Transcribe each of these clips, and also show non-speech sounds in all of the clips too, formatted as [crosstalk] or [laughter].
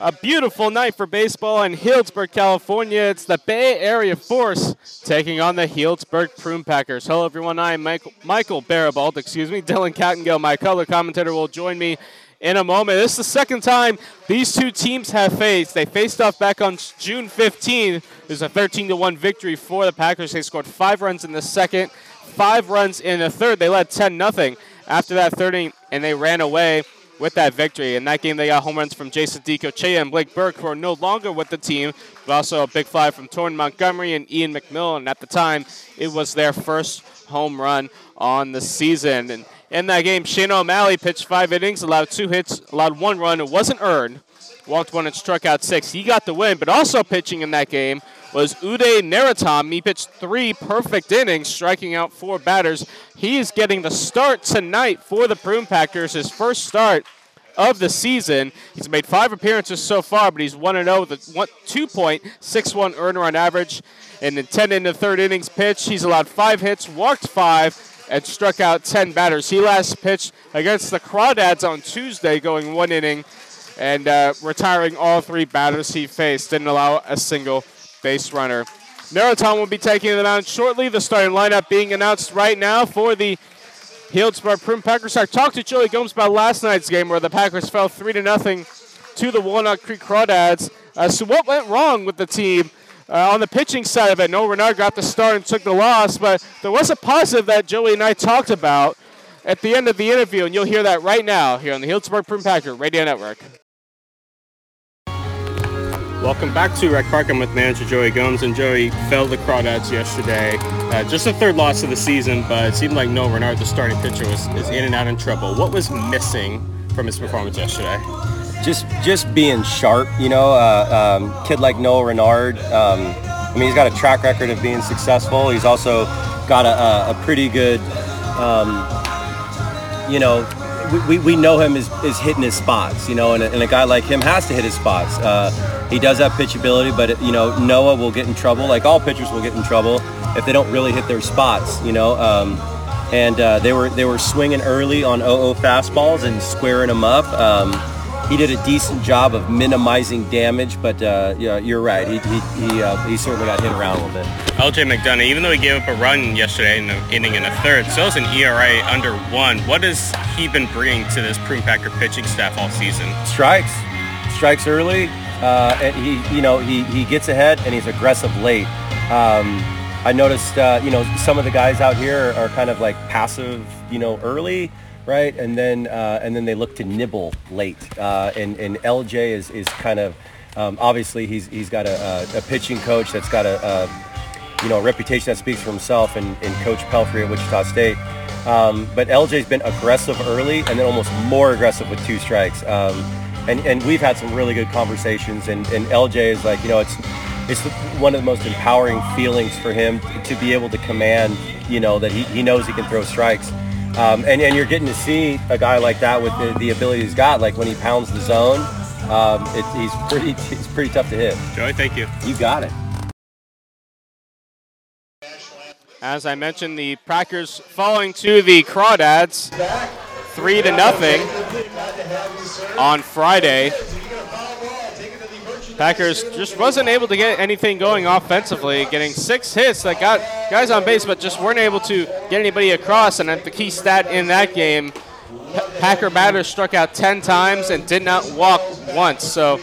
A beautiful night for baseball in Healdsburg, California. It's the Bay Area Force taking on the Healdsburg Prune Packers. Hello, everyone. I am Michael, Michael Barabalt, excuse me. [laughs] Dylan Cattingill, my color commentator, will join me in a moment. This is the second time these two teams have faced. They faced off back on June 15th. It was a 13 1 victory for the Packers. They scored five runs in the second, five runs in the third. They led 10 0 after that third inning, and they ran away with that victory. In that game, they got home runs from Jason Decochea and Blake Burke, who are no longer with the team, but also a big fly from Torrin Montgomery and Ian McMillan. At the time, it was their first home run on the season. And in that game, Shane O'Malley pitched five innings, allowed two hits, allowed one run. It wasn't earned. Walked one and struck out six. He got the win, but also pitching in that game was Uday Naratam. He pitched three perfect innings, striking out four batters. He is getting the start tonight for the Prune Packers, his first start of the season. He's made five appearances so far, but he's 1 0 with a 2.61 earned run average. And in 10 in the third innings pitch, he's allowed five hits, walked five, and struck out 10 batters. He last pitched against the Crawdads on Tuesday, going one inning and uh, retiring all three batters he faced. Didn't allow a single base runner. Naraton will be taking the mound shortly. The starting lineup being announced right now for the Healdsburg Prune Packers. I talked to Joey Gomes about last night's game where the Packers fell 3 to nothing to the Walnut Creek Crawdads. Uh, so, what went wrong with the team? Uh, on the pitching side of it, Noah Renard got the start and took the loss, but there was a positive that Joey and I talked about at the end of the interview, and you'll hear that right now here on the Healdsburg Prune Packer Radio Network. Welcome back to Rec Park. I'm with manager Joey Gomes, and Joey fell the Crawdads yesterday. Uh, just the third loss of the season, but it seemed like Noah Renard, the starting pitcher, was is in and out in trouble. What was missing from his performance yesterday? Just just being sharp, you know. Uh, um, kid like Noah Renard. Um, I mean, he's got a track record of being successful. He's also got a, a, a pretty good, um, you know, we, we know him is, as hitting his spots, you know, and a, and a guy like him has to hit his spots. Uh, he does have pitchability, but, you know, Noah will get in trouble, like all pitchers will get in trouble if they don't really hit their spots, you know. Um, and uh, they were they were swinging early on 0 fastballs and squaring them up. Um, he did a decent job of minimizing damage, but uh, yeah, you're right. He he he, uh, he, certainly got hit around a little bit. LJ McDonough, even though he gave up a run yesterday in the inning in the third, so is an ERA under one. What has he been bringing to this Prune Packer pitching staff all season? Strikes, strikes early. Uh, and he you know he he gets ahead and he's aggressive late. Um, I noticed uh, you know some of the guys out here are kind of like passive you know early right? And then uh, and then they look to nibble late. Uh, and and LJ is is kind of um, obviously he's he's got a, a, pitching coach that's got a, a, you know a reputation that speaks for himself, and, and Coach Pelfrey at Wichita State. Um, but LJ's been aggressive early, and then almost more aggressive with two strikes. Um, and and we've had some really good conversations, and and LJ is like you know it's it's one of the most empowering feelings for him to be able to command, you know, that he, he knows he can throw strikes. Um, and, and you're getting to see a guy like that with the, the ability he's got. Like when he pounds the zone, um, it, he's pretty [laughs] he's pretty tough to hit. Joey, thank you. You got it. As I mentioned, the Packers falling to the Crawdads three to nothing on Friday. Packers just wasn't able to get anything going offensively, getting six hits that got guys on base, but just weren't able to get anybody across. And at the key stat in that game, Packer batters struck out 10 times and did not walk once. So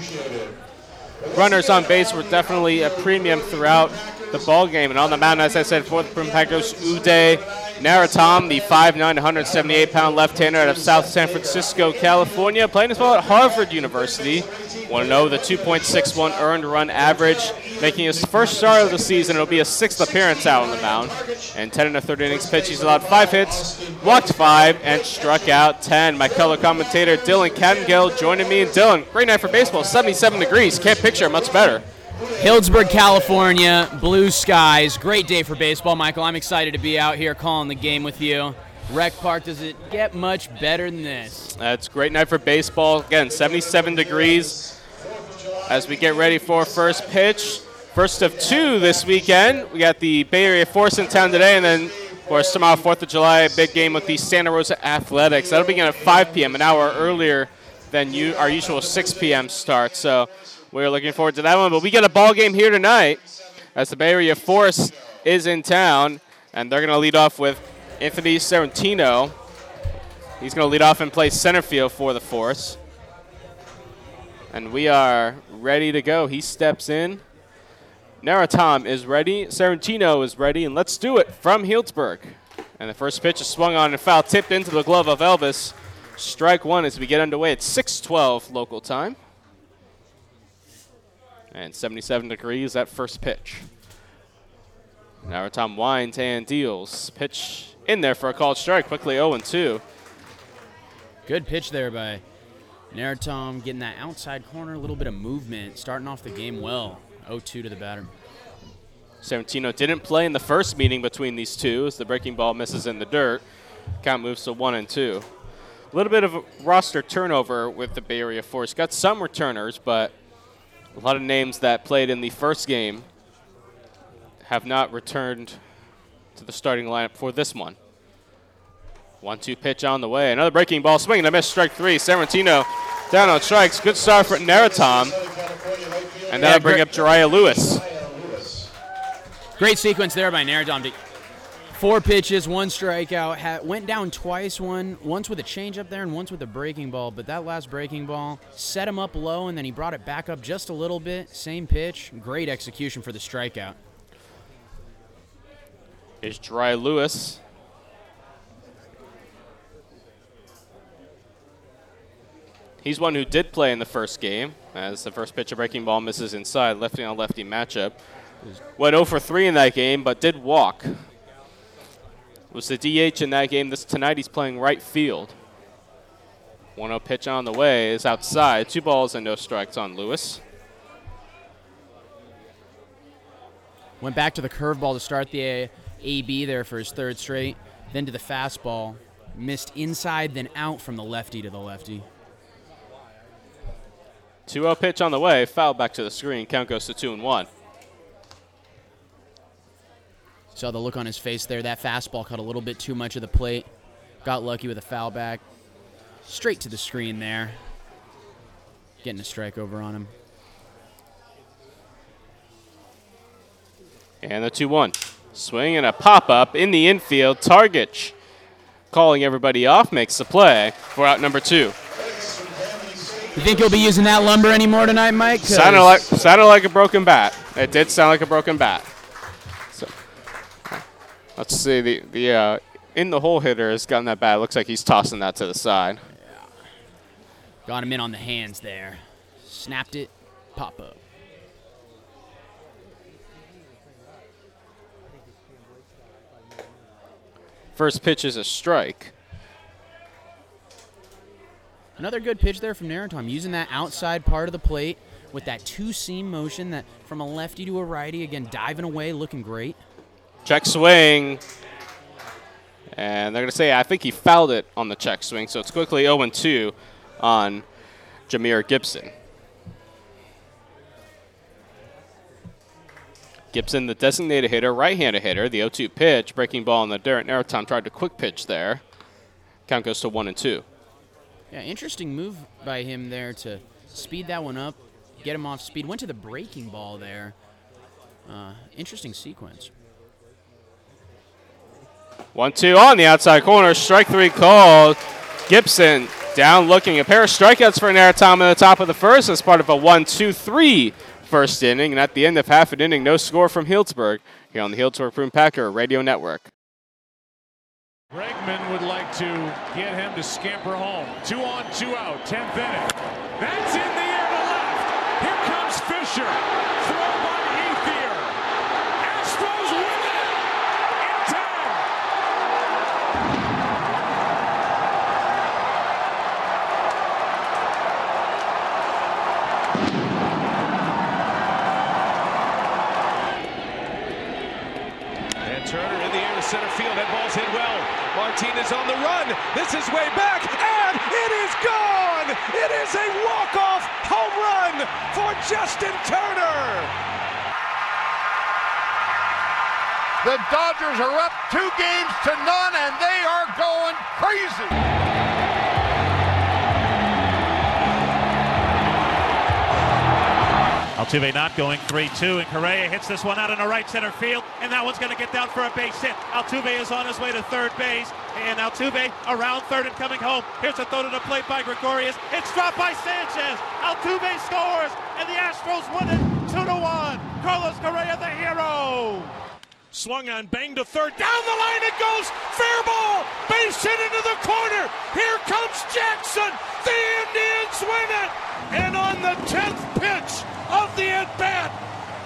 runners on base were definitely a premium throughout the ball game. And on the mound, as I said, fourth the Packers, Uday Naratam, the 5'9", 178-pound left-hander out of South San Francisco, California, playing as well at Harvard University. Want to know the 2.61 earned run average, making his first start of the season. It'll be a sixth appearance out on the mound. And 10 and a third innings pitch. He's allowed five hits, walked five, and struck out 10. My color commentator Dylan Cattingill joining me. And Dylan, great night for baseball. 77 degrees. Can't picture much better. Healdsburg, California, blue skies. Great day for baseball, Michael. I'm excited to be out here calling the game with you. Rec Park, does it get much better than this? That's great night for baseball. Again, 77 degrees as we get ready for first pitch. First of two this weekend. We got the Bay Area Force in town today, and then, of course, tomorrow, 4th of July, big game with the Santa Rosa Athletics. That'll begin at 5 p.m., an hour earlier than you, our usual 6 p.m. start. So we're looking forward to that one. But we get a ball game here tonight as the Bay Area Force is in town, and they're going to lead off with Anthony Serentino. He's going to lead off and play center field for the Force. And we are ready to go. He steps in. Naratom is ready. Serentino is ready, and let's do it from Healdsburg. And the first pitch is swung on and foul, tipped into the glove of Elvis. Strike one as we get underway at 6:12 local time. And 77 degrees that first pitch. Naratom winds and deals. Pitch in there for a called strike. Quickly 0-2. Good pitch there by Naratom, getting that outside corner, a little bit of movement, starting off the game well. 0-2 to the batter. Serentino didn't play in the first meeting between these two as the breaking ball misses in the dirt. Count moves to one and two. A little bit of a roster turnover with the Bay Area Force. Got some returners, but a lot of names that played in the first game have not returned to the starting lineup for this one. One two pitch on the way. Another breaking ball swing and a miss strike three. Serentino down on strikes. Good start for Naratom. And that'll bring up Jariah Lewis. Great sequence there by Naratom. Four pitches, one strikeout. Ha- went down twice. One once with a changeup there, and once with a breaking ball. But that last breaking ball set him up low, and then he brought it back up just a little bit. Same pitch. Great execution for the strikeout. Is Dry Lewis. He's one who did play in the first game, as the first pitch of breaking ball misses inside, lefty on lefty matchup. Went 0 for 3 in that game, but did walk. Was the DH in that game. This tonight he's playing right field. 1-0 pitch on the way is outside. Two balls and no strikes on Lewis. Went back to the curveball to start the AB there for his third straight. Then to the fastball. Missed inside, then out from the lefty to the lefty. 2-0 pitch on the way. Foul back to the screen. Count goes to 2 and 1. Saw the look on his face there. That fastball caught a little bit too much of the plate. Got lucky with a foul back. Straight to the screen there. Getting a strike over on him. And the 2 1. Swing and a pop up in the infield. Targich calling everybody off, makes the play for out number two. You think he'll be using that lumber anymore tonight, Mike? Sounded like, sounded like a broken bat. It did sound like a broken bat. Let's see. The, the uh, in the hole hitter has gotten that bat. Looks like he's tossing that to the side. Got him in on the hands there. Snapped it. Pop up. First pitch is a strike. Another good pitch there from Naratom, using that outside part of the plate with that two seam motion that from a lefty to a righty. Again, diving away, looking great. Check swing. And they're going to say, I think he fouled it on the check swing. So it's quickly 0 2 on Jameer Gibson. Gibson, the designated hitter, right handed hitter, the 0 2 pitch, breaking ball in the dirt. Naratom tried to quick pitch there. Count goes to 1 and 2. Yeah, interesting move by him there to speed that one up, get him off speed. Went to the breaking ball there. Uh, interesting sequence. 1 2 on the outside corner. Strike three called. Gibson down looking. A pair of strikeouts for Naratom in the top of the first as part of a 1 2 3 first inning. And at the end of half an inning, no score from Healdsburg here on the Healdsburg Prune Packer Radio Network. Bregman would like to get him to scamper home. Two on, two out, 10th inning. That's in the air to left. Here comes Fisher. Throw by Ethier. Astros win it in 10. And Turner in the air to center field. That ball's hit well. Martinez on the run. This is way back, and it is gone. It is a walk-off home run for Justin Turner. The Dodgers are up two games to none, and they are going crazy. Altuve not going 3-2, and Correa hits this one out in the right center field, and that one's going to get down for a base hit. Altuve is on his way to third base, and Altuve around third and coming home. Here's a throw to the plate by Gregorius. It's dropped by Sanchez. Altuve scores, and the Astros win it 2-1. Carlos Correa, the hero. Swung on, banged to third. Down the line it goes. Fair ball. Base hit into the corner. Here comes Jackson. The Indians win it. And on the 10th pitch of the at bat,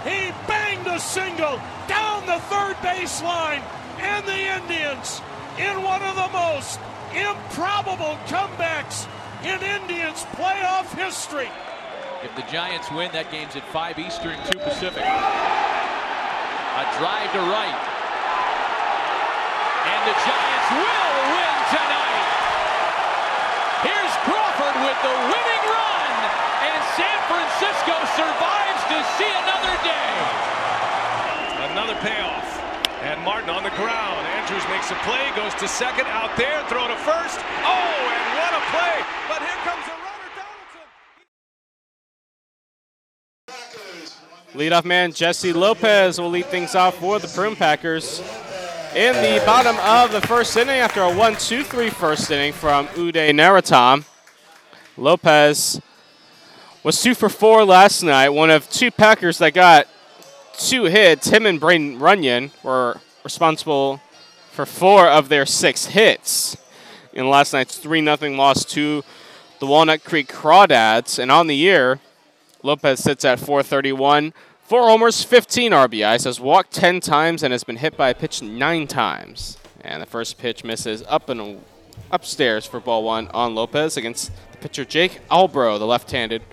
he banged a single down the third baseline. And the Indians, in one of the most improbable comebacks in Indians playoff history. If the Giants win, that game's at 5 Eastern, 2 Pacific. A drive to right. And the Giants will win tonight. Here's Crawford with the winning run. And San Francisco survives to see another day. Another payoff. And Martin on the ground. Andrews makes a play, goes to second, out there, throw to first. Oh, and what a play. But here comes the runner, Donaldson. Leadoff man Jesse Lopez will lead things off for the Prune Packers. In the bottom of the first inning, after a 1 2 3 first inning from Uday Naratam, Lopez was 2 for 4 last night, one of two Packers that got two hits. Him and Braden Runyon were responsible for four of their six hits in last night's 3 0 loss to the Walnut Creek Crawdads. And on the year, Lopez sits at 431. Four homers, 15 RBIs, has walked 10 times and has been hit by a pitch nine times. And the first pitch misses up and upstairs for ball one on Lopez against the pitcher Jake Albro, the left-handed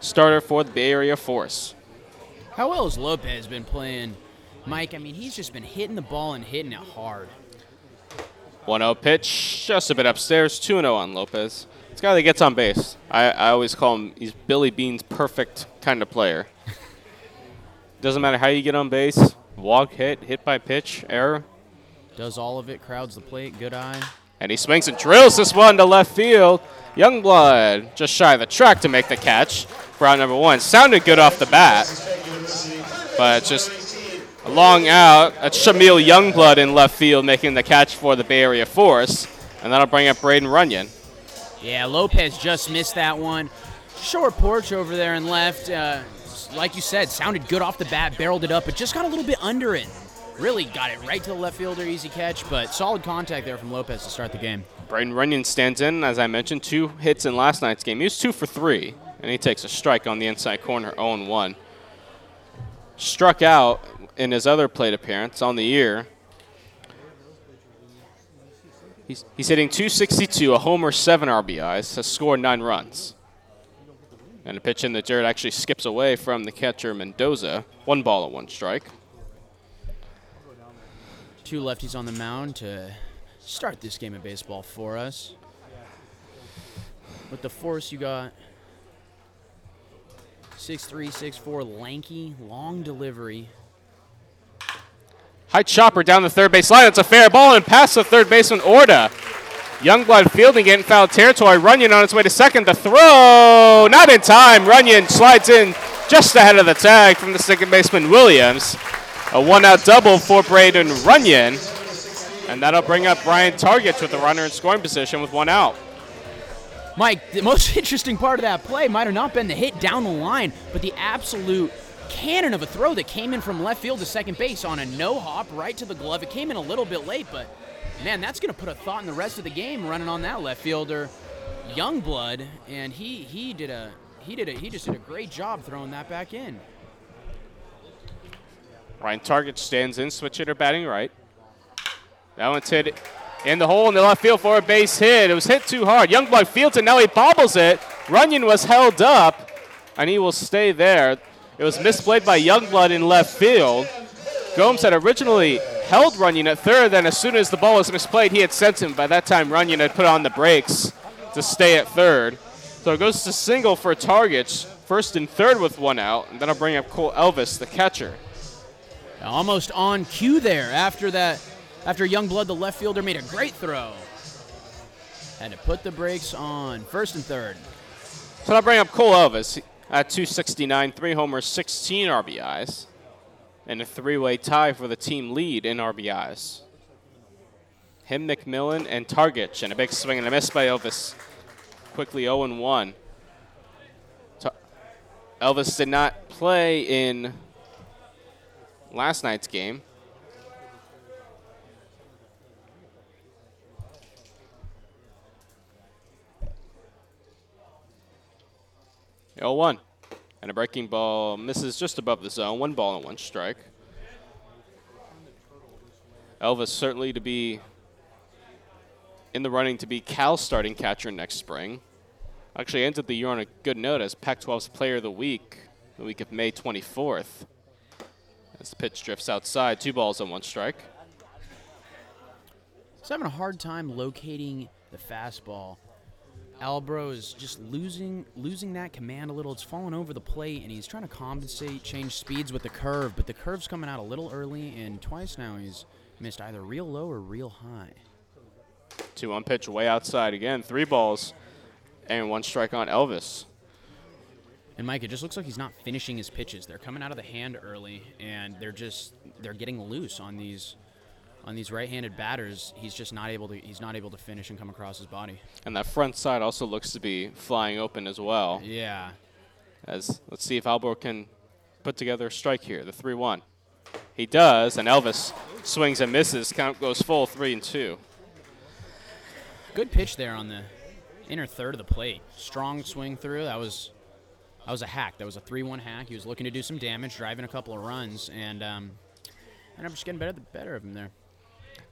starter for the Bay Area Force. How well has Lopez been playing? Mike, I mean, he's just been hitting the ball and hitting it hard. 1-0 pitch, just a bit upstairs. 2-0 on Lopez. This guy that gets on base. I, I always call him, he's Billy Beane's perfect kind of player. [laughs] Doesn't matter how you get on base, walk, hit, hit by pitch, error. Does all of it, crowds the plate, good eye. And he swings and drills this one to left field. Youngblood just shy of the track to make the catch out number one. Sounded good off the bat, but just a long out. That's Shamil Youngblood in left field making the catch for the Bay Area Force. And that'll bring up Braden Runyon. Yeah, Lopez just missed that one. Short porch over there and left. Uh, like you said, sounded good off the bat, barreled it up, but just got a little bit under it. Really got it right to the left fielder, easy catch, but solid contact there from Lopez to start the game. Braden Runyon stands in, as I mentioned, two hits in last night's game. He was two for three, and he takes a strike on the inside corner, 0 1. Struck out in his other plate appearance on the year. He's, he's hitting 262, a homer, seven RBIs, has scored nine runs. And a pitch in the dirt actually skips away from the catcher Mendoza. One ball and one strike. Two lefties on the mound to start this game of baseball for us. With the force, you got 6'3, 6'4, lanky, long delivery. High chopper down the third base line. It's a fair ball and past the third baseman Orta. Youngblood fielding it in foul territory. Runyon on its way to second. The throw, not in time. Runyon slides in just ahead of the tag from the second baseman Williams. A one-out double for Braden Runyon, and that'll bring up Brian Targich with the runner in scoring position with one out. Mike, the most [laughs] interesting part of that play might have not been the hit down the line, but the absolute cannon of a throw that came in from left field to second base on a no hop right to the glove. It came in a little bit late, but man, that's going to put a thought in the rest of the game running on that left fielder, Youngblood, and he he did a he did a he just did a great job throwing that back in. Ryan Target stands in, switch hitter batting right. That one's hit in the hole in the left field for a base hit. It was hit too hard. Youngblood fields it, now he bobbles it. Runyon was held up, and he will stay there. It was misplayed by Youngblood in left field. Gomes had originally held Runyon at third, then as soon as the ball was misplayed, he had sent him. By that time, Runyon had put on the brakes to stay at third. So it goes to single for targets, first and third with one out, and then I'll bring up Cole Elvis, the catcher. Almost on cue there after that, after Youngblood, the left fielder, made a great throw. Had to put the brakes on first and third. So I'll bring up Cole Elvis. at 269, three homers, 16 RBIs, and a three-way tie for the team lead in RBIs. Him, McMillan, and Targich, and a big swing and a miss by Elvis. Quickly 0-1. Elvis did not play in last night's game. Oh one, And a breaking ball misses just above the zone. One ball and one strike. Elvis certainly to be in the running to be Cal's starting catcher next spring. Actually ended the year on a good note as Pac-12's Player of the Week, the week of May 24th. As the pitch drifts outside, two balls and one strike. He's having a hard time locating the fastball. Albro is just losing losing that command a little. It's falling over the plate, and he's trying to compensate, change speeds with the curve, but the curve's coming out a little early, and twice now he's missed either real low or real high. Two on pitch way outside again. Three balls and one strike on Elvis. And Mike, it just looks like he's not finishing his pitches. They're coming out of the hand early, and they're just they're getting loose on these on these right-handed batters. He's just not able to he's not able to finish and come across his body. And that front side also looks to be flying open as well. Yeah. As let's see if Albro can put together a strike here. The three-one. He does, and Elvis swings and misses. Count goes full, three and two. Good pitch there on the inner third of the plate. Strong swing through. That was that was a hack. That was a three-one hack. He was looking to do some damage, driving a couple of runs, and um, and I'm just getting better the better of him there.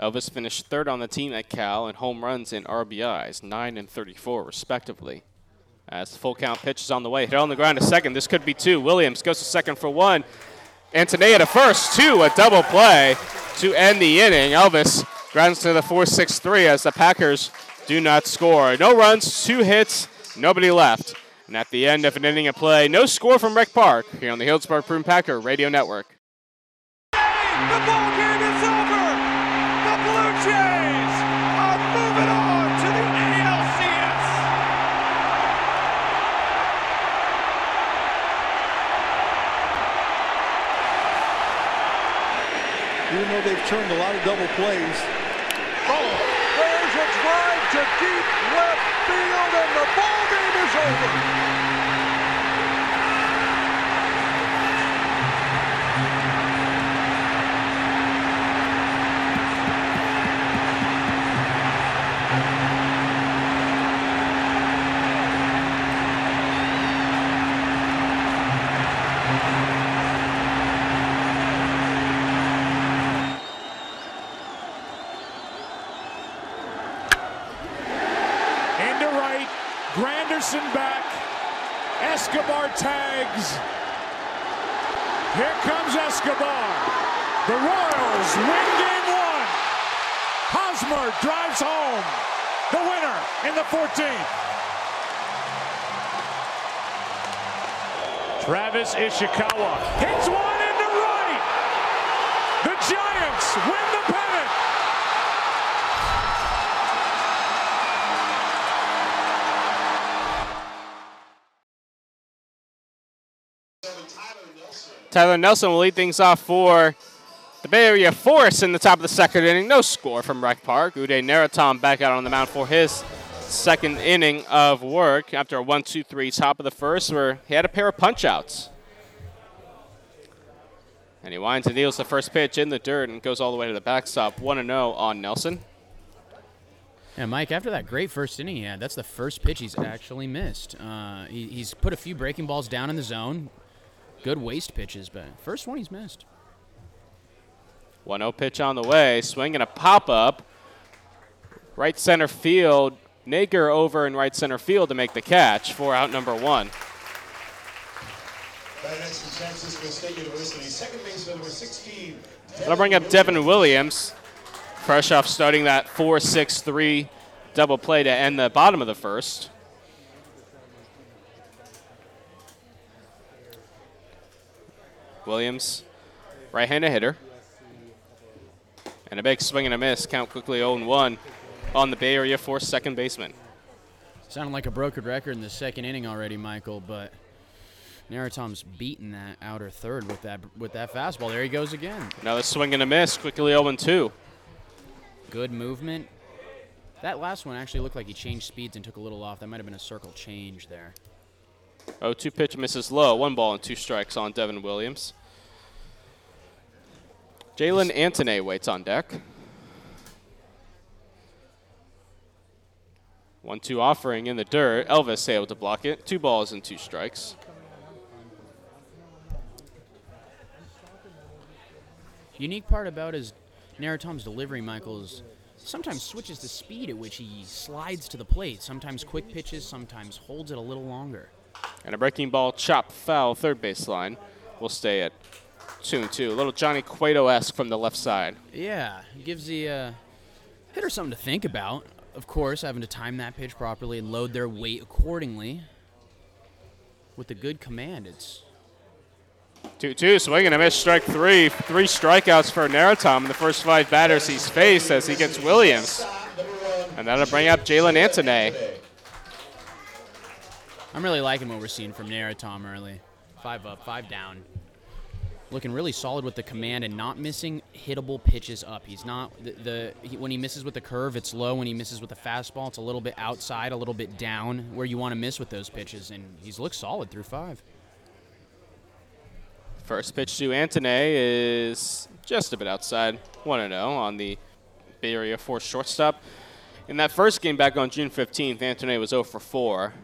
Elvis finished third on the team at Cal in home runs and RBIs, 9 and 34 respectively. As the full count pitch is on the way, hit on the ground a second. This could be two. Williams goes to second for one. Antonea to first, two, a double play to end the inning. Elvis grounds to the 4-6-3 as the Packers do not score. No runs, two hits, nobody left. And at the end of an inning of play, no score from Rec Park here on the Healdsburg Prune Packer Radio Network. Even though they've turned a lot of double plays. Oh, there's a drive to deep left field, and the ball game is over. Win game one. Hosmer drives home. The winner in the 14th. Travis Ishikawa hits one into right. The Giants win the pennant. Tyler Nelson will lead things off for the Bay Area Force in the top of the second inning. No score from Rec Park. Uday Naratom back out on the mound for his second inning of work after a 1 2 3 top of the first, where he had a pair of punchouts. And he winds and deals the first pitch in the dirt and goes all the way to the backstop. 1 0 on Nelson. Yeah, Mike, after that great first inning he had, that's the first pitch he's actually missed. Uh, he, he's put a few breaking balls down in the zone. Good waste pitches, but first one he's missed. 1 0 pitch on the way. Swing and a pop up. Right center field. Nager over in right center field to make the catch for out number one. Next from San Francisco State University, second baseman number 16. That'll bring up Devin Williams. Fresh off starting that 4 6 3 double play to end the bottom of the first. Williams, right handed hitter. And a big swing and a miss. Count quickly 0 1 on the Bay Area for second baseman. Sounded like a brokered record in the second inning already, Michael, but Naratom's beating that outer third with that with that fastball. There he goes again. Another swing and a miss. Quickly 0 2. Good movement. That last one actually looked like he changed speeds and took a little off. That might have been a circle change there. 0 2 pitch misses low. One ball and two strikes on Devin Williams. Jalen Antone waits on deck. 1 2 offering in the dirt. Elvis able to block it. Two balls and two strikes. Unique part about his Naratom's delivery, Michaels sometimes switches the speed at which he slides to the plate. Sometimes quick pitches, sometimes holds it a little longer. And a breaking ball chop foul third baseline will stay at 2 and 2. A little Johnny Cueto esque from the left side. Yeah, gives the uh, hitter something to think about. Of course, having to time that pitch properly and load their weight accordingly. With a good command, it's 2 2, swing and a miss, strike three. Three strikeouts for Naratom, the first five batters he's faced as he gets Williams. And that'll bring up Jalen Antone. I'm really liking what we're seeing from Naratom early. Five up, five down. Looking really solid with the command and not missing hittable pitches up. He's not the, the he, when he misses with the curve, it's low. When he misses with the fastball, it's a little bit outside, a little bit down where you want to miss with those pitches. And he's looked solid through five. First pitch to Antone is just a bit outside. 1 and 0 on the Bay Area Force shortstop. In that first game back on June 15th, Antone was 0 for 4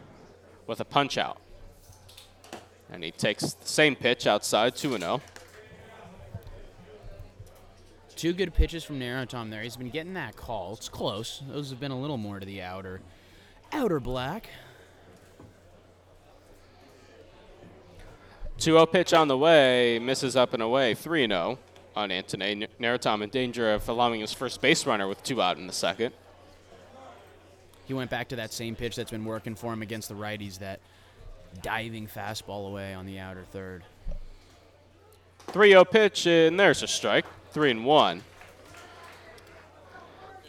with a punch out. And he takes the same pitch outside, 2 0. Two good pitches from Naratom there. He's been getting that call. It's close. Those have been a little more to the outer, outer black. 2 0 pitch on the way, misses up and away, 3 0 on Antone. Naratom in danger of allowing his first base runner with two out in the second. He went back to that same pitch that's been working for him against the righties, that diving fastball away on the outer third. 3 0 pitch, and there's a strike. 3 and 1.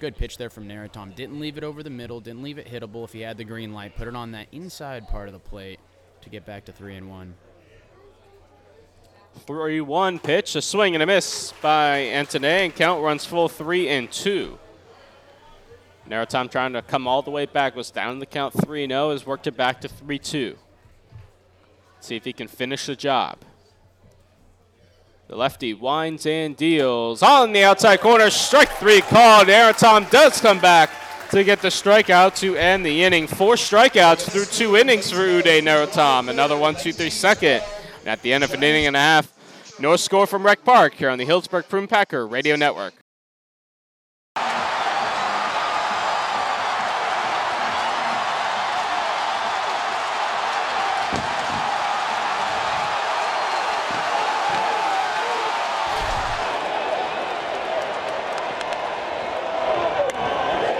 Good pitch there from Naratom. Didn't leave it over the middle, didn't leave it hittable. If he had the green light, put it on that inside part of the plate to get back to 3 and 1. 3 1 pitch, a swing and a miss by Antone, and count runs full 3 and 2. Naratom trying to come all the way back, was down in the count 3 0, has worked it back to 3 2. See if he can finish the job. The lefty winds and deals on the outside corner. Strike three called. Naratom does come back to get the strikeout to end the inning. Four strikeouts through two innings for Uday Naratom. Another one, two, three, second. And at the end of an inning and a half, no score from Rec Park here on the Healdsburg Prune Packer Radio Network.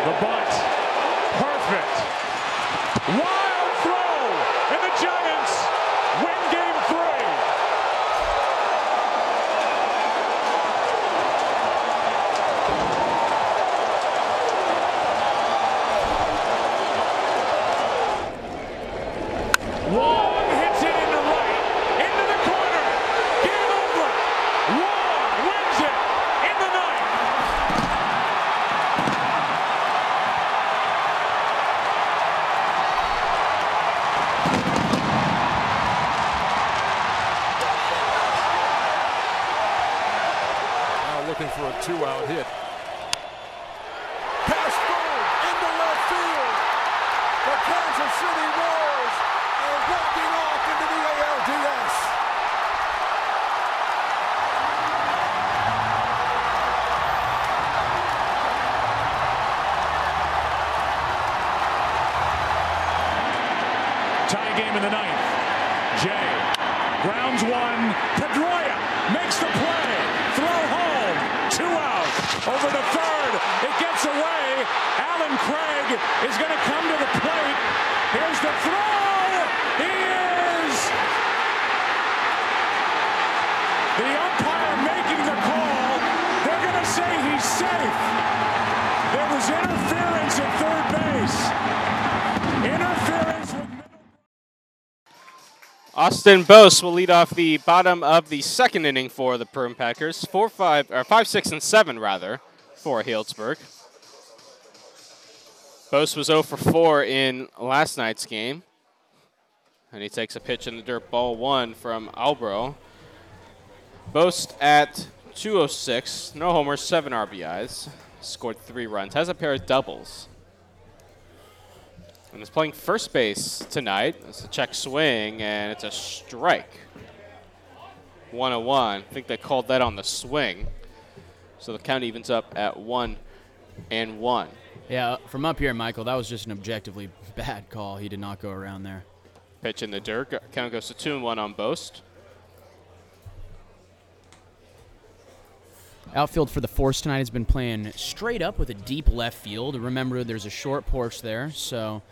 The bunt. Perfect. Wild throw. And the Giants win game three. Wong hits it into right. Into the corner. Game over. Wong wins it in the ninth. A two-out hit. Pass forward into left field. The Kansas City Royals are walking off into the ALDS. Tie game in the ninth. Jay grounds one. Pedroia makes the play. Throw home. Two out. Over the third. It gets away. Allen Craig is going to come to the plate. Here's the throw. He is. The umpire making the call. They're going to say he's safe. There was interference at Austin Bose will lead off the bottom of the second inning for the Prune Packers. Four, five, or five, six, and seven rather for Healdsburg. Bose was 0 for 4 in last night's game. And he takes a pitch in the dirt ball one from Albro. Boast at 206, no homers, seven RBIs, scored three runs, has a pair of doubles. And is playing first base tonight. It's a check swing, and it's a strike. 101. I think they called that on the swing. So the count evens up at one and one. Yeah, from up here, Michael, that was just an objectively bad call. He did not go around there. Pitch in the dirt. Count goes to two and one on Boast. Outfield for the Force tonight has been playing straight up with a deep left field. Remember, there's a short porch there, so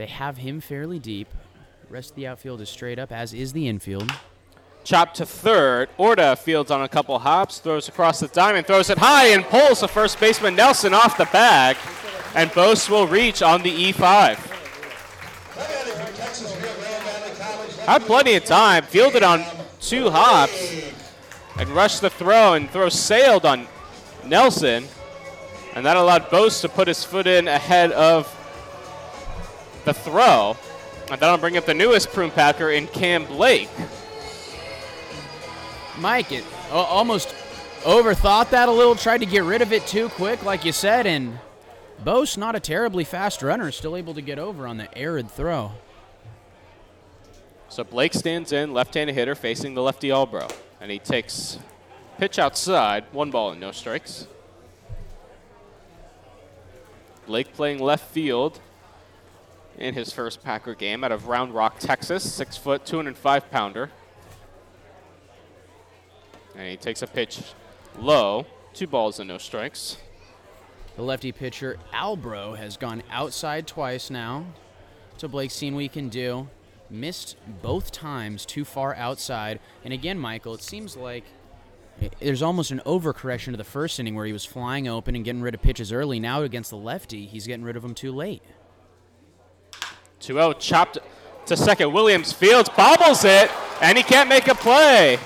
they have him fairly deep. Rest of the outfield is straight up, as is the infield. Chop to third. Orta fields on a couple hops, throws across the diamond, throws it high, and pulls the first baseman Nelson off the bag. And Bose will reach on the E5. Had plenty of time, fielded on two hops, and rushed the throw, and throw sailed on Nelson. And that allowed Bose to put his foot in ahead of the throw. And that'll bring up the newest prune packer in Cam Blake. Mike, it almost overthought that a little, tried to get rid of it too quick, like you said, and Bose, not a terribly fast runner, still able to get over on the arid throw. So Blake stands in, left-handed hitter facing the lefty Albro, and he takes pitch outside, one ball and no strikes. Blake playing left field in his first Packer game out of Round Rock, Texas, six foot, 205 pounder. And he takes a pitch low, two balls and no strikes. The lefty pitcher, Albro, has gone outside twice now. So Blake's seen he can do. Missed both times too far outside. And again, Michael, it seems like there's almost an overcorrection to the first inning where he was flying open and getting rid of pitches early. Now against the lefty, he's getting rid of them too late. 2 0 chopped to second. Williams fields, bobbles it, and he can't make a play.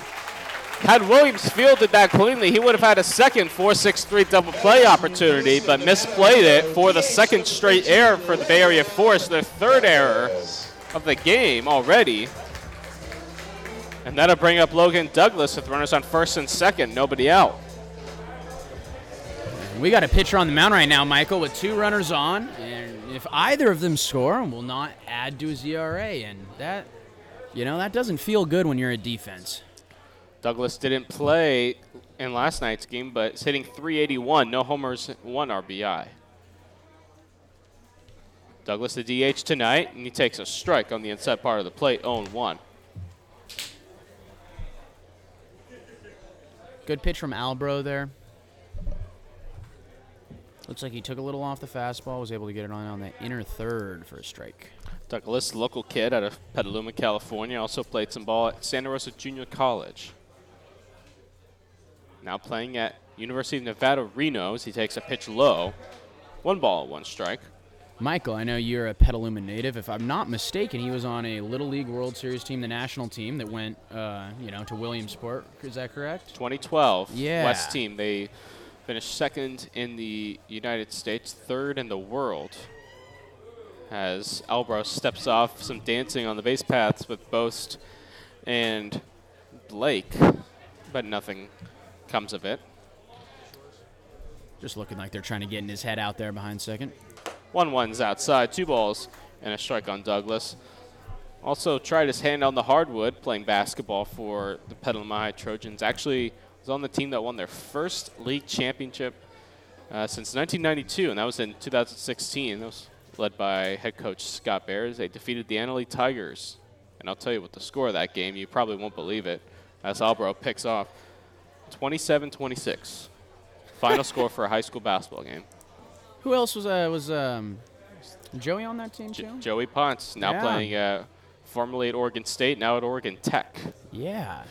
Had Williams fielded that cleanly, he would have had a second 4 6 3 double play opportunity, but misplayed it for the second straight error for the Bay Area Force, their third error of the game already. And that'll bring up Logan Douglas with runners on first and second, nobody out. We got a pitcher on the mound right now, Michael, with two runners on, if either of them score, will not add to his ERA, and that, you know, that doesn't feel good when you're a defense. Douglas didn't play in last night's game, but is hitting 381, no homers, one RBI. Douglas the DH tonight, and he takes a strike on the inside part of the plate, 0 1. Good pitch from Albro there. Looks like he took a little off the fastball, was able to get it on on the inner third for a strike. Douglas, local kid out of Petaluma, California, also played some ball at Santa Rosa Junior College. Now playing at University of Nevada, Reno, as he takes a pitch low. One ball, one strike. Michael, I know you're a Petaluma native. If I'm not mistaken, he was on a Little League World Series team, the national team that went, uh, you know, to Williamsport. Is that correct? 2012 Yeah. West team. They finished second in the United States, third in the world. As Albro steps off some dancing on the base paths with Boast and Blake, but nothing comes of it. Just looking like they're trying to get in his head out there behind second. One one's outside, two balls and a strike on Douglas. Also tried his hand on the hardwood playing basketball for the Petaluma High Trojans. Actually was on the team that won their first league championship uh, since 1992, and that was in 2016. That was led by head coach Scott Bears. They defeated the Analy Tigers, and I'll tell you what the score of that game. You probably won't believe it. As Albro picks off 27-26. Final [laughs] score for a high school basketball game. Who else was uh, was um, Joey on that team too? Joey Ponce now Yeah. playing uh, formerly at Oregon State, now at Oregon Tech. Yeah.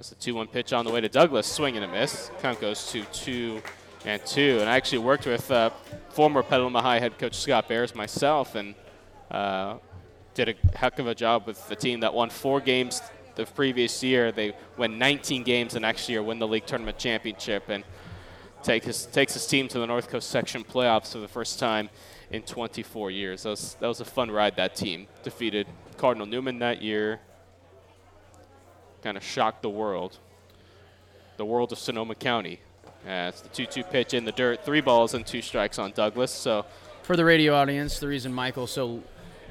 That's a 2-1 pitch on the way to Douglas, swing and a miss. Count goes to two and two. And I actually worked with uh, former Petaluma High head coach Scott Bears myself, and uh, did a heck of a job with the team that won four games the previous year. They win 19 games the next year, win the league tournament championship, and take his, takes his team to the North Coast section playoffs for the first time in 24 years. That was, that was a fun ride, that team. Defeated Cardinal Newman that year. Kind of shocked the world. The world of Sonoma County. Uh, it's the 2 2 pitch in the dirt, three balls and two strikes on Douglas. So, For the radio audience, the reason Michael so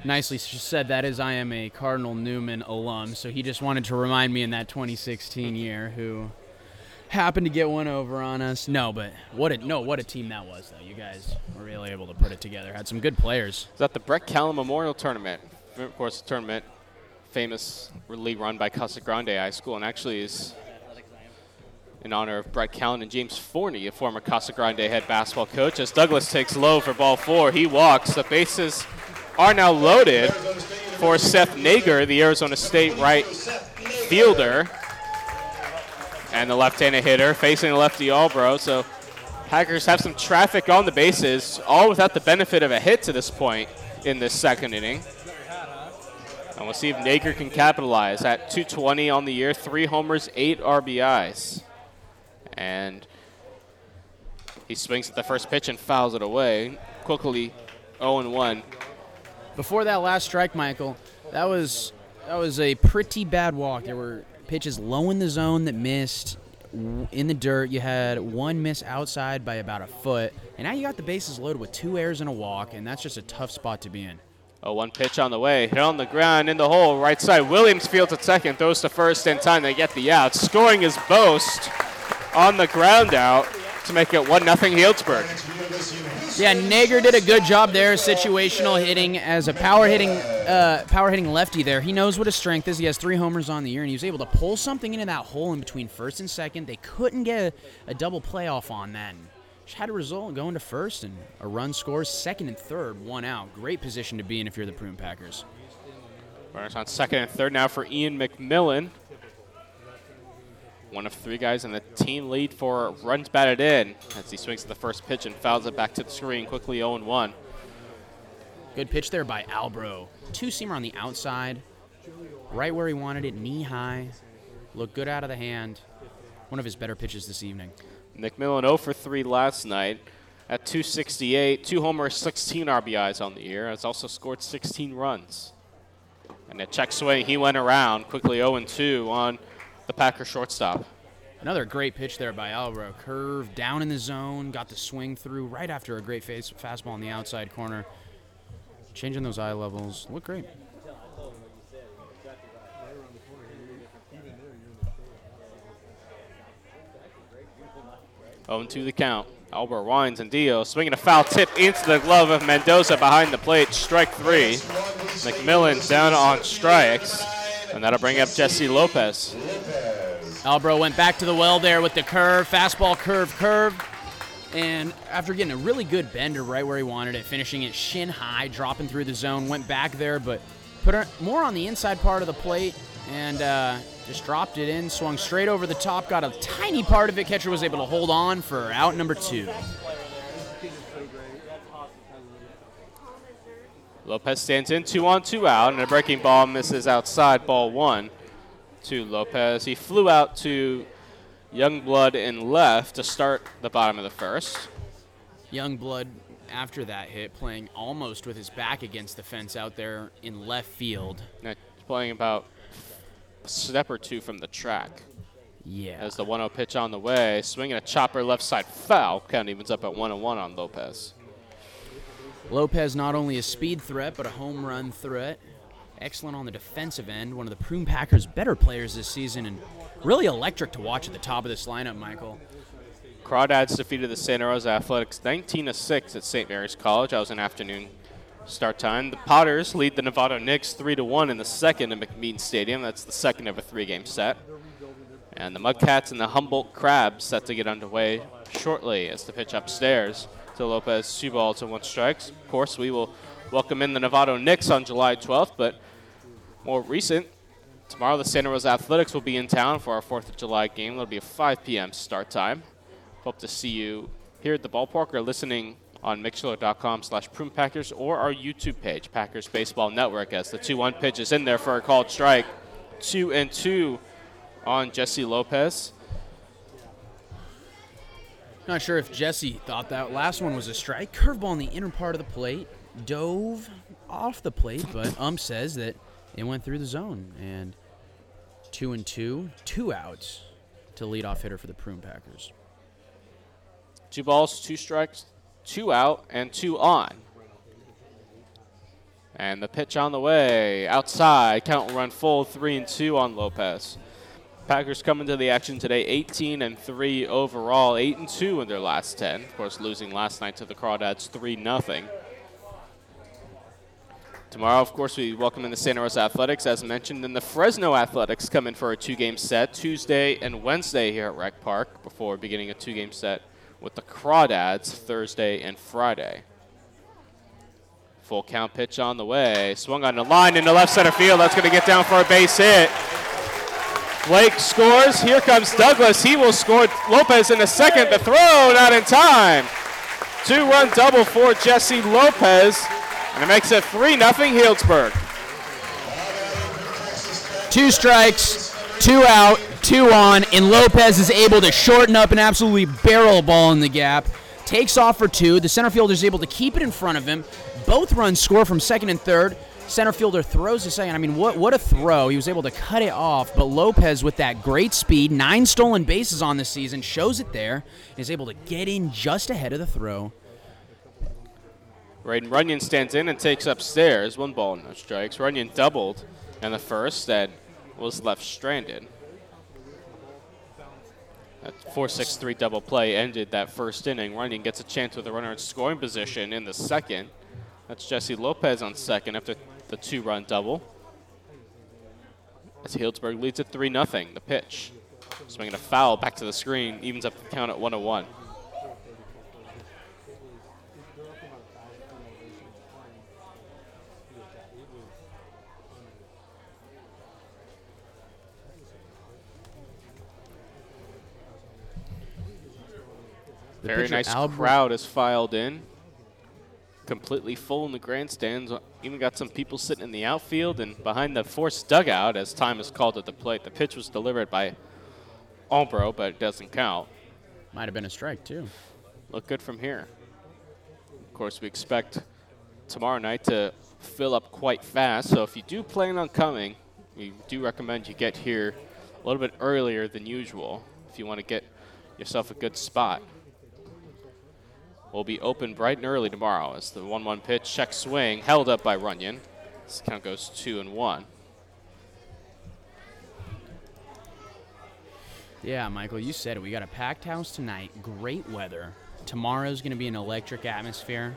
nicely said that is I am a Cardinal Newman alum, so he just wanted to remind me in that 2016 year who happened to get one over on us. No, but what a no, what a team that was though. You guys were really able to put it together. Had some good players. Is that the Brett Callan Memorial Tournament? Of course, the tournament famously run by Casa Grande High School, and actually is in honor of Brett Callen and James Forney, a former Casa Grande head basketball coach. As Douglas takes low for ball four, he walks. The bases are now loaded for Seth Nager, the Arizona State right fielder, and the left-handed hitter facing the lefty Albro. So Packers have some traffic on the bases, all without the benefit of a hit to this point in this second inning. And we'll see if Nager can capitalize at 220 on the year, three homers, eight RBIs. And he swings at the first pitch and fouls it away. Quickly 0 1. Before that last strike, Michael, that was that was a pretty bad walk. There were pitches low in the zone that missed. In the dirt, you had one miss outside by about a foot, and now you got the bases loaded with two errors and a walk, and that's just a tough spot to be in. A one pitch on the way, hit on the ground in the hole, right side. Williams fields at second, throws to first in time. They get the out. Scoring is Boast on the ground out to make it 1 0 Healdsburg. Yeah, Nager did a good job there, situational hitting as a power hitting, uh, power hitting lefty. There, he knows what his strength is. He has three homers on the year, and he was able to pull something into that hole in between first and second. They couldn't get a, a double playoff on that. Had a result going to first, and a run scores second and third, one out. Great position to be in if you're the Prune Packers. Runners on second and third now for Ian McMillan. One of three guys in the team lead for runs batted in as he swings at the first pitch and fouls it back to the screen quickly 0 1. Good pitch there by Albro. Two seamer on the outside, right where he wanted it, knee high. Looked good out of the hand. One of his better pitches this evening. McMillan 0 for 3 last night at 268, two homers, 16 RBIs on the year. Has also scored 16 runs. And a check swing, he went around quickly 0 2 on the Packer shortstop. Another great pitch there by Albro. Curve down in the zone, got the swing through right after a great face, fastball in the outside corner. Changing those eye levels. Look great. Oh, and to the count. Albro winds and Dio swinging a foul tip into the glove of Mendoza behind the plate. Strike three. McMillan down on strikes, and that'll bring up Jesse Lopez. Albro went back to the well there with the curve, fastball curve, curve. And after getting a really good bender right where he wanted it, finishing it shin high, dropping through the zone, went back there, but put more on the inside part of the plate and uh, just dropped it in, swung straight over the top, got a tiny part of it. Catcher was able to hold on for out number two. Lopez stands in two on two out, and a breaking ball misses outside ball one to Lopez. He flew out to Youngblood in left to start the bottom of the first. Youngblood, after that hit, playing almost with his back against the fence out there in left field. Now, playing about step or two from the track. Yeah. As the 1 0 pitch on the way, swinging a chopper left side foul. Count evens up at 1 1 on Lopez. Lopez not only a speed threat, but a home run threat. Excellent on the defensive end. One of the Prune Packers' better players this season, and really electric to watch at the top of this lineup, Michael. Crawdads defeated the Santa Rosa Athletics 19 6 at St. Mary's College. That was an afternoon start time. The Potters lead the Nevada Knicks 3 to 1 in the second at McBean Stadium. That's the second of a three game set. And the Mudcats and the Humboldt Crabs set to get underway shortly as the pitch upstairs to Lopez, two balls and one strikes. Of course, we will welcome in the Nevada Knicks on July 12th, but more recent, tomorrow the Santa Rosa Athletics will be in town for our 4th of July game. That'll be a 5 p.m. start time. Hope to see you here at the ballpark or listening on Mixlr.com slash Packers or our YouTube page, Packers Baseball Network, as the 2 1 pitch is in there for a called strike. 2 and 2 on Jesse Lopez. Not sure if Jesse thought that last one was a strike. Curveball in the inner part of the plate. Dove off the plate, [laughs] but ump says that it went through the zone. And two and two, two outs to lead off hitter for the Prune Packers. Two balls, two strikes, two out, and two on. And the pitch on the way, outside, count will run full, three and two on Lopez. Packers coming to the action today, 18 and three overall, eight and two in their last 10. Of course, losing last night to the Crawdads, three nothing. Tomorrow, of course, we welcome in the Santa Rosa Athletics, as mentioned, and the Fresno Athletics come in for a two-game set Tuesday and Wednesday here at Rec Park before beginning a two-game set with the Crawdads Thursday and Friday. Full count pitch on the way, swung on the line into left center field. That's going to get down for a base hit. Blake scores. Here comes Douglas. He will score Lopez in the second. The throw not in time. Two run double for Jesse Lopez. And it makes it 3 0 Healdsburg. Two strikes, two out, two on, and Lopez is able to shorten up and absolutely barrel ball in the gap. Takes off for two. The center fielder is able to keep it in front of him. Both runs score from second and third. Center fielder throws to second. I mean, what what a throw! He was able to cut it off, but Lopez with that great speed, nine stolen bases on the season, shows it there. Is able to get in just ahead of the throw. Braden Runyon stands in and takes upstairs. One ball, no strikes. Runyon doubled in the first and was left stranded. That 4-6-3 double play ended that first inning. Running gets a chance with a runner in scoring position in the second. That's Jesse Lopez on second after the two-run double. As Healdsburg leads at 3-0. The pitch. Swinging a foul back to the screen. Evens up the count at 101. Very nice Albert- crowd has filed in. Completely full in the grandstands. Even got some people sitting in the outfield and behind the forced dugout as time is called at the plate. The pitch was delivered by Albro, but it doesn't count. Might have been a strike too. Look good from here. Of course, we expect tomorrow night to fill up quite fast. So if you do plan on coming, we do recommend you get here a little bit earlier than usual if you want to get yourself a good spot. We'll be open bright and early tomorrow as the 1 1 pitch, check swing, held up by Runyon. This count goes 2 and 1. Yeah, Michael, you said it. We got a packed house tonight. Great weather. Tomorrow's going to be an electric atmosphere.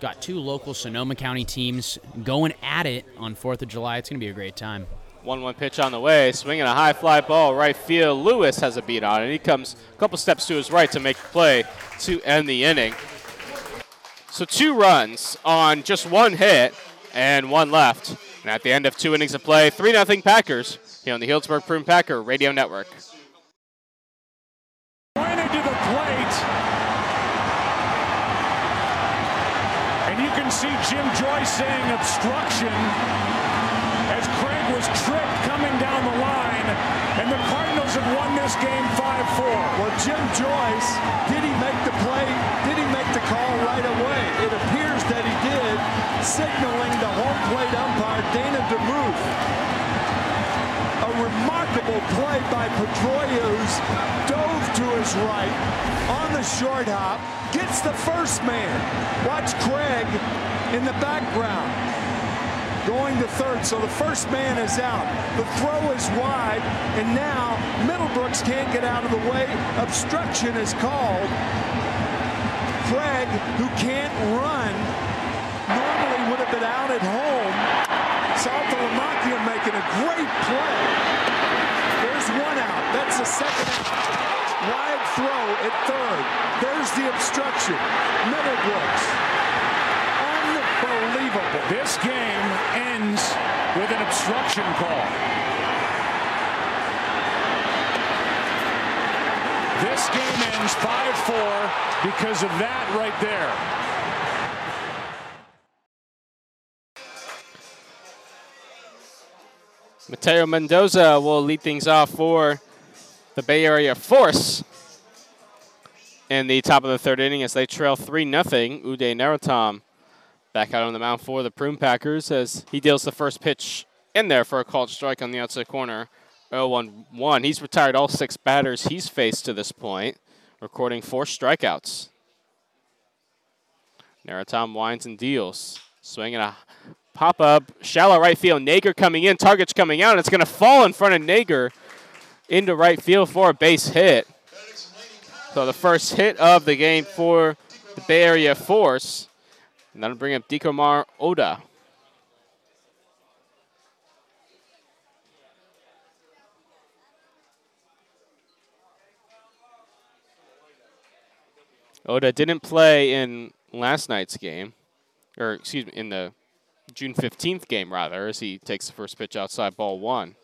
Got two local Sonoma County teams going at it on 4th of July. It's going to be a great time. 1 1 pitch on the way, swinging a high fly ball right field. Lewis has a beat on it. He comes a couple steps to his right to make the play to end the inning. So two runs on just one hit and one left. And at the end of two innings of play, 3 0 Packers here on the Healdsburg Prune Packer Radio Network. The plate. And you can see Jim Joyce saying obstruction as was tripped coming down the line. And the Cardinals have won this game 5-4. Well, Jim Joyce, did he make the play? Did he make the call right away? It appears that he did, signaling the home plate umpire, Dana DeMuth. A remarkable play by Pedroia, dove to his right, on the short hop, gets the first man. Watch Craig in the background going to third. So the first man is out. The throw is wide, and now Middlebrooks can't get out of the way. Obstruction is called. Craig, who can't run, normally would have been out at home. South Saltalamacchia making a great play. There's one out. That's the second out. Wide throw at third. There's the obstruction. Middlebrooks. Unbelievable. This game ends with an obstruction call. This game ends 5-4 because of that right there. Mateo Mendoza will lead things off for the Bay Area Force in the top of the third inning as they trail 3 0. Uday Naratam back out on the mound for the Prune Packers as he deals the first pitch in there for a called strike on the outside corner. 0 1 1. He's retired all six batters he's faced to this point, recording four strikeouts. Naratam winds and deals. Swinging a pop up, shallow right field. Nager coming in, Targich's coming out. It's going to fall in front of Nager into right field for a base hit. So the first hit of the game for the Bay Area Force. And that'll bring up Dikomar Orta. Orta didn't play in last night's game, or excuse me, in the June 15th game, rather, as he takes the first pitch outside ball one.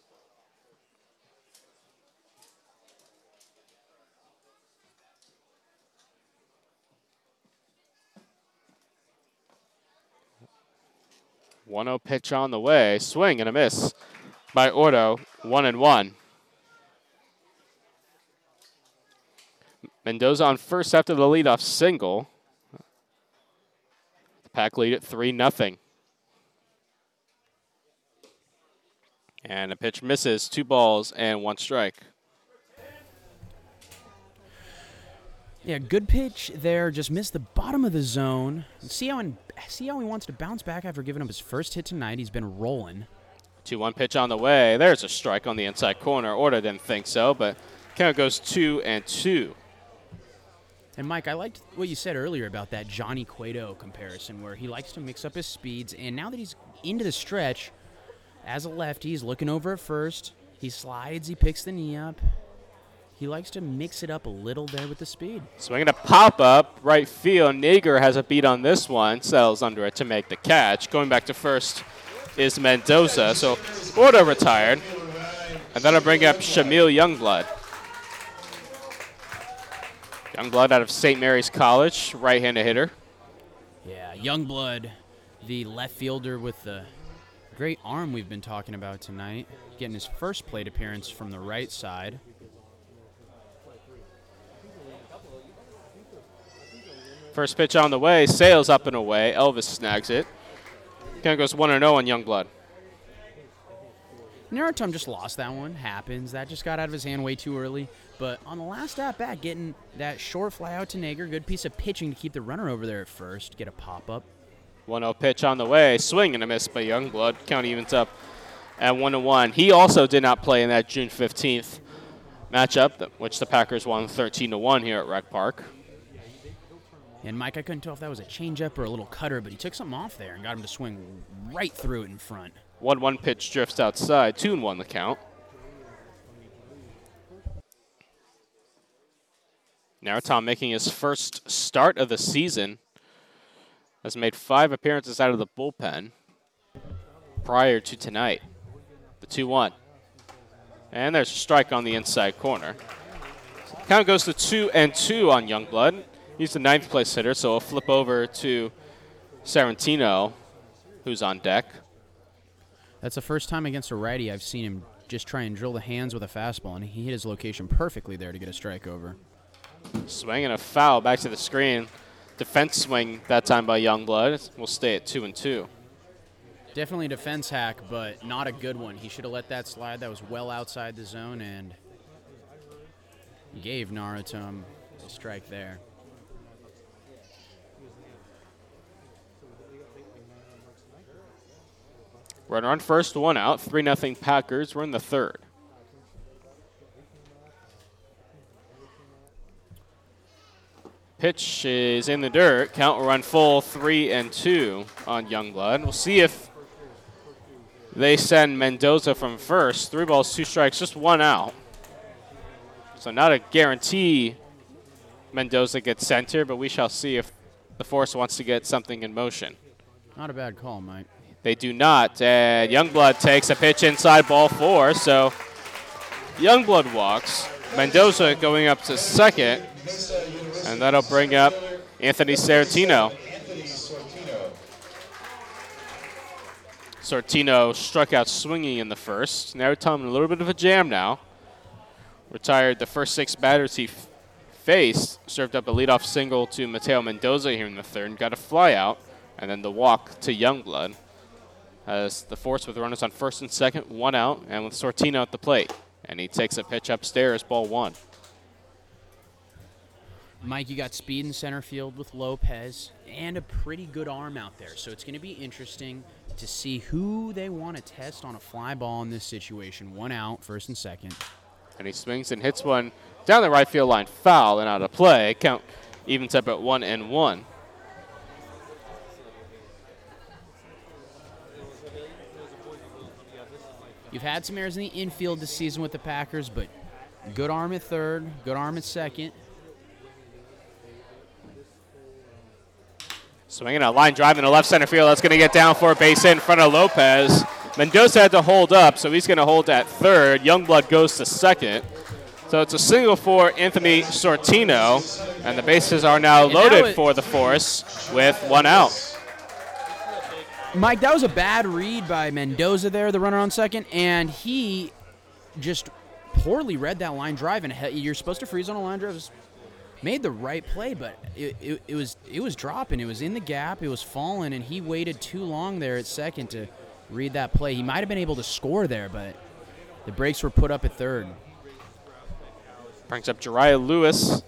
One zero pitch on the way, swing and a miss by Orta, one and one. Mendoza on first after the leadoff single. The pack lead at 3 0. And a pitch misses, two balls and one strike. Yeah, good pitch there. Just missed the bottom of the zone. See how in, see how he wants to bounce back after giving up his first hit tonight. He's been rolling. 2 1 pitch on the way. There's a strike on the inside corner. Orta didn't think so, but count goes 2 and 2. And Mike, I liked what you said earlier about that Johnny Cueto comparison, where he likes to mix up his speeds. And now that he's into the stretch, as a lefty, he's looking over at first. He slides, he picks the knee up. He likes to mix it up a little there with the speed. Swinging a pop up, right field. Nager has a beat on this one, settles under it to make the catch. Going back to first is Mendoza. So Orta retired. And that'll bring up Shamil Youngblood. Youngblood out of St. Mary's College, right-handed hitter. Yeah, Youngblood, the left fielder with the great arm we've been talking about tonight, getting his first plate appearance from the right side. First pitch on the way, sails up and away. Elvis snags it. Kind of goes 1 0 on Youngblood. Naratum just lost that one. Happens. That just got out of his hand way too early. But on the last at bat, getting that short fly out to Nager, good piece of pitching to keep the runner over there at first, get a pop up. 1 0 pitch on the way, swing and a miss by Youngblood. Count evens up at 1 1. He also did not play in that June 15th matchup, which the Packers won 13 1 here at Rec Park. And Mike, I couldn't tell if that was a changeup or a little cutter, but he took something off there and got him to swing right through it in front. 1 1 pitch drifts outside, 2 and 1 the count. Naratom making his first start of the season. Has made five appearances out of the bullpen prior to tonight. The 2 1. And there's a strike on the inside corner. Count goes to 2 and 2 on Youngblood. He's the ninth place hitter, so we'll flip over to Sarantino, who's on deck. That's the first time against a righty I've seen him just try and drill the hands with a fastball, and he hit his location perfectly there to get a strike over. Swing and a foul back to the screen. Defense swing that time by Youngblood. We'll stay at two and two. Definitely a defense hack, but not a good one. He should have let that slide. That was well outside the zone and gave Naruto a strike there. Runner on first, one out. 3 0 Packers. We're in the third. Pitch is in the dirt. Count will run full three and two on Youngblood. We'll see if they send Mendoza from first. Three balls, two strikes, just one out. So not a guarantee Mendoza gets center, but we shall see if the Force wants to get something in motion. Not a bad call, Mike. They do not. And Youngblood takes a pitch inside ball four, so Youngblood walks. Mendoza going up to second, and that'll bring up Anthony Sartino. Sortino struck out swinging in the first. Now Tom in a little bit of a jam now. Retired the first six batters he f- faced. Served up a leadoff single to Mateo Mendoza here in the third. Got a flyout, and then the walk to Youngblood. As the force with runners on first and second, one out, and with Sortino at the plate. And he takes a pitch upstairs, ball one. Mike, you got speed in center field with Lopez and a pretty good arm out there. So it's going to be interesting to see who they want to test on a fly ball in this situation. One out, first and second. And he swings and hits one down the right field line, foul and out of play. Count evens up at one and one. You've had some errors in the infield this season with the Packers, but good arm at third, good arm at second. Swinging a line drive in the left center field. That's going to get down for a base hit in front of Lopez. Mendoza had to hold up, so he's going to hold at third. Youngblood goes to second. So it's a single for Anthony Sortino, and the bases are now And now loaded it- for the Force with one out. Mike, that was a bad read by Mendoza there, the runner on second, and he just poorly read that line drive. And you're supposed to freeze on a line drive. Made the right play, but it, it, it was it was dropping. It was in the gap. It was falling, and he waited too long there at second to read that play. He might have been able to score there, but the brakes were put up at third. Brings up Jariah Lewis.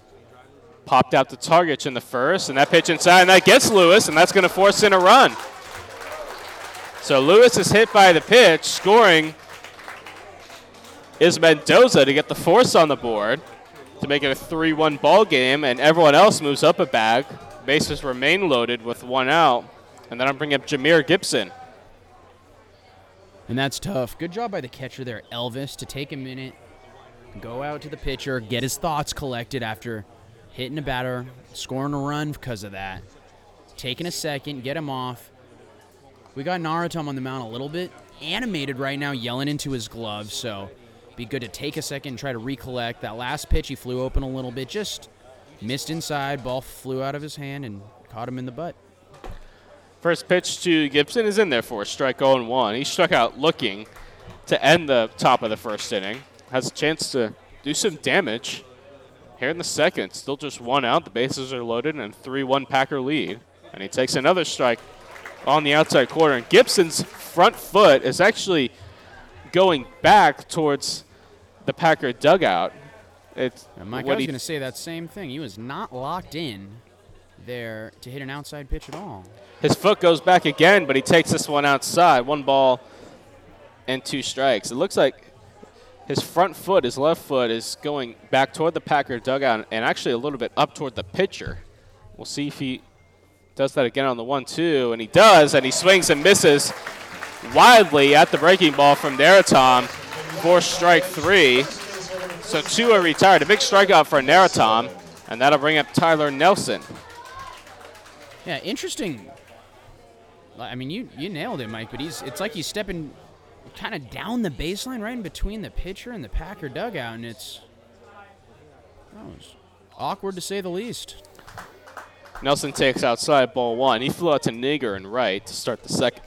Popped out to Targich in the first, and that pitch inside, and that gets Lewis, and that's going to force in a run. So Lewis is hit by the pitch. Scoring is Mendoza to get the force on the board to make it a 3-1 ball game, and everyone else moves up a bag. Bases remain loaded with one out, and then I'm bringing up Jameer Gibson. And that's tough. Good job by the catcher there, Elvis, to take a minute, go out to the pitcher, get his thoughts collected after hitting a batter, scoring a run because of that. Taking a second, get him off. We got Naruto on the mound a little bit animated right now, yelling into his glove. So be good to take a second and try to recollect. That last pitch, he flew open a little bit, just missed inside. Ball flew out of his hand and caught him in the butt. First pitch to Gibson is in there for a strike 0 1. He struck out looking to end the top of the first inning. Has a chance to do some damage here in the second. Still just one out. The bases are loaded and 3 1 Packer lead. And he takes another strike on the outside corner. And Gibson's front foot is actually going back towards the Packer dugout. It's Mike, I was going to say that same thing. He was not locked in there to hit an outside pitch at all. His foot goes back again, but he takes this one outside. One ball and two strikes. It looks like his front foot, his left foot, is going back toward the Packer dugout and actually a little bit up toward the pitcher. We'll see if he does that again on the one two, and he does, and he swings and misses wildly at the breaking ball from Naratom for strike three. So two are retired. A big strikeout for Naratom, and that'll bring up Tyler Nelson. Yeah, interesting. I mean, you you nailed it, Mike. But he's it's like he's stepping kind of down the baseline, right in between the pitcher and the Packer dugout, and it's that was awkward to say the least. Nelson takes outside ball one. He flew out to Nager and right to start the second.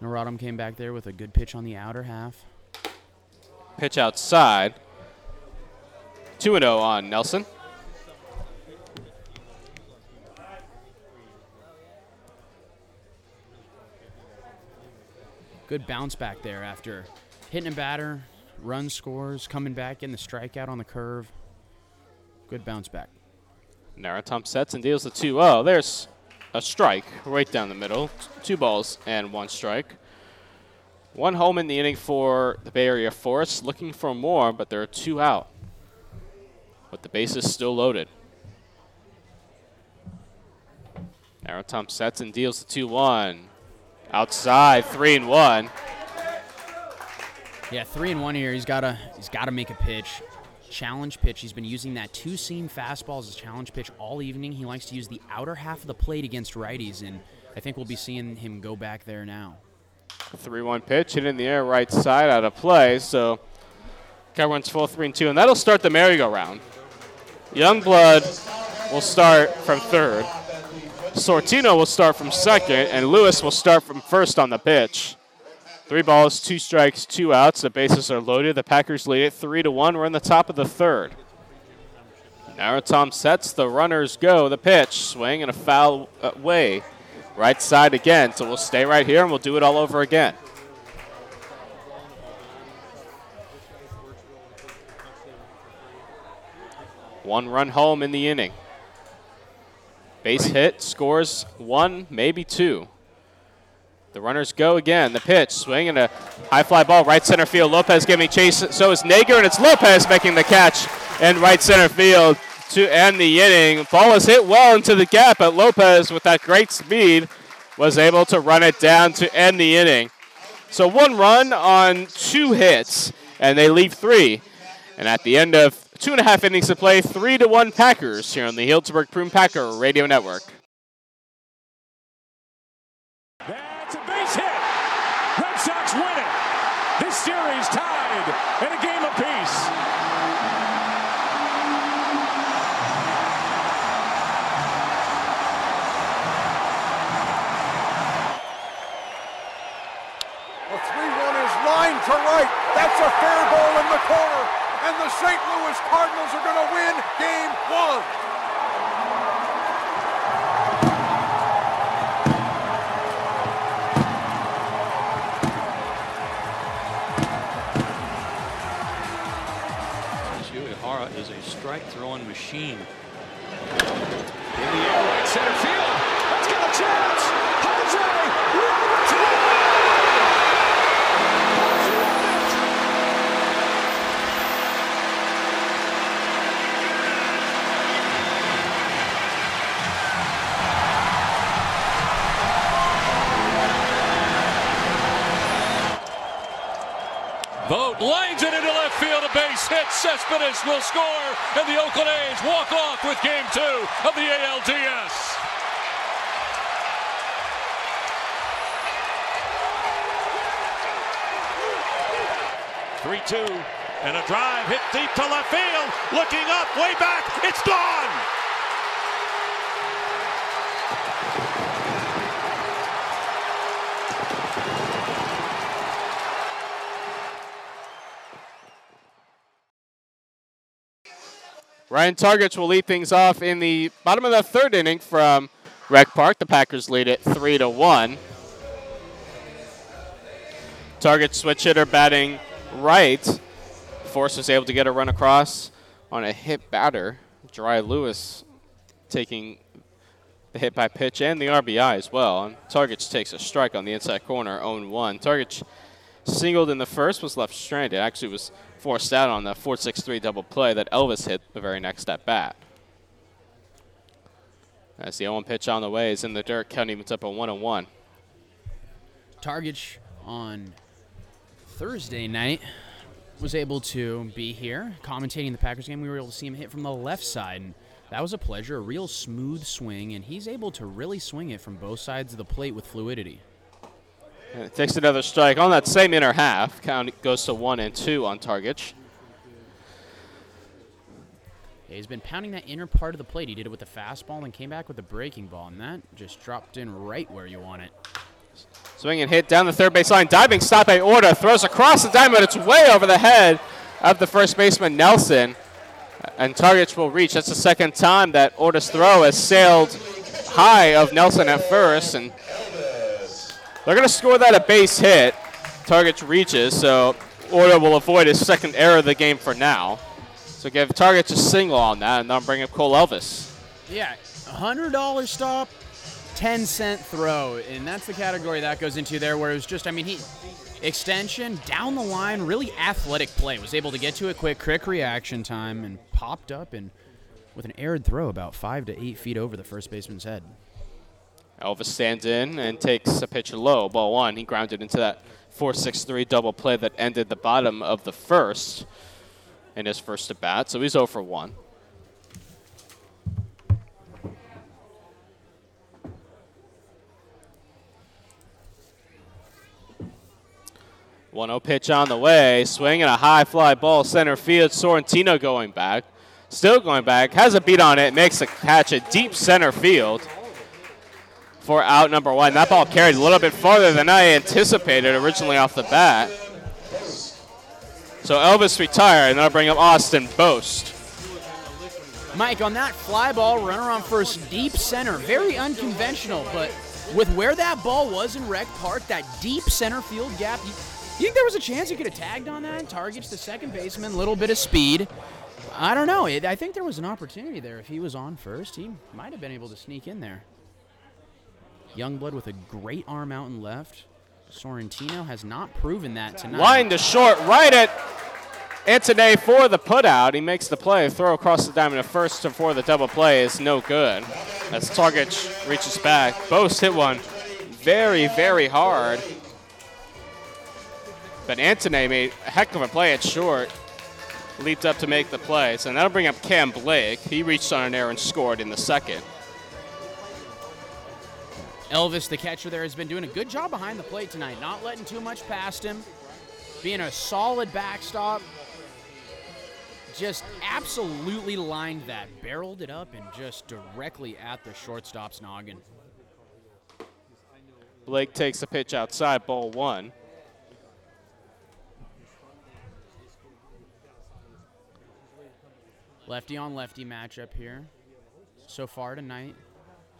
Narodom came back there with a good pitch on the outer half. Pitch outside. 2 0 on Nelson. Good bounce back there after hitting a batter, run scores, coming back in the strikeout on the curve. Good bounce back. Naratom sets and deals the 2 0. There's a strike right down the middle. Two balls and one strike. One home in the inning for the Bay Area Forest. Looking for more, but there are two out. But the base is still loaded. Naratom sets and deals the 2 1. Outside, 3 and 1. Yeah, three and one here. He's gotta he's gotta make a pitch. Challenge pitch. He's been using that two seam fastball as a challenge pitch all evening. He likes to use the outer half of the plate against righties, and I think we'll be seeing him go back there now. 3-1 pitch, hit in the air right side out of play. So count runs full three and two, and that'll start the merry-go-round. Youngblood will start from third. Sortino will start from second, and Lewis will start from first on the pitch. Three balls, two strikes, two outs. The bases are loaded. The Packers lead it three to one. We're in the top of the third. Now Tom sets. The runners go. The pitch, swing in a foul uh, way, right side again. So we'll stay right here and we'll do it all over again. One run home in the inning. Base hit, scores one, maybe two. The runners go again. The pitch, swing and a high fly ball, right center field. Lopez giving chase. So is Nager, and it's Lopez making the catch in right center field to end the inning. Ball is hit well into the gap, but Lopez, with that great speed, was able to run it down to end the inning. So one run on two hits, and they leave three. And at the end of two and a half innings to play, three to one Packers here on the Healdsburg Prune Packer Radio Network. To right. That's a fair ball in the corner. And the St. Louis Cardinals are going to win game one. Uehara is a strike throwing machine. In the air, right center lines it into left field. A base hit. Cespedes will score, and the Oakland A's walk off with Game Two of the ALDS. Three-two, and a drive hit deep to left field. Looking up, way back, it's gone. Ryan Targich will lead things off in the bottom of the third inning from Rec Park. The Packers lead it three to one. Targich switch hitter batting right. Force was able to get a run across on a hit batter. Dry Lewis taking the hit by pitch and the RBI as well. And Targich takes a strike on the inside corner, 0 1. Targich singled in the first, was left stranded. Actually, was forced out on the 4-6-3 double play that Elvis hit the very next at bat. As the 0 pitch on the way is in the dirt, County up a 1 1. Targich on Thursday night was able to be here commentating the Packers game. We were able to see him hit from the left side, and that was a pleasure. A real smooth swing, and he's able to really swing it from both sides of the plate with fluidity. And it takes another strike on that same inner half. Count goes to 1 and 2 on Targich. Yeah, he's been pounding that inner part of the plate. He did it with the fastball and came back with the breaking ball, and that just dropped in right where you want it. Swing and hit down the third base line. Diving stop by Orta. Throws across the diamond. It's way over the head of the first baseman, Nelson. And Targich will reach. That's the second time that Orta's throw has sailed high of Nelson at first. And they're going to score that a base hit. Targich reaches, so Orta will avoid his second error of the game for now. So give Targich a single on that, and then bring up Cole Elvis. Yeah, $100 stop, 10 cent throw. And that's the category that goes into there where it was just, I mean, he extension down the line, really athletic play. Was able to get to it quick, quick reaction time, and popped up and with an aired throw about five to eight feet over the first baseman's head. Elvis stands in and takes a pitch low, ball one. He grounded into that 4-6-3 double play that ended the bottom of the first in his first at bat. So he's 0 for 1. 1-0 pitch on the way, swinging a high fly ball center field. Sorrentino going back, still going back, has a beat on it, makes a catch at deep center field for out number one. That ball carried a little bit farther than I anticipated originally off the bat. So Elvis retired, and I'll bring up Austin Boast. Mike, on that fly ball, runner on first, deep center. Very unconventional, but with where that ball was in Rec Park, that deep center field gap, you, you think there was a chance he could have tagged on that? Targich the second baseman, little bit of speed. I don't know. I think there was an opportunity there. If he was on first, he might have been able to sneak in there. Youngblood with a great arm out and left. Sorrentino has not proven that tonight. Line to short, right at Antone for the putout. He makes the play. Throw across the diamond to first for the double play is no good. As Targich reaches back. Boast hit one very, very hard. But Antone made a heck of a play at short. Leaped up to make the play. So that'll bring up Cam Blake. He reached on an error and scored in the second. Elvis, the catcher there, has been doing a good job behind the plate tonight, not letting too much past him, being a solid backstop. Just absolutely lined that, barreled it up, and just directly at the shortstop's noggin. Blake takes the pitch outside, ball one. Lefty on lefty matchup here. So far tonight,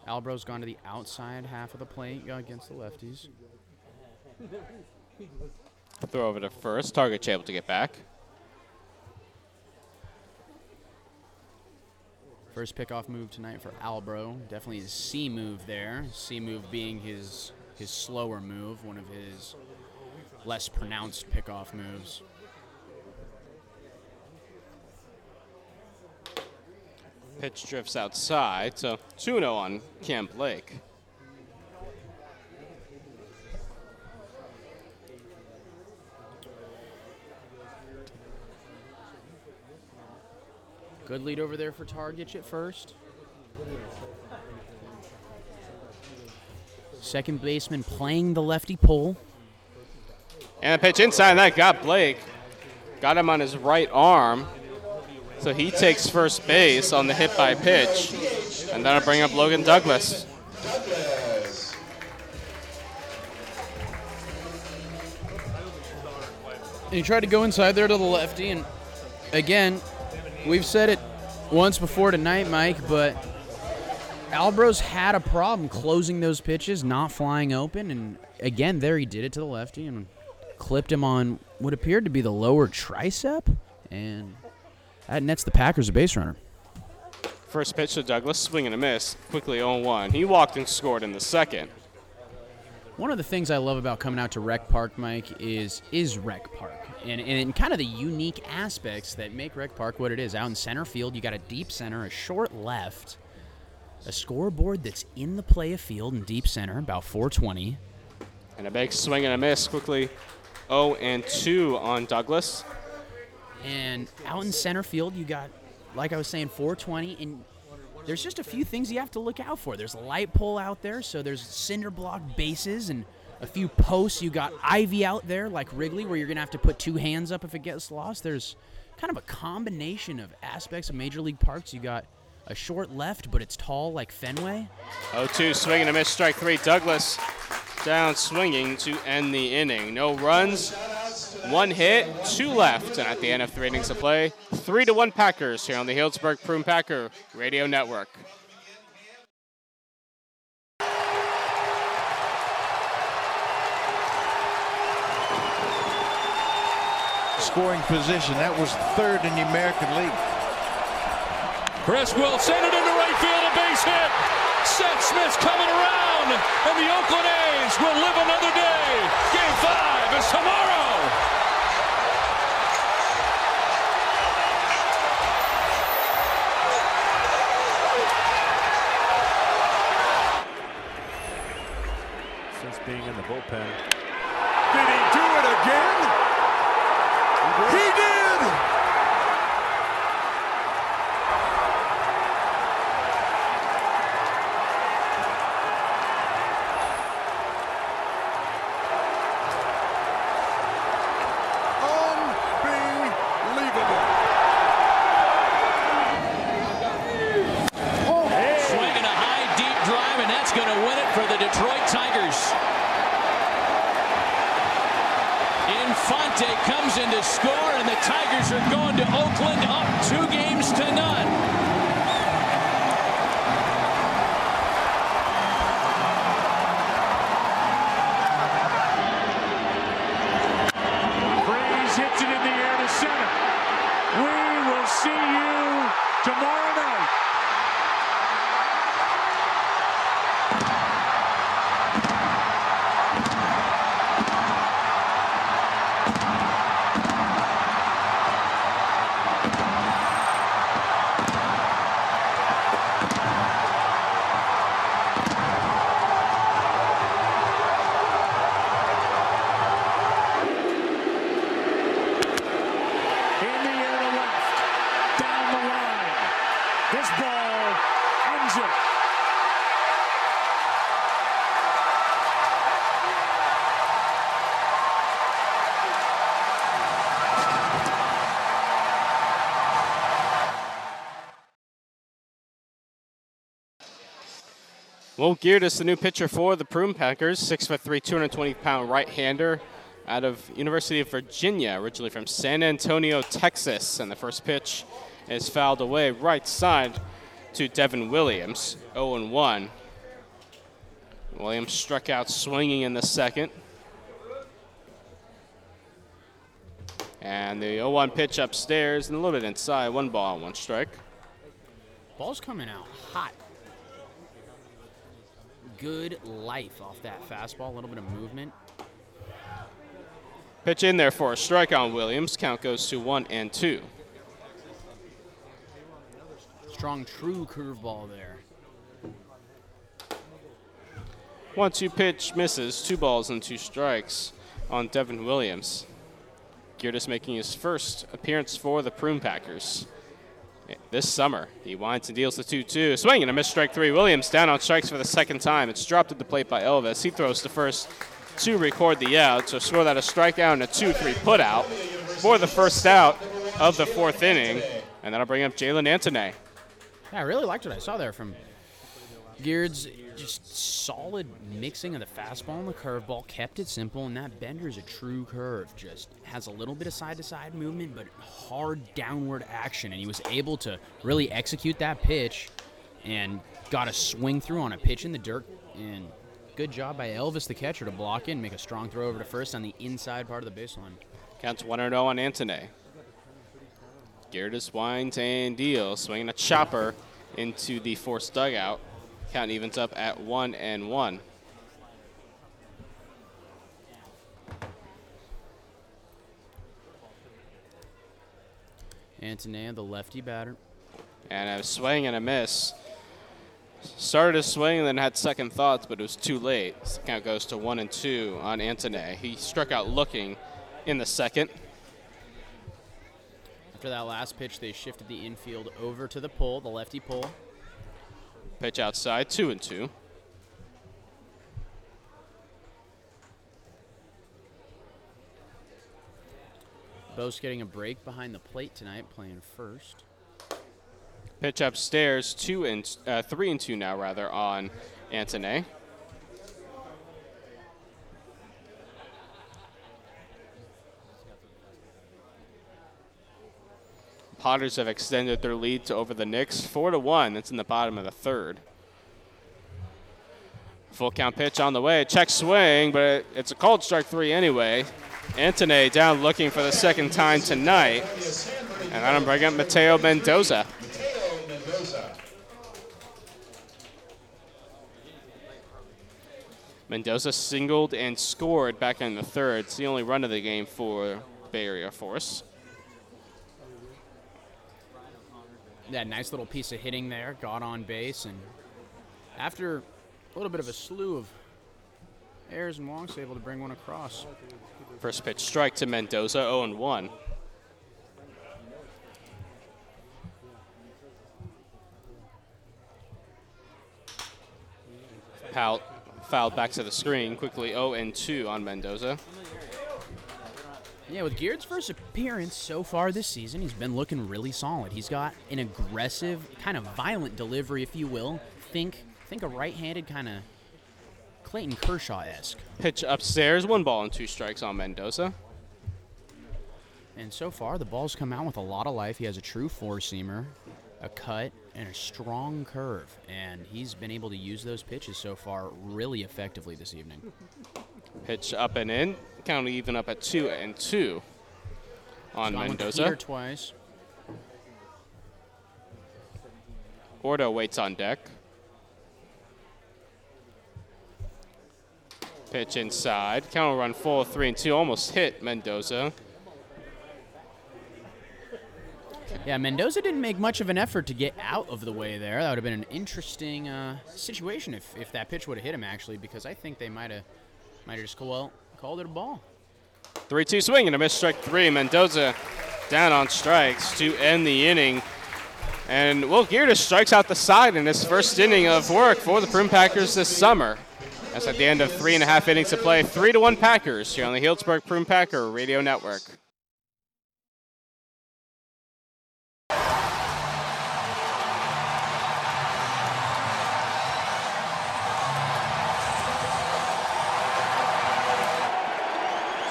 Albro's gone to the outside half of the plate against the lefties. Throw over to first. Targich able to get back. First pickoff move tonight for Albro. Definitely his C move there. C move being his his slower move, one of his less pronounced pickoff moves. Pitch drifts outside, so 2 0 on Cam Blake. Good lead over there for Targich at first. Second baseman playing the lefty pole. And a pitch inside, that got Blake. Got him on his right arm. So he takes first base on the hit by pitch. And that'll bring up Logan Douglas. And he tried to go inside there to the lefty. And again, we've said it once before tonight, Mike, but Albro's had a problem closing those pitches, not flying open. And again, there he did it to the lefty and clipped him on what appeared to be the lower tricep. And that nets the Packers a base runner. First pitch to Douglas, swing and a miss. Quickly 0 1. He walked and scored in the second. One of the things I love about coming out to Rec Park, Mike, is is Rec Park, and, and kind of the unique aspects that make Rec Park what it is. Out in center field, you got a deep center, a short left, a scoreboard that's in the play of field in deep center, about 420. And a big swing and a miss. Quickly 0 and 2 on Douglas. And out in center field, you got, like I was saying, 420, and there's just a few things you have to look out for. There's a light pole out there, so there's cinder block bases and a few posts. You got ivy out there, like Wrigley, where you're gonna have to put two hands up if it gets lost. There's kind of a combination of aspects of major league parks. You got a short left, but it's tall like Fenway. 0 2, swing and a miss, strike three. Douglas down swinging to end the inning. No runs, one hit, two left, and at the end of three innings of play, three to one Packers here on the Healdsburg Prune Packer Radio Network. Scoring position, that was third in the American League. Crisp will send it into right field, a base hit. Seth Smith's coming around, and the Oakland A's will live another day. Game five is tomorrow. Being in the bullpen. Did he do it again? He did! Infante comes in to score, and the Tigers are going to Oakland up two games to none. Freese hits it in the air to center. We will see you tomorrow night. In the air to left. Down the line. This ball ends it. Will Geertis, the new pitcher for the Prune Packers, six foot three, 220 pound right-hander out of University of Virginia, originally from San Antonio, Texas. And the first pitch is fouled away right side to Devin Williams, 0 1. Williams struck out swinging in the second. And the 0 1 pitch upstairs and a little bit inside, one ball, one strike. Ball's coming out hot. Good life off that fastball, a little bit of movement. Pitch in there for a strike on Williams. Count goes to one and two. Strong, true curveball there. One two pitch misses. Two balls and two strikes on Devin Williams. Geertis making his first appearance for the Prune Packers this summer. He winds and deals the 2 2. Swing and a missed strike three. Williams down on strikes for the second time. It's dropped at the plate by Elvis. He throws to first to record the out. So score that a strikeout and a 2 3 put out for the first out of the fourth inning. And that'll bring up Jalen Antone. Yeah, I really liked what I saw there from Geards. Just solid mixing of the fastball and the curveball. Kept it simple, and that bender is a true curve. Just has a little bit of side to side movement, but hard downward action. And he was able to really execute that pitch and got a swing through on a pitch in the dirt. And good job by Elvis, the catcher, to block in, and make a strong throw over to first on the inside part of the baseline. Counts 1 0 on Antone. Geertis winds and deals, swinging a chopper into the forced dugout. Count evens up at 1 and 1. Antone, the lefty batter. And a swing and a miss. Started a swing and then had second thoughts, but it was too late. So count goes to 1 and 2 on Antone. He struck out looking in the second. After that last pitch, they shifted the infield over to the pole, the lefty pole. Pitch outside, 2 and 2. Bo's getting a break behind the plate tonight, playing first. Pitch upstairs, two and uh, three and two now rather on Antone. Potters have extended their lead to over the Knicks, four to one. That's in the bottom of the third. Full count pitch on the way. Check swing, but it's a called strike three anyway. Antone down looking for the second time tonight. And that'll bring up Mateo Mendoza. Mendoza singled and scored back in the third. It's the only run of the game for Bay Area Force. That nice little piece of hitting there, got on base, and after a little bit of a slew of errors and walks, able to bring one across. First pitch strike to Mendoza, 0 and 1. Foul, fouled back to the screen quickly, 0 and 2 on Mendoza. Yeah, with Geard's first appearance so far this season, he's been looking really solid. He's got an aggressive, kind of violent delivery, if you will. Think, think a right-handed kind of Clayton Kershaw-esque. Pitch upstairs, one ball and two strikes on Mendoza. And so far, the ball's come out with a lot of life. He has a true four seamer, a cut, and a strong curve. And he's been able to use those pitches so far really effectively this evening. [laughs] Pitch up and in. Count even up at two and two on Gone Mendoza. Twice. Gordo waits on deck. Pitch inside. Count will run full of three and two. Almost hit Mendoza. Yeah, Mendoza didn't make much of an effort to get out of the way there. That would have been an interesting uh, situation if, if that pitch would have hit him, actually, because I think they might have have just called it a ball. 3 2 swing and a miss strike three. Mendoza down on strikes to end the inning. And Will Geertis strikes out the side in his first inning of work for the Prune Packers this summer. That's at the end of three and a half innings to play. Three to one Packers here on the Healdsburg Prune Packer Radio Network.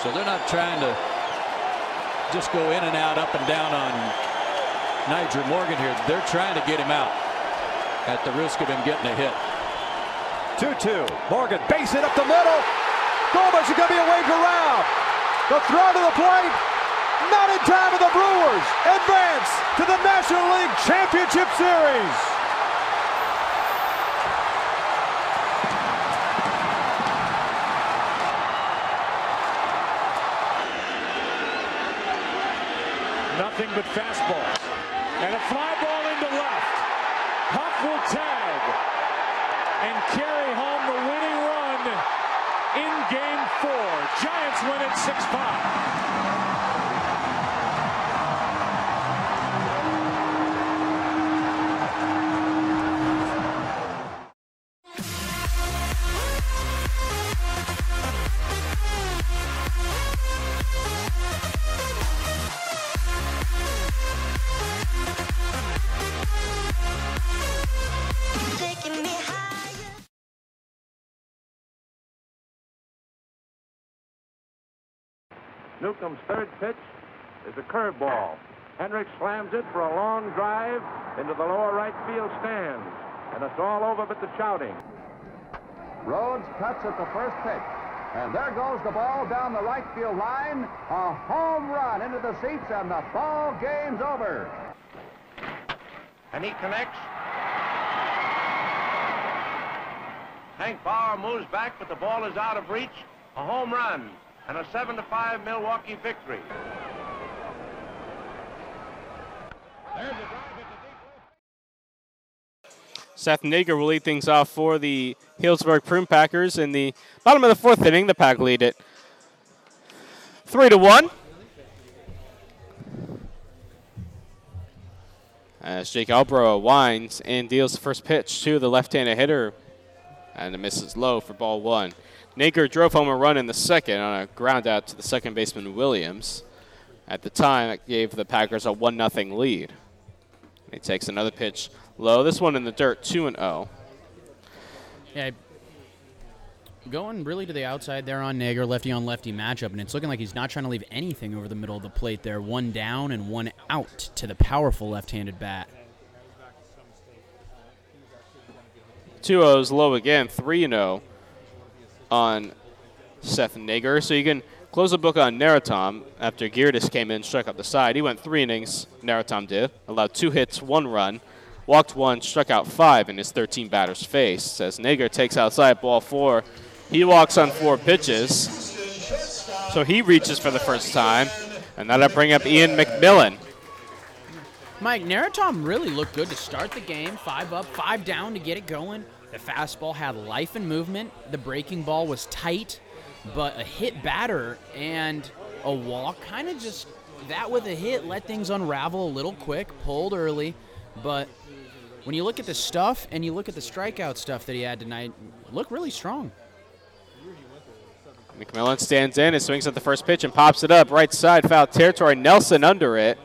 So they're not trying to just go in and out, up and down on Nyjer Morgan here. They're trying to get him out at the risk of him getting a hit. 2-2. Morgan base it up the middle. Gomez is going to be a waved around. The throw to the plate. Not in time for the Brewers. Advance to the National League Championship Series. Nothing but fastballs. And a fly ball into left. Huff will tag and carry home the winning run in game four. Giants win it 6-5. Newcombe's third pitch is a curveball. Henrich slams it for a long drive into the lower right field stands. And it's all over but the shouting. Rhodes cuts at the first pitch. And there goes the ball down the right field line. A home run into the seats, and the ball game's over. And he connects. Hank Bauer moves back, but the ball is out of reach. A home run and a 7 to 5 Milwaukee victory. Seth Nager will lead things off for the Healdsburg Prune Packers in the bottom of the fourth inning. The Pack lead it three to one. As Jake Albro winds and deals the first pitch to the left-handed hitter, and it misses low for ball one. Nager drove home a run in the second on a ground out to the second baseman Williams. At the time, that gave the Packers a one 0 lead. He takes another pitch low. This one in the dirt, two and oh. zero. Yeah, going really to the outside there on Nager, lefty on lefty matchup, and it's looking like he's not trying to leave anything over the middle of the plate there. One down and one out to the powerful left-handed bat. Two O's low again, three and zero on Seth Nager. So you can close the book on Naratom after Geertis came in, struck out the side. He went three innings. Naratom did, allowed two hits, one run, walked one, struck out five in his 13 batters faced. As Nager takes outside ball four, he walks on four pitches. So he reaches for the first time, and that'll bring up Ian McMillan. Mike, Naratom really looked good to start the game. Five up, five down to get it going. The fastball had life and movement. The breaking ball was tight, but a hit batter and a walk kind of just that with a hit let things unravel a little quick. Pulled early, but when you look at the stuff and you look at the strikeout stuff that he had tonight, look really strong. McMillan stands in and swings at the first pitch and pops it up right side foul territory. Nelson under it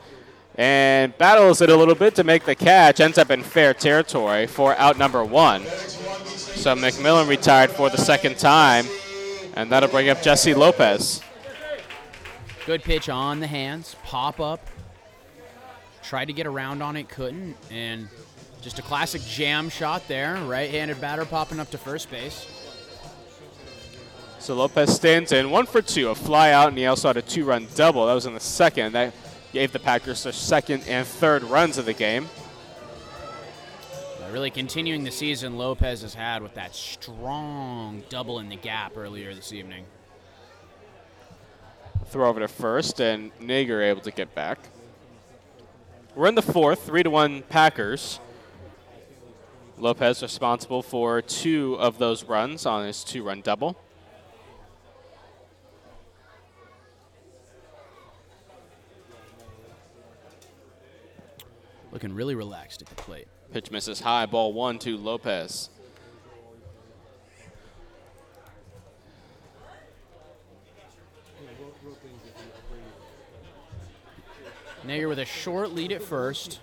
and battles it a little bit to make the catch. Ends up in fair territory for out number one. So McMillan retired for the second time, and that'll bring up Jesse Lopez. Good pitch on the hands, pop up. Tried to get around on it, couldn't, and just a classic jam shot there. Right-handed batter popping up to first base. So Lopez stands in one for two, a fly out, and he also had a two-run double. That was in the second. That gave the Packers their second and third runs of the game. Really continuing the season Lopez has had with that strong double in the gap earlier this evening. Throw over to first, and Nager able to get back. We're in the fourth, three to one Packers. Lopez responsible for two of those runs on his two-run double. Looking really relaxed at the plate. Pitch misses high, ball one to Lopez. Nager with a short lead at first.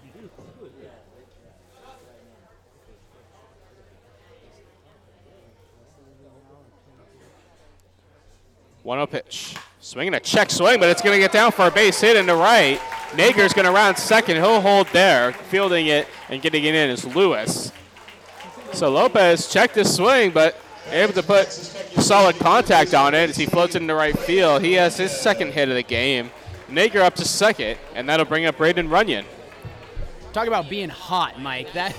One 0 pitch. Swinging a check swing, but it's going to get down for a base hit into right. Nager's going to round second. He'll hold there. Fielding it and getting it in is Lewis. So Lopez checked his swing, but able to put solid contact on it as he floats it into right field. He has his second hit of the game. Nager up to second, and that'll bring up Braden Runyon. Talk about being hot, Mike. That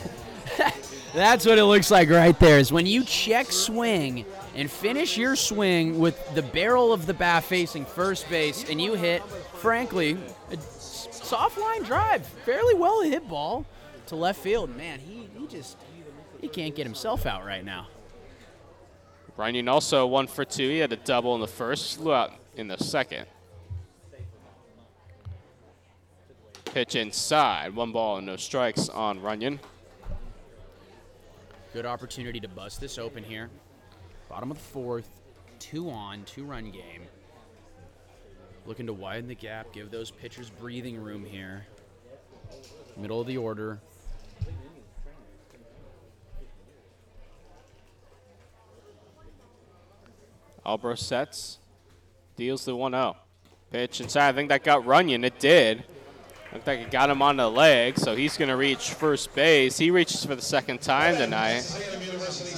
[laughs] That's what it looks like right there. Is when you check swing and finish your swing with the barrel of the bat facing first base, and you hit, frankly, a soft line drive, fairly well hit ball to left field. Man, he, he just he can't get himself out right now. Runyon also one for two. He had a double in the first, flew out in the second. Pitch inside, one ball and no strikes on Runyon. Good opportunity to bust this open here. Bottom of the fourth, two on, two run game. Looking to widen the gap, give those pitchers breathing room here. Middle of the order. Albro sets, deals the 1 0. Pitch inside. I think that got Runyon. It did. Looked like it got him on the leg, so he's going to reach first base. He reaches for the second time tonight,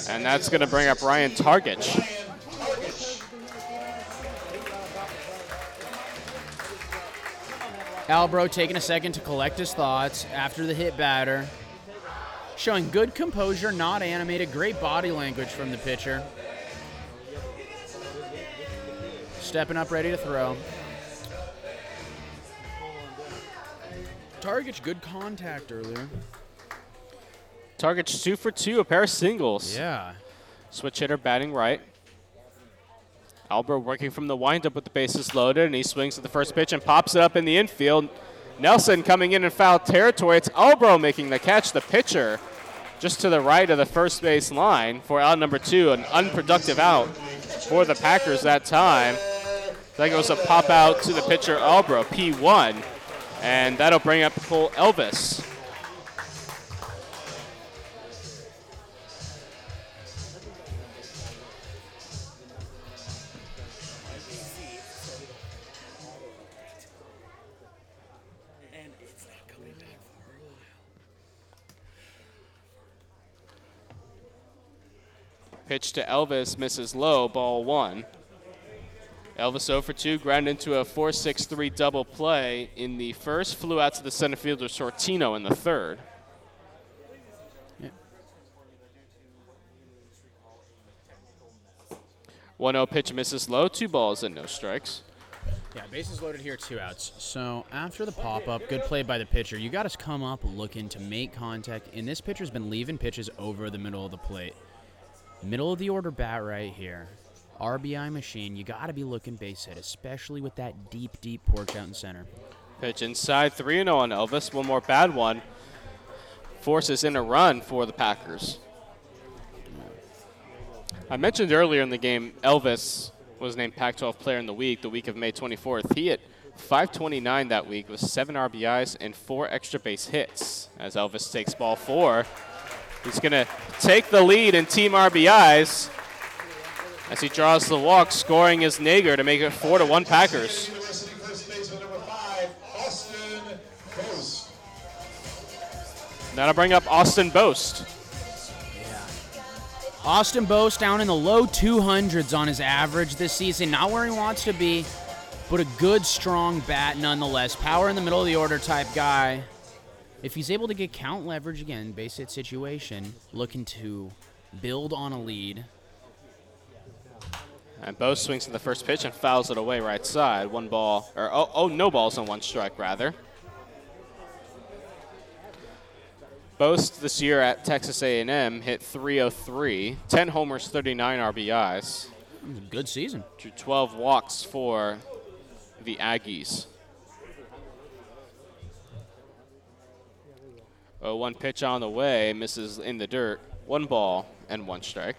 and that's going to bring up Ryan Targich. Albro taking a second to collect his thoughts after the hit batter. Showing good composure, not animated, great body language from the pitcher. Stepping up, ready to throw. Targich's good contact earlier. Targich's two for two, a pair of singles. Yeah. Switch hitter batting right. Albro working from the windup with the bases loaded, and he swings at the first pitch and pops it up in the infield. Nelson coming in in foul territory. It's Albro making the catch, the pitcher, just to the right of the first base line for out number two, an unproductive out for the Packers that time. That goes a pop out to the pitcher Albro, P1, and that'll bring up Cole Elvis. Pitch to Elvis, misses low, ball one. Elvis 0 for 2, ground into a 4 6 3 double play in the first, flew out to the center fielder Sortino in the third. One 0 pitch misses low, two balls and no strikes. Yeah, bases loaded here, two outs. So after the pop up, good play by the pitcher. You got to come up looking to make contact, and this pitcher's been leaving pitches over the middle of the plate. Middle of the order bat right here. RBI machine, you got to be looking base hit, especially with that deep, deep porch out in center. Pitch inside, 3 0 on Elvis. One more bad one. Forces in a run for the Packers. I mentioned earlier in the game, Elvis was named Pac 12 Player in the Week, the week of May 24th. He hit 529 that week with seven RBIs and four extra base hits. As Elvis takes ball four, he's going to take the lead in team RBIs as he draws the walk, scoring is Nager to make it 4 to 1 Packers. That'll bring up Austin Boast. Yeah. Austin Boast down in the low 200s on his average this season. Not where he wants to be, but a good, strong bat nonetheless. Power in the middle of the order type guy. If he's able to get count leverage again, base hit situation, looking to build on a lead, and Boast swings in the first pitch and fouls it away right side. One ball, or oh, oh no balls on one strike rather. Boast this year at Texas A&M hit 303, 10 homers, 39 RBIs. Good season. Drew 12 walks for the Aggies. Oh, one pitch on the way, misses in the dirt. One ball and one strike.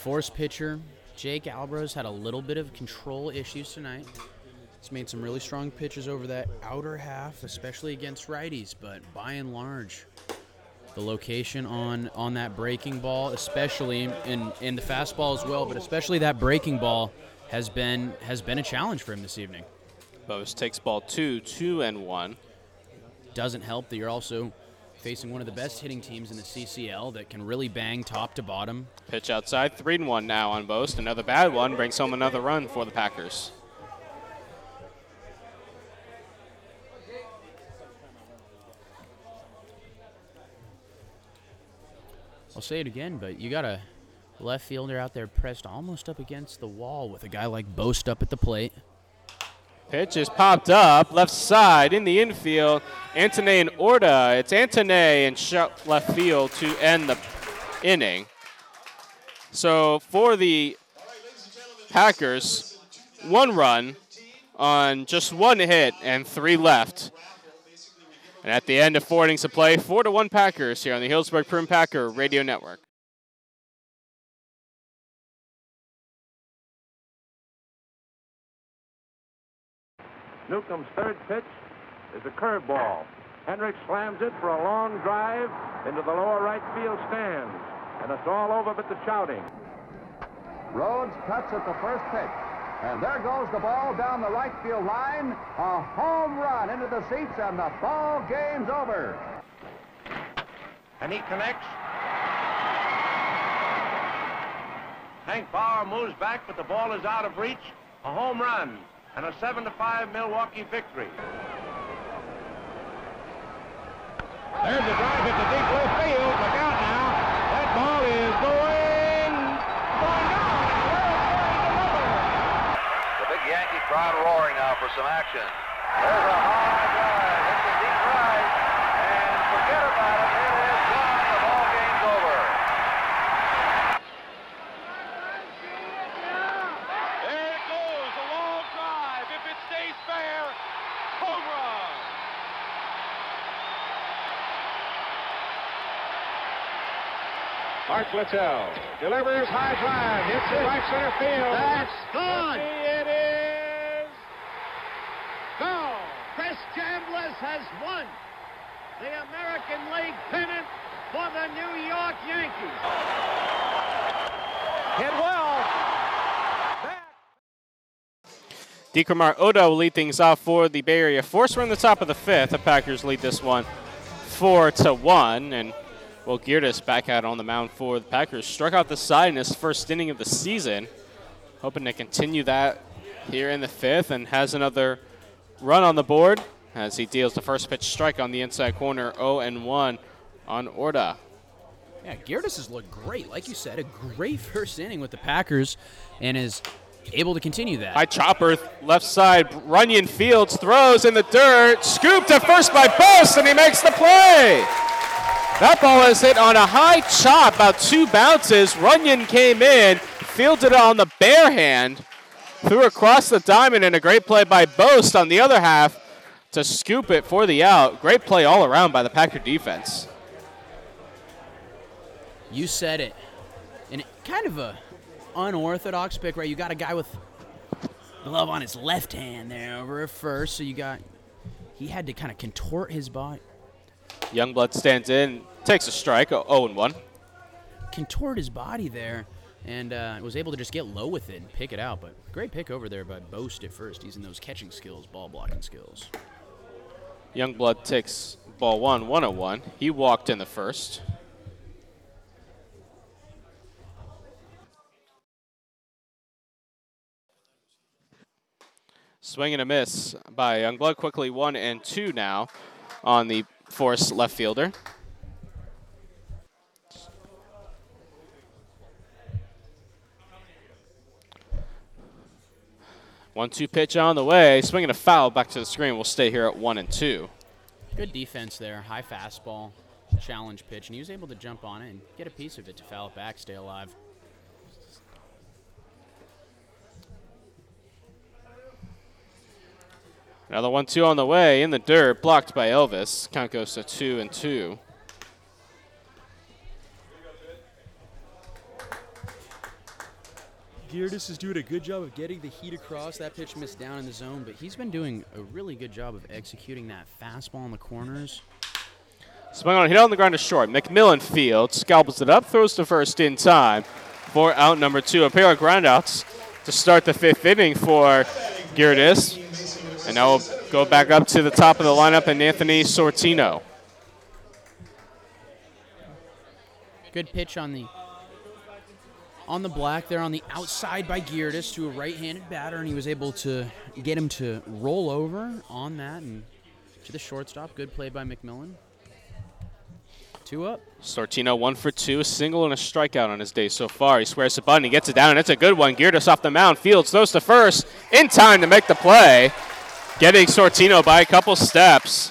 Force pitcher Jake Albro's had a little bit of control issues tonight. He's made some really strong pitches over that outer half, especially against righties, but by and large, the location on on that breaking ball, especially in in the fastball as well, but especially that breaking ball has been has been a challenge for him this evening. Boast takes ball two, two and one. Doesn't help that you're also facing one of the best hitting teams in the CCL that can really bang top to bottom. Pitch outside, three and one now on Boast. Another bad one brings home another run for the Packers. I'll say it again, but you got a left fielder out there pressed almost up against the wall with a guy like Boast up at the plate. Pitch is popped up left side in the infield. Antone and Orta. It's Antone and shut left field to end the inning. So for the Packers, one run on just one hit and three left. And at the end of four innings of play, four to one Packers here on the Healdsburg Prune Packer Radio Network. Newcombe's third pitch is a curveball. Henrich slams it for a long drive into the lower right field stands. And it's all over but the shouting. Rhodes cuts at the first pitch. And there goes the ball down the right field line. A home run into the seats, and the ball game's over. And he connects. Hank Bauer moves back, but the ball is out of reach. A home run and a 7 to 5 Milwaukee victory. There's a drive into deep left field. Look out now. That ball is going, going down. The big Yankee crowd roaring now for some action. There's a high drive into deep right, and forget about it. It is gone. The ball game's over. There it goes. A long drive. If it stays fair, home run. Art Littell delivers high drive, hits it right center field. That's gone. It is gone. Chris Chambliss has won the American League pennant for the New York Yankees. Hit well. Decramar Orta will lead things off for the Bay Area Force. We're in the top of the fifth. The Packers lead this one four to one, and Will Geertis back out on the mound for the Packers. Struck out the side in his first inning of the season, hoping to continue that here in the fifth, and has another run on the board as he deals the first pitch strike on the inside corner, 0 and 1 on Orta. Yeah, Geertis has looked great. Like you said, a great first inning with the Packers and is able to continue that. High chopper, left side, Runyon Fields throws in the dirt, scooped to first by Boast, and he makes the play. That ball is hit on a high chop, about two bounces. Runyon came in, fielded it on the bare hand, threw across the diamond, and a great play by Boast on the other half to scoop it for the out. Great play all around by the Packer defense. You said it. And kind of a unorthodox pick, right? You got a guy with glove on his left hand there over at first, so you got he had to kind of contort his body. Youngblood stands in, takes a strike, 0 and 1. Contort his body there and uh, was able to just get low with it and pick it out. But great pick over there by Boast at first, using those catching skills, ball blocking skills. Youngblood takes ball one, 101. He walked in the first. Swing and a miss by Youngblood. Quickly one and two now on the Force left fielder. One two pitch on the way. Swinging a foul back to the screen. We'll stay here at one and two. Good defense there. High fastball, challenge pitch, and he was able to jump on it and get a piece of it to foul it back, stay alive. Another one two on the way in the dirt, blocked by Elvis. Count goes to two and two. Geardes is doing a good job of getting the heat across. That pitch missed down in the zone, but he's been doing a really good job of executing that fastball in the corners. Swung on, hit on the ground to short. McMillan field, scalpels it up, throws to first in time for out number two. A pair of groundouts to start the fifth inning for Geardes. And now we'll go back up to the top of the lineup and Anthony Sortino. Good pitch on the on the black there on the outside by Geardes to a right-handed batter, and he was able to get him to roll over on that and to the shortstop. Good play by McMillan. Two up. Sortino one for two, a single and a strikeout on his day so far. He squares the button, he gets it down, and it's a good one. Geardes off the mound, Fields throws to first in time to make the play, getting Sortino by a couple steps.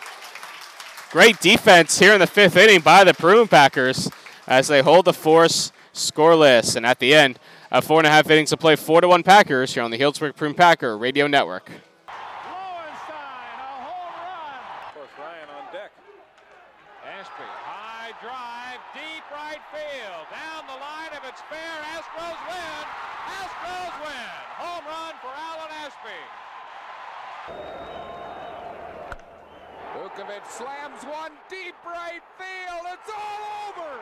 Great defense here in the fifth inning by the Prune Packers as they hold the force scoreless. And at the end of four and a half innings to play, four to one Packers here on the Healdsburg Prune Packer Radio Network. Course Ryan on deck. Ashby, high drive, deep right field. Down the line, if it's fair, Astros win. Astros win. Home run for Alan Ashby. Vukovich slams one deep right field. It's all over.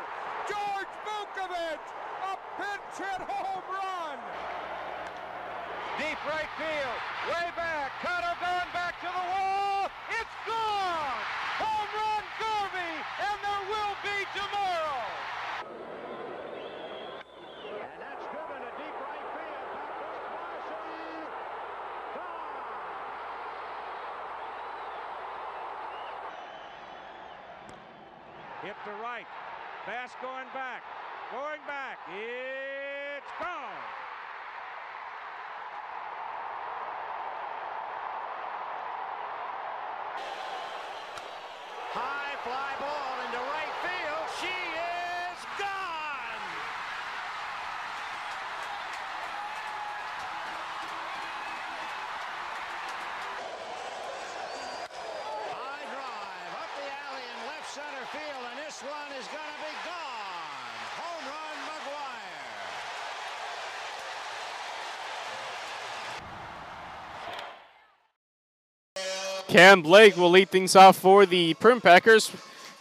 George Vukovich, a pinch hit home run. Deep right field, way back. Cutter going back to the wall. It's gone. Home run Garvey, and there will be tomorrow. And that's driven to deep right field. Back goes Marcy. Hit to right. Bass going back. Going back. It's gone. High fly ball into right field. She is gone. High drive up the alley in left center field, and this one is going to be gone. Home run, McGwire. Cam Blake will lead things off for the Prune Packers.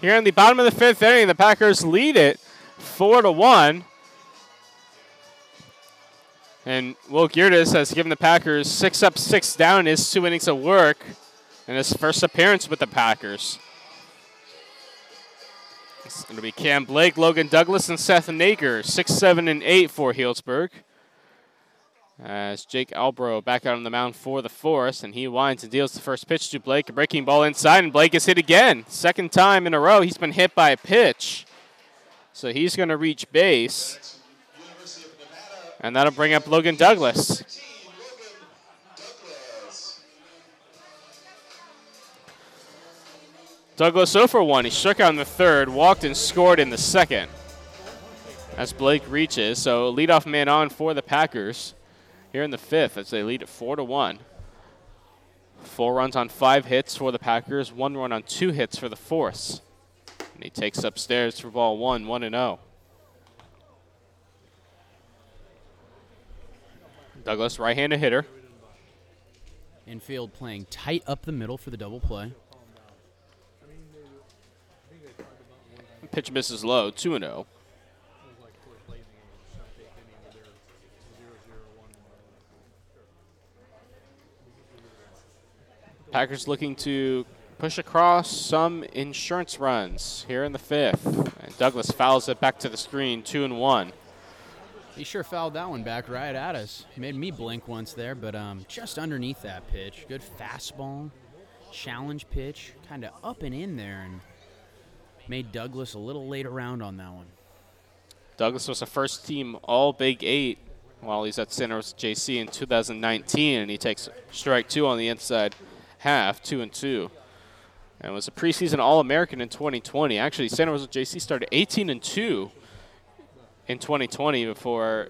Here in the bottom of the fifth inning, the Packers lead it four to one. And Will Geardes has given the Packers six up, six down his two innings of work in his first appearance with the Packers. It's going to be Cam Blake, Logan Douglas, and Seth Nager, six, seven, and eight for Healdsburg. As Jake Albro back out on the mound for the Force, and he winds and deals the first pitch to Blake. A breaking ball inside, and Blake is hit again. Second time in a row he's been hit by a pitch. So he's going to reach base. And that'll bring up Logan Douglas. Douglas 0 for 1. He struck out in the third, walked and scored in the second. As Blake reaches, so leadoff man on for the Packers here in the fifth as they lead at four to one. Four runs on five hits for the Packers, one run on two hits for the Force. And he takes upstairs for ball one, one and zero. Douglas, right-handed hitter. Infield playing tight up the middle for the double play. Pitch misses low, two and oh. zero. Packers looking to push across some insurance runs here in the fifth. And Douglas fouls it back to the screen, two and one. He sure fouled that one back right at us. Made me blink once there, but um, just underneath that pitch. Good fastball, challenge pitch, kind of up and in there, and made Douglas a little late around on that one. Douglas was a first team All Big Eight while he's at Rosa JC in 2019, and he takes strike two on the inside half, two and two. And was a preseason All American in 2020. Actually, Santa Rosa JC started 18 and two in 2020 before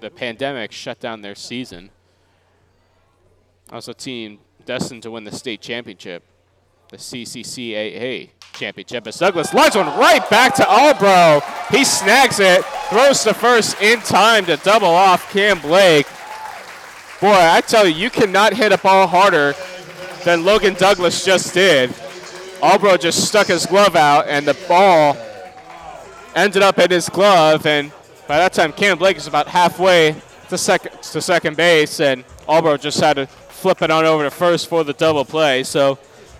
the pandemic shut down their season. Also, a team destined to win the state championship, the CCCAA championship. As Douglas lines one right back to Albro. He snags it, throws to first in time to double off Cam Blake. Boy, I tell you, you cannot hit a ball harder than Logan Douglas just did. Albro just stuck his glove out, and the ball ended up in his glove. And by that time, Cam Blake is about halfway to second to second base, and Albro just had to flip it on over to first for the double play. So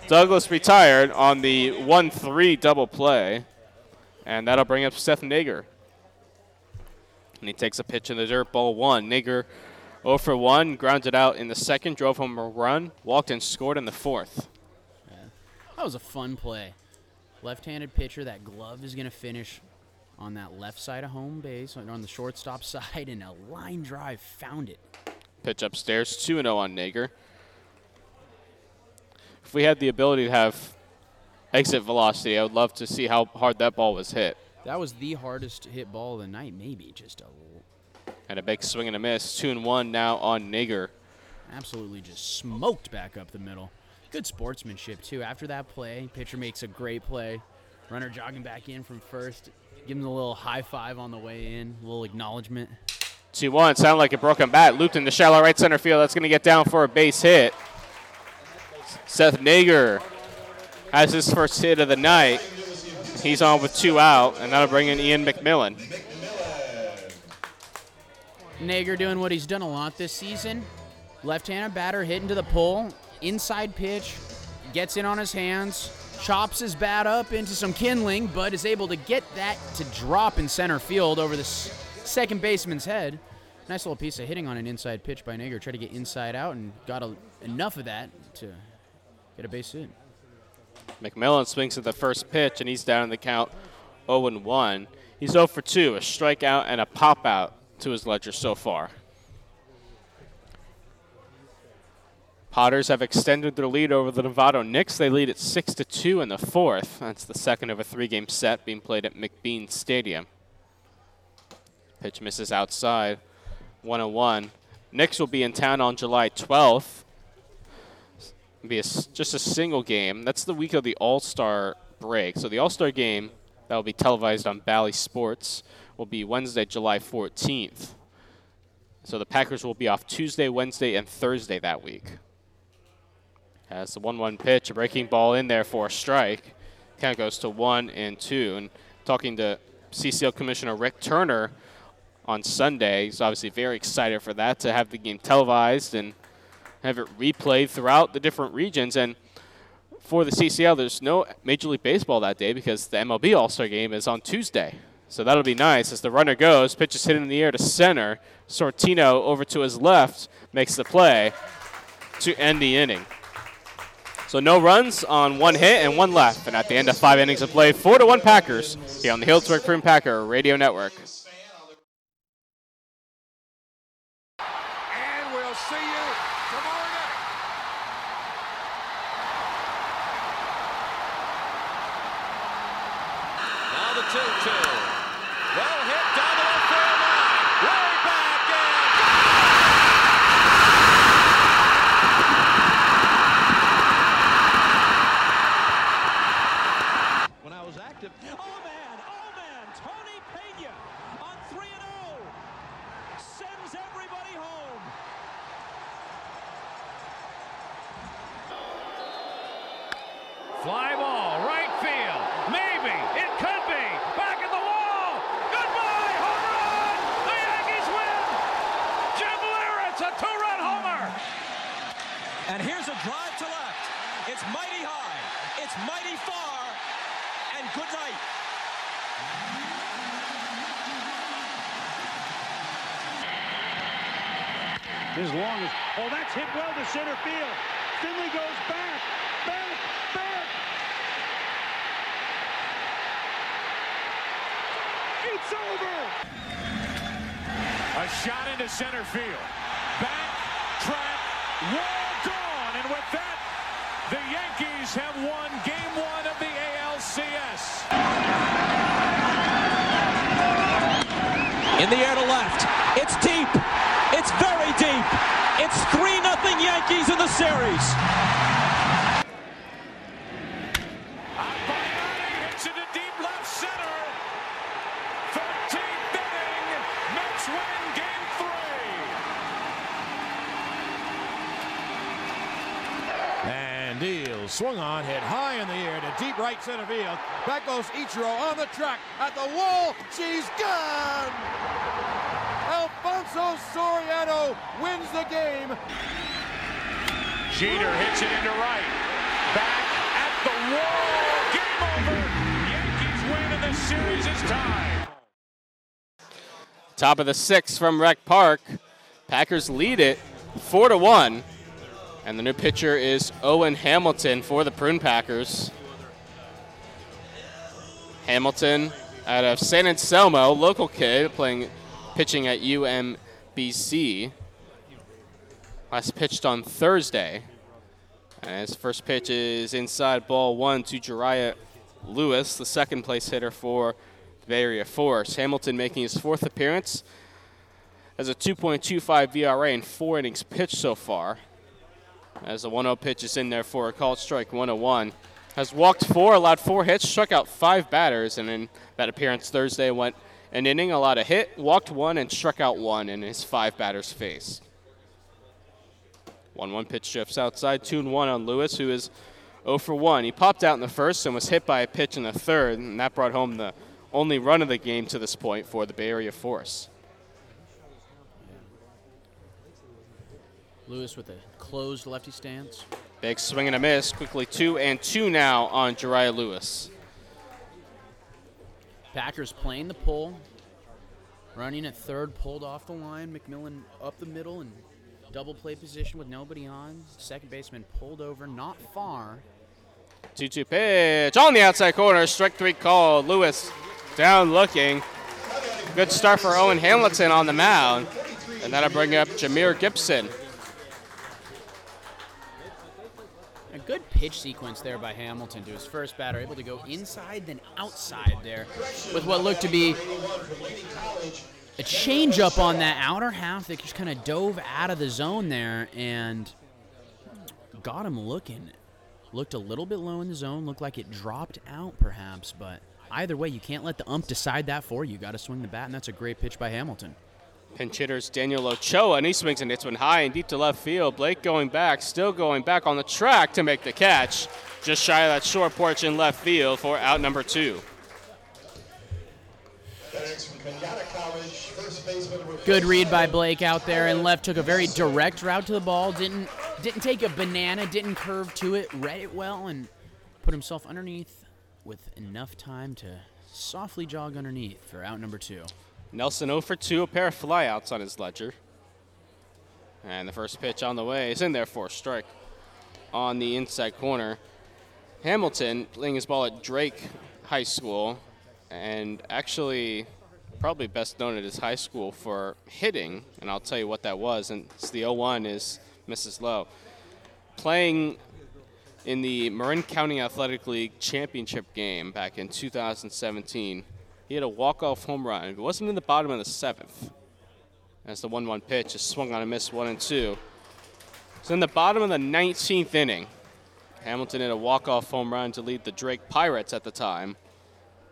Douglas retired on the 1-3 double play, and that'll bring up Seth Nager. And he takes a pitch in the dirt, ball one. Nager 0 for 1, grounded out in the second, drove home a run, walked and scored in the fourth. That was a fun play. Left-handed pitcher, that glove is going to finish on that left side of home base, on the shortstop [laughs] side, and a line drive found it. Pitch upstairs, 2 0 on Nager. If we had the ability to have exit velocity, I would love to see how hard that ball was hit. That was the hardest hit ball of the night, maybe just a. And a big swing and a miss. 2 and 1 now on Nager. Absolutely just smoked back up the middle. Good sportsmanship, too. After that play, pitcher makes a great play. Runner jogging back in from first. Give him a little high five on the way in, a little acknowledgement. 2 1. Sound like a broken bat. Looped into shallow right center field. That's going to get down for a base hit. Seth Nager has his first hit of the night. He's on with two out, and that'll bring in Ian McMillan. Nager doing what he's done a lot this season. Left-handed batter hitting to the pole, inside pitch, gets in on his hands, chops his bat up into some kindling, but is able to get that to drop in center field over the second baseman's head. Nice little piece of hitting on an inside pitch by Nager. Tried to get inside out and got a, enough of that to get a base hit. McMillan swings at the first pitch, and he's down in the count 0 1. He's 0 for 2, a strikeout and a pop out to his ledger so far. Potters have extended their lead over the Novato Knicks. They lead at 6 to 2 in the fourth. That's the second of a three game set being played at McBean Stadium. Pitch misses outside. 1 1. Knicks will be in town on July 12th. It'll be a, just a single game. That's the week of the All Star break. So the All Star game that will be televised on Bally Sports will be Wednesday, July 14th. So the Packers will be off Tuesday, Wednesday, and Thursday that week. Has the 1 1 pitch, a breaking ball in there for a strike. Count goes to 1 and 2. And talking to CCL Commissioner Rick Turner on Sunday, he's obviously very excited for that to have the game televised and have it replayed throughout the different regions. And for the CCL, there's no Major League Baseball that day because the MLB All Star game is on Tuesday. So that'll be nice as the runner goes, pitch is hit in the air to center. Sortino over to his left makes the play to end the inning. So no runs on one hit and one left. And at the end of five innings of play, four to one Packers here on the Healdsburg Prune Packer Radio Network. And we'll see you tomorrow night. Now the 2 2. Well hit down the left field line. Way back in. When I was active, oh man, oh man, Tony Pena on 3 and 0 sends everybody home. Fly ball, right field. Maybe. It could be. Back at the wall. Goodbye. Home run. The Yankees win. Jim Leyritz, a two-run homer. And here's a drive to left. It's mighty high. It's mighty far. And good night. As long as, oh, that's hit well to center field. Swung on, hit high in the air to deep right center field. Back goes Ichiro on the track at the wall. She's gone. Alfonso Soriano wins the game. Jeter hits it into right. Back at the wall. Game over. Yankees win and the series is tied. Top of the sixth from Rec Park. Packers lead it four to one. And the new pitcher is Owen Hamilton for the Prune Packers. Hamilton out of San Anselmo, local kid playing pitching at UMBC. Last pitched on Thursday. And his first pitch is inside ball one to Jariah Lewis, the second place hitter for the Bay Area Force. Hamilton making his fourth appearance has a 2.25 ERA in four innings pitched so far. As the 1 0 pitch is in there for a called strike 101. Has walked four, allowed four hits, struck out five batters, and in that appearance Thursday went an inning, allowed a hit, walked one, and struck out one in his five batters face. 1 1 pitch shifts outside, 2 1 on Lewis, who is 0 for 1. He popped out in the first and was hit by a pitch in the third, and that brought home the only run of the game to this point for the Bay Area Force. Lewis with a closed lefty stance. Big swing and a miss. Quickly two and two now on Jariah Lewis. Packers playing the pull. Running at third, pulled off the line. McMillan up the middle and double play position with nobody on. Second baseman pulled over, not far. 2 2 pitch on the outside corner. Strike three called. Lewis down looking. Good start for Owen Hamilton on the mound. And that'll bring up Jameer Gibson. A good pitch sequence there by Hamilton to his first batter, able to go inside then outside there with what looked to be a changeup on that outer half that just kind of dove out of the zone there and got him looking. Looked a little bit low in the zone, looked like it dropped out perhaps, but either way, you can't let the ump decide that for you. Got to swing the bat, and that's a great pitch by Hamilton. Pinch hitters Daniel Ochoa, and he swings and hits one high and deep to left field. Blake going back, still going back on the track to make the catch. Just shy of that short porch in left field for out number two. Good read by Blake out there and left took a very direct route to the ball. Didn't didn't take a banana, didn't curve to it, read it well and put himself underneath with enough time to softly jog underneath for out number 2. Nelson 0 for 2, a pair of flyouts on his ledger. And the first pitch on the way is in there for a strike on the inside corner. Hamilton playing his ball at Drake High School and actually probably best known at his high school for hitting, and I'll tell you what that was. And it's the 0-1 is Mrs. Lowe. Playing in the Marin County Athletic League championship game back in 2017, he had a walk-off home run. It wasn't in the bottom of the seventh. As the 1-1 pitch is swung on a miss, one and two. So in the bottom of the 19th inning, Hamilton hit a walk-off home run to lead the Drake Pirates at the time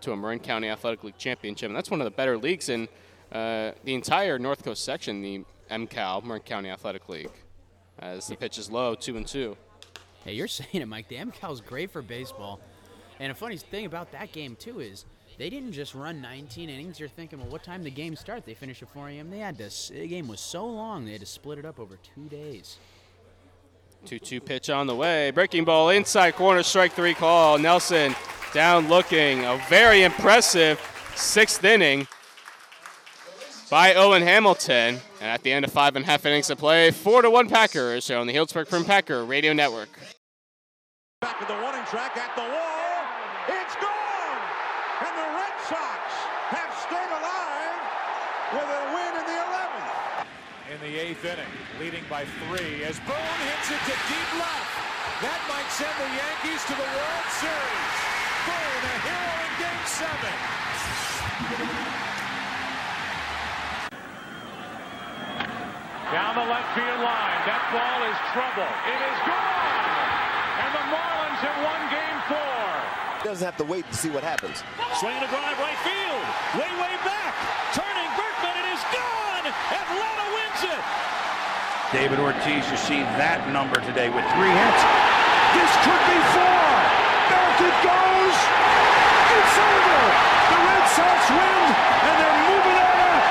to a Marin County Athletic League championship. And that's one of the better leagues in uh, the entire North Coast section, the MCAL, Marin County Athletic League. As the pitch is low, two and two. Hey, you're [laughs] saying it, Mike. The MCAL is great for baseball. And a funny thing about that game, too, is they didn't just run 19 innings. You're thinking, well, what time did the game start? They finished at 4 a.m. They had to, the game was so long, they had to split it up over two days. 2-2 pitch on the way. Breaking ball inside corner, strike three call. Nelson down looking. A very impressive sixth inning by Owen Hamilton. And at the end of five and a half innings of play, four to one Packers here on the Healdsburg Prune Packer Radio Network. Back to the warning track at the wall. It's gone! And the Red Sox have stayed alive with a win in the 11th. In the eighth inning, leading by three as Boone hits it to deep left. That might send the Yankees to the World Series. Boone, a hero in game seven. Down the left field line. That ball is trouble. It is gone. And the Marlins have won game four. Doesn't have to wait to see what happens. Swinging a drive right field. Way, way back. Turning Berkman. Atlanta wins it. David Ortiz, you see that number today with three hits. This could be four. Back it goes. It's over. The Red Sox win, and they're moving on up.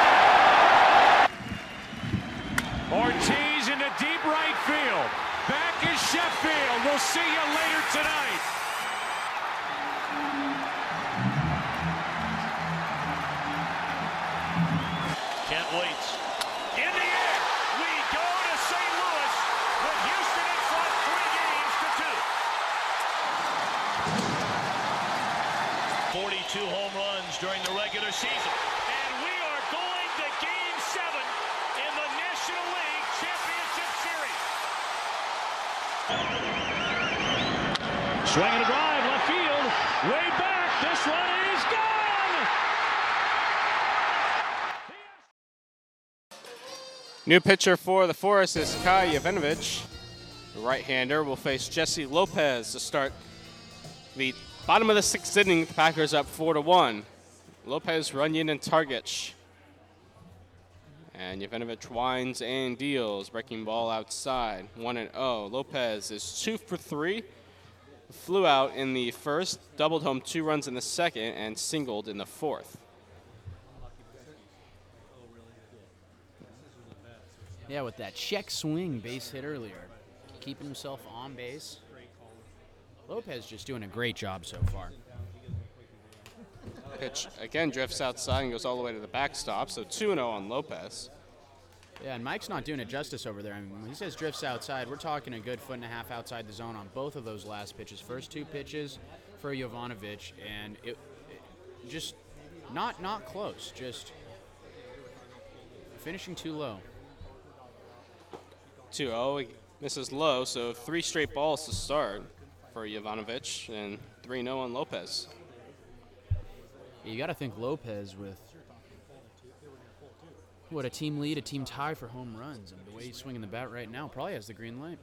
Ortiz into deep right field. Back is Sheffield. We'll see you later tonight. New pitcher for the Force is Kai Jovanovic. The right-hander will face Jesse Lopez to start the bottom of the sixth inning. The Packers up four to one. Lopez, Runyon, and Targich. And Jovanovic winds and deals, breaking ball outside, one and zero. Lopez is two for three. Flew out in the first, doubled home two runs in the second, and singled in the fourth. Yeah, with that check swing base hit earlier, keeping himself on base. Lopez just doing a great job so far. Pitch again drifts outside and goes all the way to the backstop, so 2 0 on Lopez. Yeah, and Mike's not doing it justice over there. I mean, when he says drifts outside, we're talking a good foot and a half outside the zone on both of those last pitches. First two pitches for Jovanovic, and it, it just not not close. Just finishing too low. 2 0. Misses low, so three straight balls to start for Jovanovic and 3 0 on Lopez. You got to think Lopez with what a team lead, a team tie for home runs, and the way he's swinging the bat right now probably has the green light.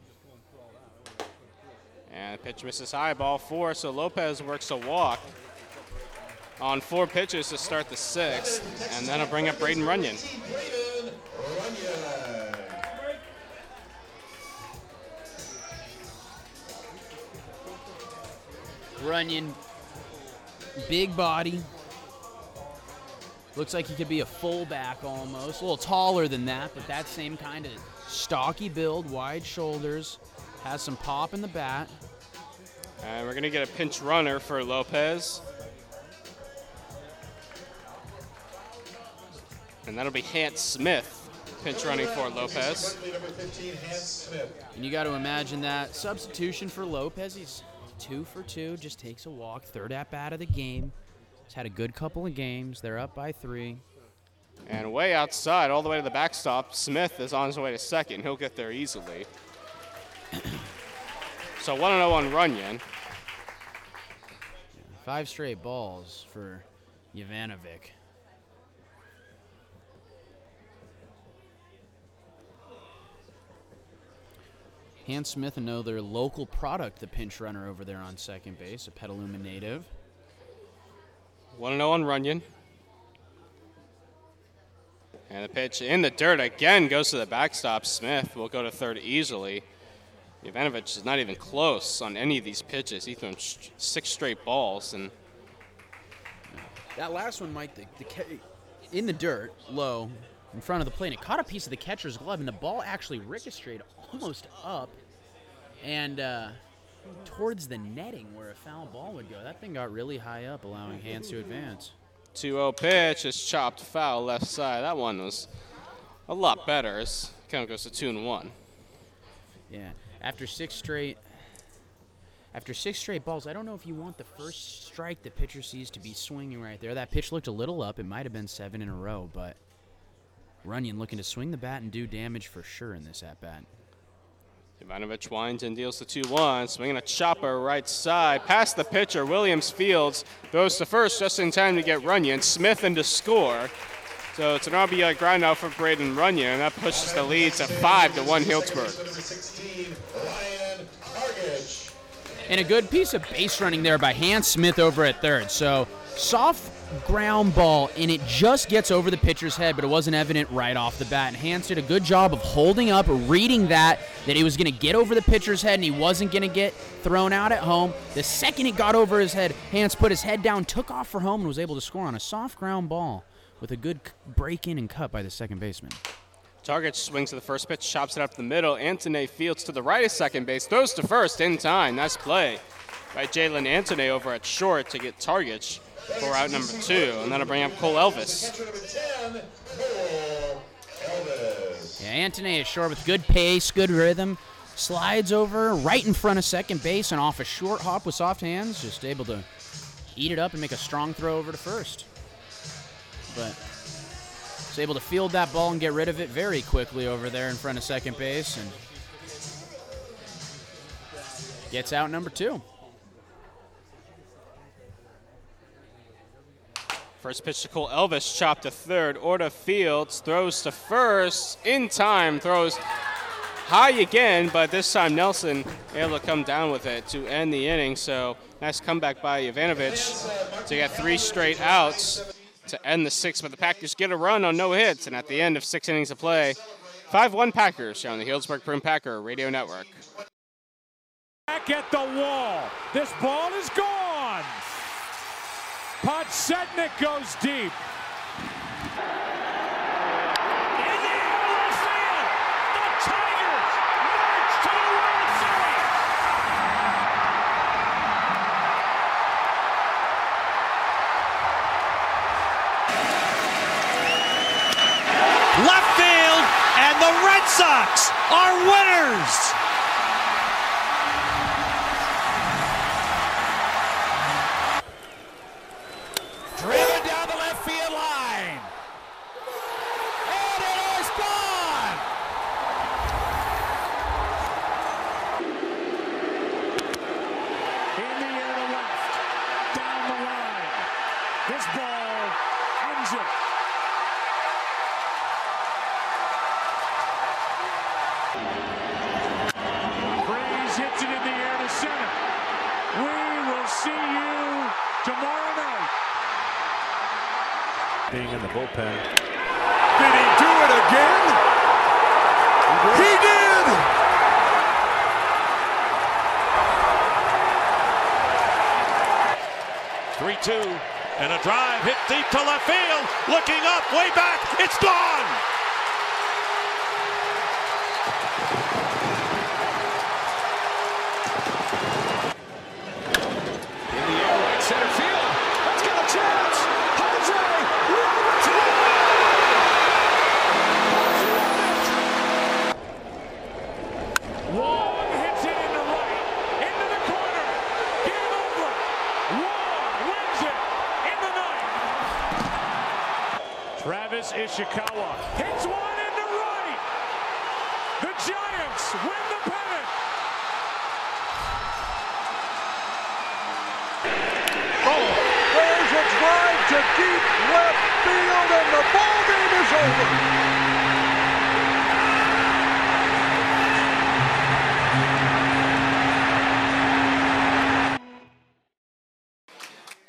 And the pitch misses high, ball four, so Lopez works a walk on four pitches to start the sixth, and then I'll bring up Braden Runyon. Runyon, big body. Looks like he could be a fullback almost. A little taller than that, but that same kind of stocky build, wide shoulders. Has some pop in the bat. And we're going to get a pinch runner for Lopez. And that'll be Hans Smith pinch running for Lopez. And you got to imagine that substitution for Lopez. He's two for two, just takes a walk, third at bat of the game. He's had a good couple of games. They're up by three. And way outside, all the way to the backstop, Smith is on his way to second. He'll get there easily. [coughs] so 1 0 on Runyon. Five straight balls for Jovanovic. Hans Smith, another local product, the pinch runner over there on second base, a Petaluma native. 1 0 on Runyon. And the pitch in the dirt again goes to the backstop. Smith will go to third easily. Jovanovic is not even close on any of these pitches. He threw sh- six straight balls, and That last one, Mike, the, the ca- in the dirt, low, in front of the plate, it caught a piece of the catcher's glove, and the ball actually ricocheted almost up and uh, towards the netting where a foul ball would go. That thing got really high up, allowing Hans to advance. 2-0 pitch is chopped foul left side. That one was a lot better. It's kind of goes to two and one. Yeah. After six straight after six straight balls, I don't know if you want the first strike the pitcher sees to be swinging right there. That pitch looked a little up. It might have been seven in a row, but Runyon looking to swing the bat and do damage for sure in this at bat. Jovanovic winds and deals the 2 1, swinging a chopper right side. Past the pitcher, Williams Fields goes to first just in time to get Runyon. Smith in to score. So it's an RBI ground out for Braden Runyon, and that pushes the lead to 5 to 1 Healdsburg. And a good piece of base running there by Hans Smith over at third. So soft ground ball, and it just gets over the pitcher's head, but it wasn't evident right off the bat. And Hans did a good job of holding up, reading that, that he was going to get over the pitcher's head and he wasn't going to get thrown out at home. The second it got over his head, Hans put his head down, took off for home, and was able to score on a soft ground ball with a good break in and cut by the second baseman. Targich swings to the first pitch, chops it up the middle. Antone Fields to the right of second base, throws to first in time. Nice play by Jalen Antone over at short to get Targich for out number two, and that'll bring up Cole Elvis. Yeah, Antone is short with good pace, good rhythm. Slides over right in front of second base and off a short hop with soft hands, just able to eat it up and make a strong throw over to first. But was able to field that ball and get rid of it very quickly over there in front of second base and gets out number two. First pitch to Cole Elvis, chopped to third. Orta Fields throws to first. In time, throws high again, but this time Nelson able to come down with it to end the inning. So nice comeback by Jovanovic to get three straight outs to end the sixth. But the Packers get a run on no hits, and at the end of six innings of play, 5-1 Packers on the Healdsburg Prune Packer Radio Network. Back at the wall. This ball is gone. Podsednik goes deep. In the air, left field. The Tigers march to the World Series. Left field, and the Red Sox are winners.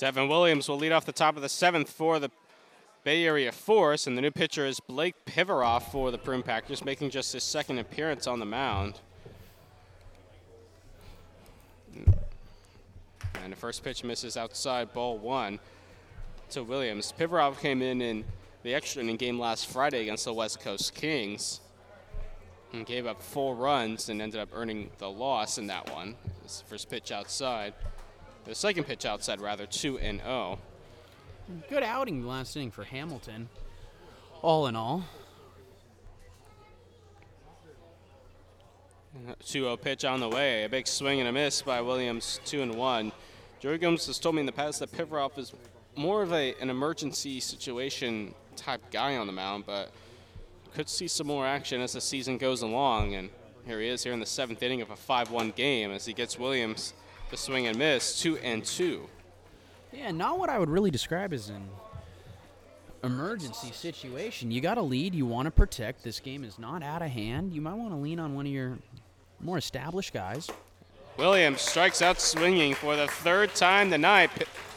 Devin Williams will lead off the top of the seventh for the Bay Area Force, and the new pitcher is Blake Pivaroff for the Prune Packers, making just his second appearance on the mound. And the first pitch misses outside, ball one to Williams. Pivaroff came in in the extra inning game last Friday against the West Coast Kings. and gave up four runs and ended up earning the loss in that one. His first pitch outside. The second pitch outside, rather, 2 and oh. 0. Good outing last inning for Hamilton, all in all. 2-0 pitch on the way. A big swing and a miss by Williams, 2 and 1. Joey Gomes has told me in the past that Pivarov is more of a, an emergency situation type guy on the mound, but could see some more action as the season goes along. And here he is here in the seventh inning of a 5-1 game as he gets Williams to swing and miss, 2 and 2. Yeah, not what I would really describe as an emergency situation. You got a lead, you want to protect. This game is not out of hand. You might want to lean on one of your more established guys. Williams strikes out swinging for the third time tonight.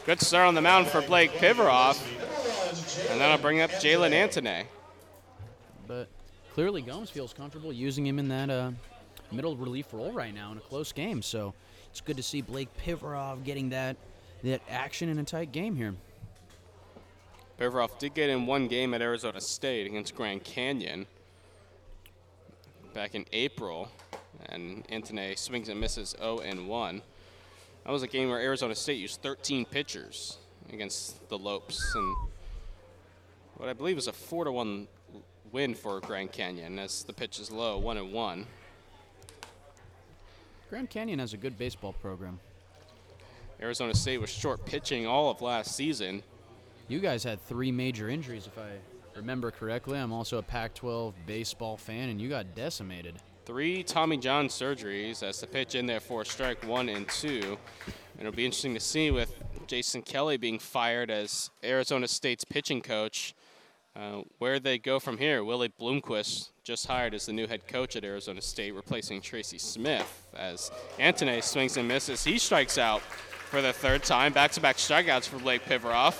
Good start on the mound for Blake Pivarov. And that'll bring up Jalen Antone. But clearly Gomes feels comfortable using him in that uh, middle relief role right now in a close game. So it's good to see Blake Pivarov getting that that action in a tight game here. Pivarov did get in one game at Arizona State against Grand Canyon back in April and Antone swings and misses 0 and 1. That was a game where Arizona State used 13 pitchers against the Lopes, and what I believe is a 4 to 1 win for Grand Canyon as the pitch is low, 1 and 1. Grand Canyon has a good baseball program. Arizona State was short pitching all of last season. You guys had three major injuries, if I remember correctly. I'm also a Pac 12 baseball fan, and you got decimated three Tommy John surgeries as the pitch in there for strike one and two. And it'll be interesting to see with Jason Kelly being fired as Arizona State's pitching coach. Uh, where they go from here. Willie Bloomquist just hired as the new head coach at Arizona State, replacing Tracy Smith as Antone swings and misses. He strikes out for the third time. Back-to-back strikeouts for Blake Pivarov.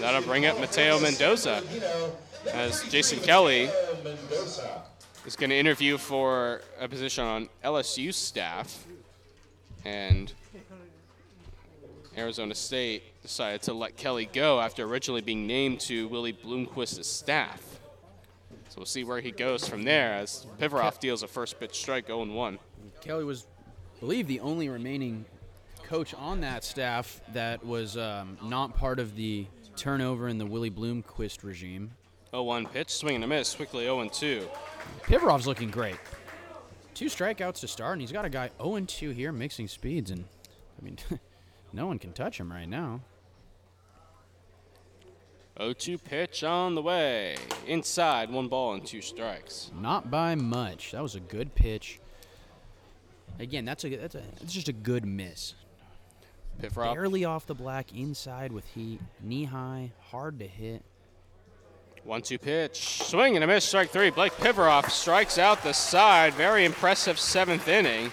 That'll bring up Mateo Mendoza as Jason Kelly is going to interview for a position on LSU staff, and Arizona State decided to let Kelly go after originally being named to Willie Bloomquist's staff. So we'll see where he goes from there as Pivarov deals a first pitch strike 0 1. Kelly was, I believe, the only remaining coach on that staff that was um, not part of the turnover in the Willie Bloomquist regime. 0 1 pitch, swing and a miss, quickly 0 2. Pivarov's looking great. Two strikeouts to start, and he's got a guy 0 2 here mixing speeds, and I mean, [laughs] no one can touch him right now. 0 2 pitch on the way. Inside, one ball and two strikes. Not by much. That was a good pitch. Again, that's a that's a that's just a good miss. Pivarov. Barely off the black, inside with heat, knee high, hard to hit. One two pitch. Swing and a miss, strike three. Blake Pivarov strikes out the side. Very impressive seventh inning.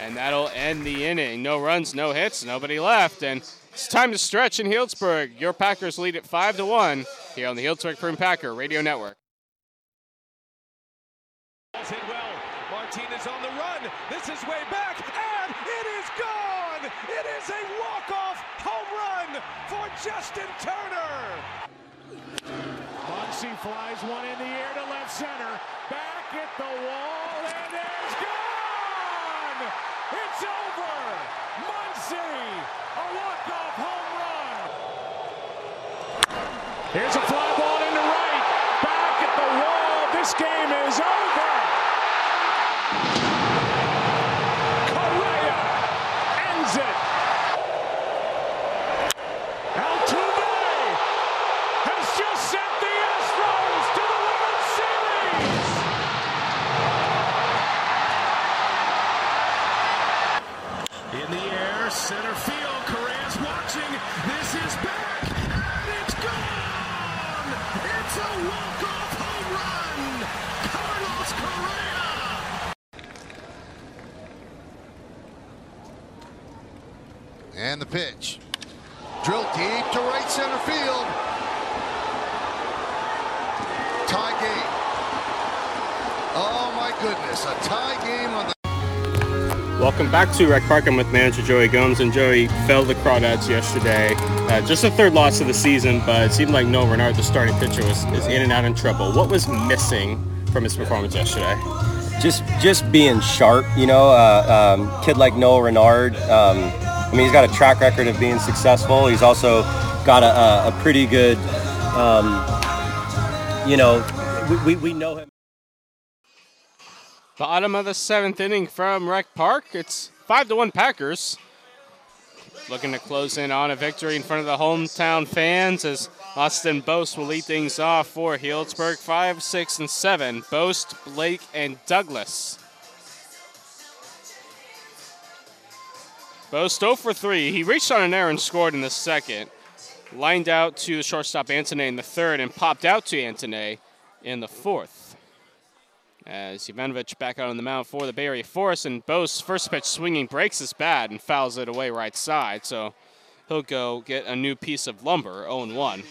And that'll end the inning. No runs, no hits, nobody left. And it's time to stretch in Healdsburg. Your Packers lead at 5 to 1 here on the Healdsburg Prune Packer Radio Network. Hit well. Martinez on the run. This is way back, and it is gone. It is a walk-off home run for Justin Turner. Muncy flies one in the air to left center. Back at the wall, and it's gone! It's over! Muncy, a walk-off home run. Here's a fly ball into right. Back at the wall. This game is over. Correa ends it. And the pitch. Drilled deep to right center field. Tie game. Oh my goodness, a tie game on the Welcome back to Rec Park. I'm with manager Joey Gomes, and Joey fell the Crawdads yesterday. Uh, just the third loss of the season, but it seemed like Noah Renard, the starting pitcher, was is in and out in trouble. What was missing from his performance yesterday? just just being sharp. You know, uh, um, kid like Noah Renard. Um, I mean, he's got a track record of being successful. He's also got a, a, pretty good, um, you know, we, we, we know him. Bottom of the seventh inning from Rec Park. It's five to one Packers. Looking to close in on a victory in front of the hometown fans as Austin Boast will lead things off for Healdsburg. Five, six, and seven. Boast, Blake, and Douglas. Boast 0 for 3. He reached on an error and scored in the second. Lined out to the shortstop Antone in the third and popped out to Antone in the fourth. As Jovanovic back out on the mound for the Bay Area Force, and Boast's first pitch swinging breaks his bat and fouls it away right side. So he'll go get a new piece of lumber, 0 1.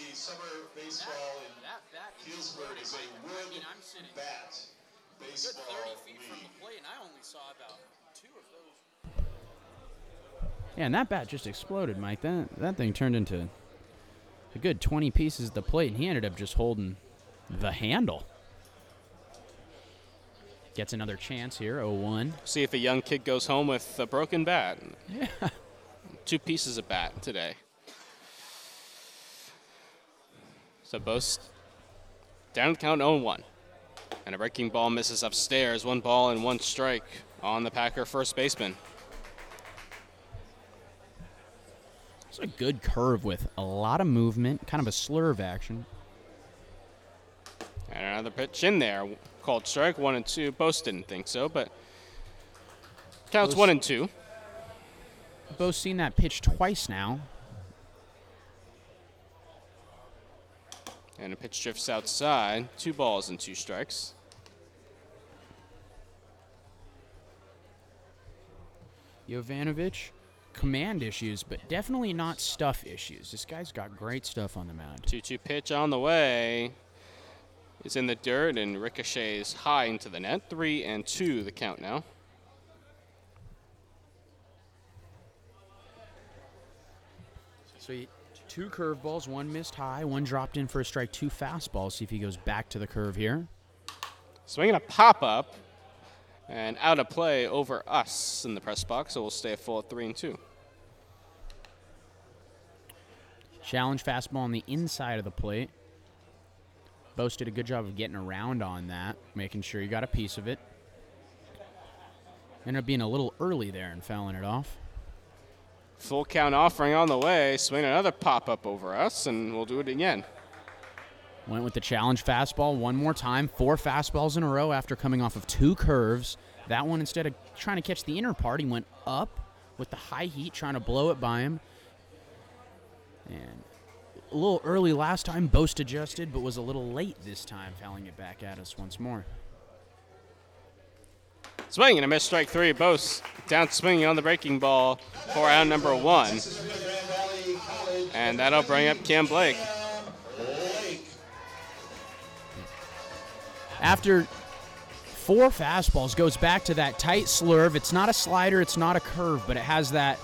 Yeah, and that bat just exploded, Mike. That that thing turned into a good 20 pieces at the plate, and he ended up just holding the handle. Gets another chance here, 0-1. See if a young kid goes home with a broken bat. Yeah. [laughs] Two pieces of bat today. So Boast down the count 0-1. And a breaking ball misses upstairs. One ball and one strike on the Packer first baseman. It's a good curve with a lot of movement, kind of a slur of action. And another pitch in there. Called strike, one and two. Boast didn't think so, but counts Boast- one and two. Both seen that pitch twice now. And a pitch drifts outside. Two balls and two strikes. Jovanovic, command issues, but definitely not stuff issues. This guy's got great stuff on the mound. 2 2 pitch on the way. Is in the dirt and ricochets high into the net. 3 and 2 the count now. So he, two curveballs, one missed high, one dropped in for a strike, two fastballs. See if he goes back to the curve here. Swinging a pop up and out of play over us in the press box, so we'll stay full at 3 and 2. Challenge fastball on the inside of the plate. Boast did a good job of getting around on that, making sure you got a piece of it. Ended up being a little early there and fouling it off. Full count offering on the way. Swing another pop up over us, and we'll do it again. Went with the challenge fastball one more time. Four fastballs in a row after coming off of two curves. That one, instead of trying to catch the inner part, he went up with the high heat, trying to blow it by him. And a little early last time, Boast adjusted, but was a little late this time, fouling it back at us once more. Swing and a missed strike three. Boast down swinging on the breaking ball for out number one. And that'll bring up Cam Blake. After four fastballs, goes back to that tight slurve. It's not a slider, it's not a curve, but it has that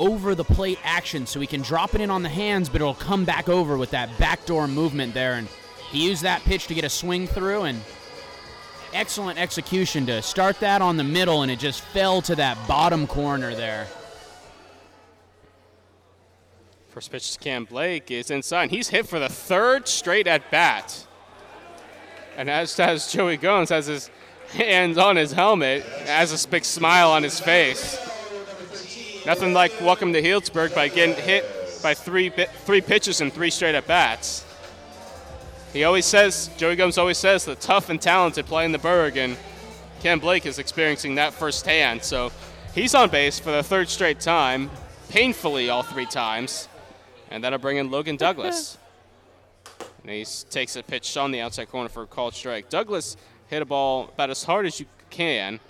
over the plate action, so he can drop it in on the hands, but it'll come back over with that backdoor movement there. And he used that pitch to get a swing through, and excellent execution to start that on the middle, and it just fell to that bottom corner there. First pitch to Cam Blake is inside. He's hit for the third straight at bat. And as does Joey Gomes, has his hands on his helmet, has a big smile on his face. Nothing like welcome to Healdsburg by getting hit by three three pitches and three straight at bats. He always says, Joey Gomes always says, the tough and talented play in the Berg, and Cam Blake is experiencing that firsthand. So he's on base for the third straight time, painfully all three times, and that'll bring in Logan Douglas. and he takes a pitch on the outside corner for a called strike. Douglas hit a ball about as hard as you can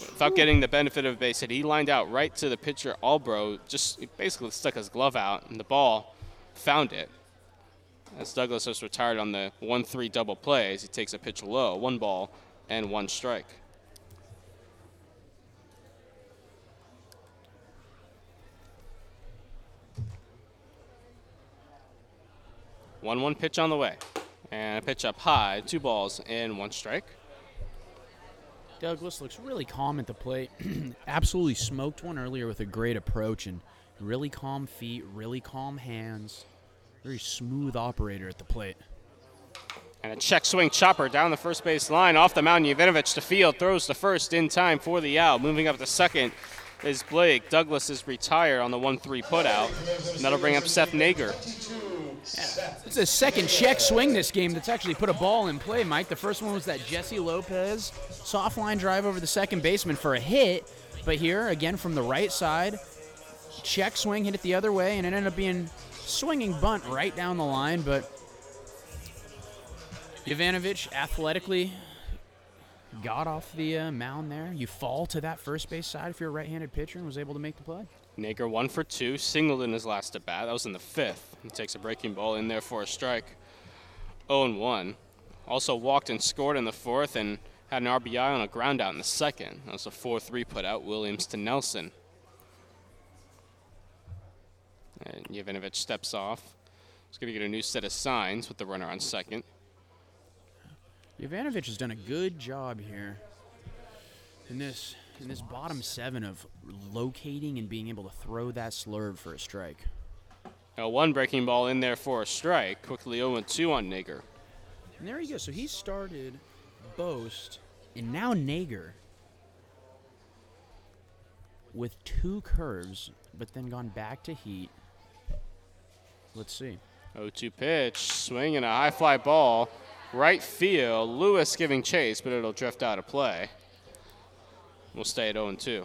without getting the benefit of base hit. He lined out right to the pitcher Albro, just basically stuck his glove out, and the ball found it. As Douglas has retired on the 1 3 double play as he takes a pitch low, one ball and one strike. One one pitch on the way. And a pitch up high, two balls and one strike. Douglas looks really calm at the plate. [clears throat] Absolutely smoked one earlier with a great approach and really calm feet, really calm hands. Very smooth operator at the plate. And a check swing chopper down the first base line off the mound. Jovanovic to field throws to first in time for the out. Moving up to second is Blake. Douglas is retired on the 1 3 putout. And that'll bring up Seth Nager. It's a second check swing this game that's actually put a ball in play, Mike. The first one was that Jesse Lopez soft line drive over the second baseman for a hit. But here, again from the right side, check swing, hit it the other way, and it ended up being swinging bunt right down the line. But Jovanovic athletically got off the uh, mound there. You fall to that first base side if you're a right-handed pitcher and was able to make the play. Nager one for two, singled in his last at bat. That was in the fifth. He takes a breaking ball in there for a strike. 0 1. Also walked and scored in the fourth and had an RBI on a ground out in the second. That was a 4 3 put out, Williams to Nelson. And Jovanovic steps off. He's going to get a new set of signs with the runner on second. Jovanovic has done a good job here in this in this bottom seven of locating and being able to throw that slurve for a strike. Now one breaking ball in there for a strike. Quickly 0 2 on Nager. And there you go. So he started Boast and now Nager with two curves, but then gone back to heat. Let's see. 0 2 pitch, swing and a high fly ball. Right field. Lewis giving chase, but it'll drift out of play. We'll stay at 0 2.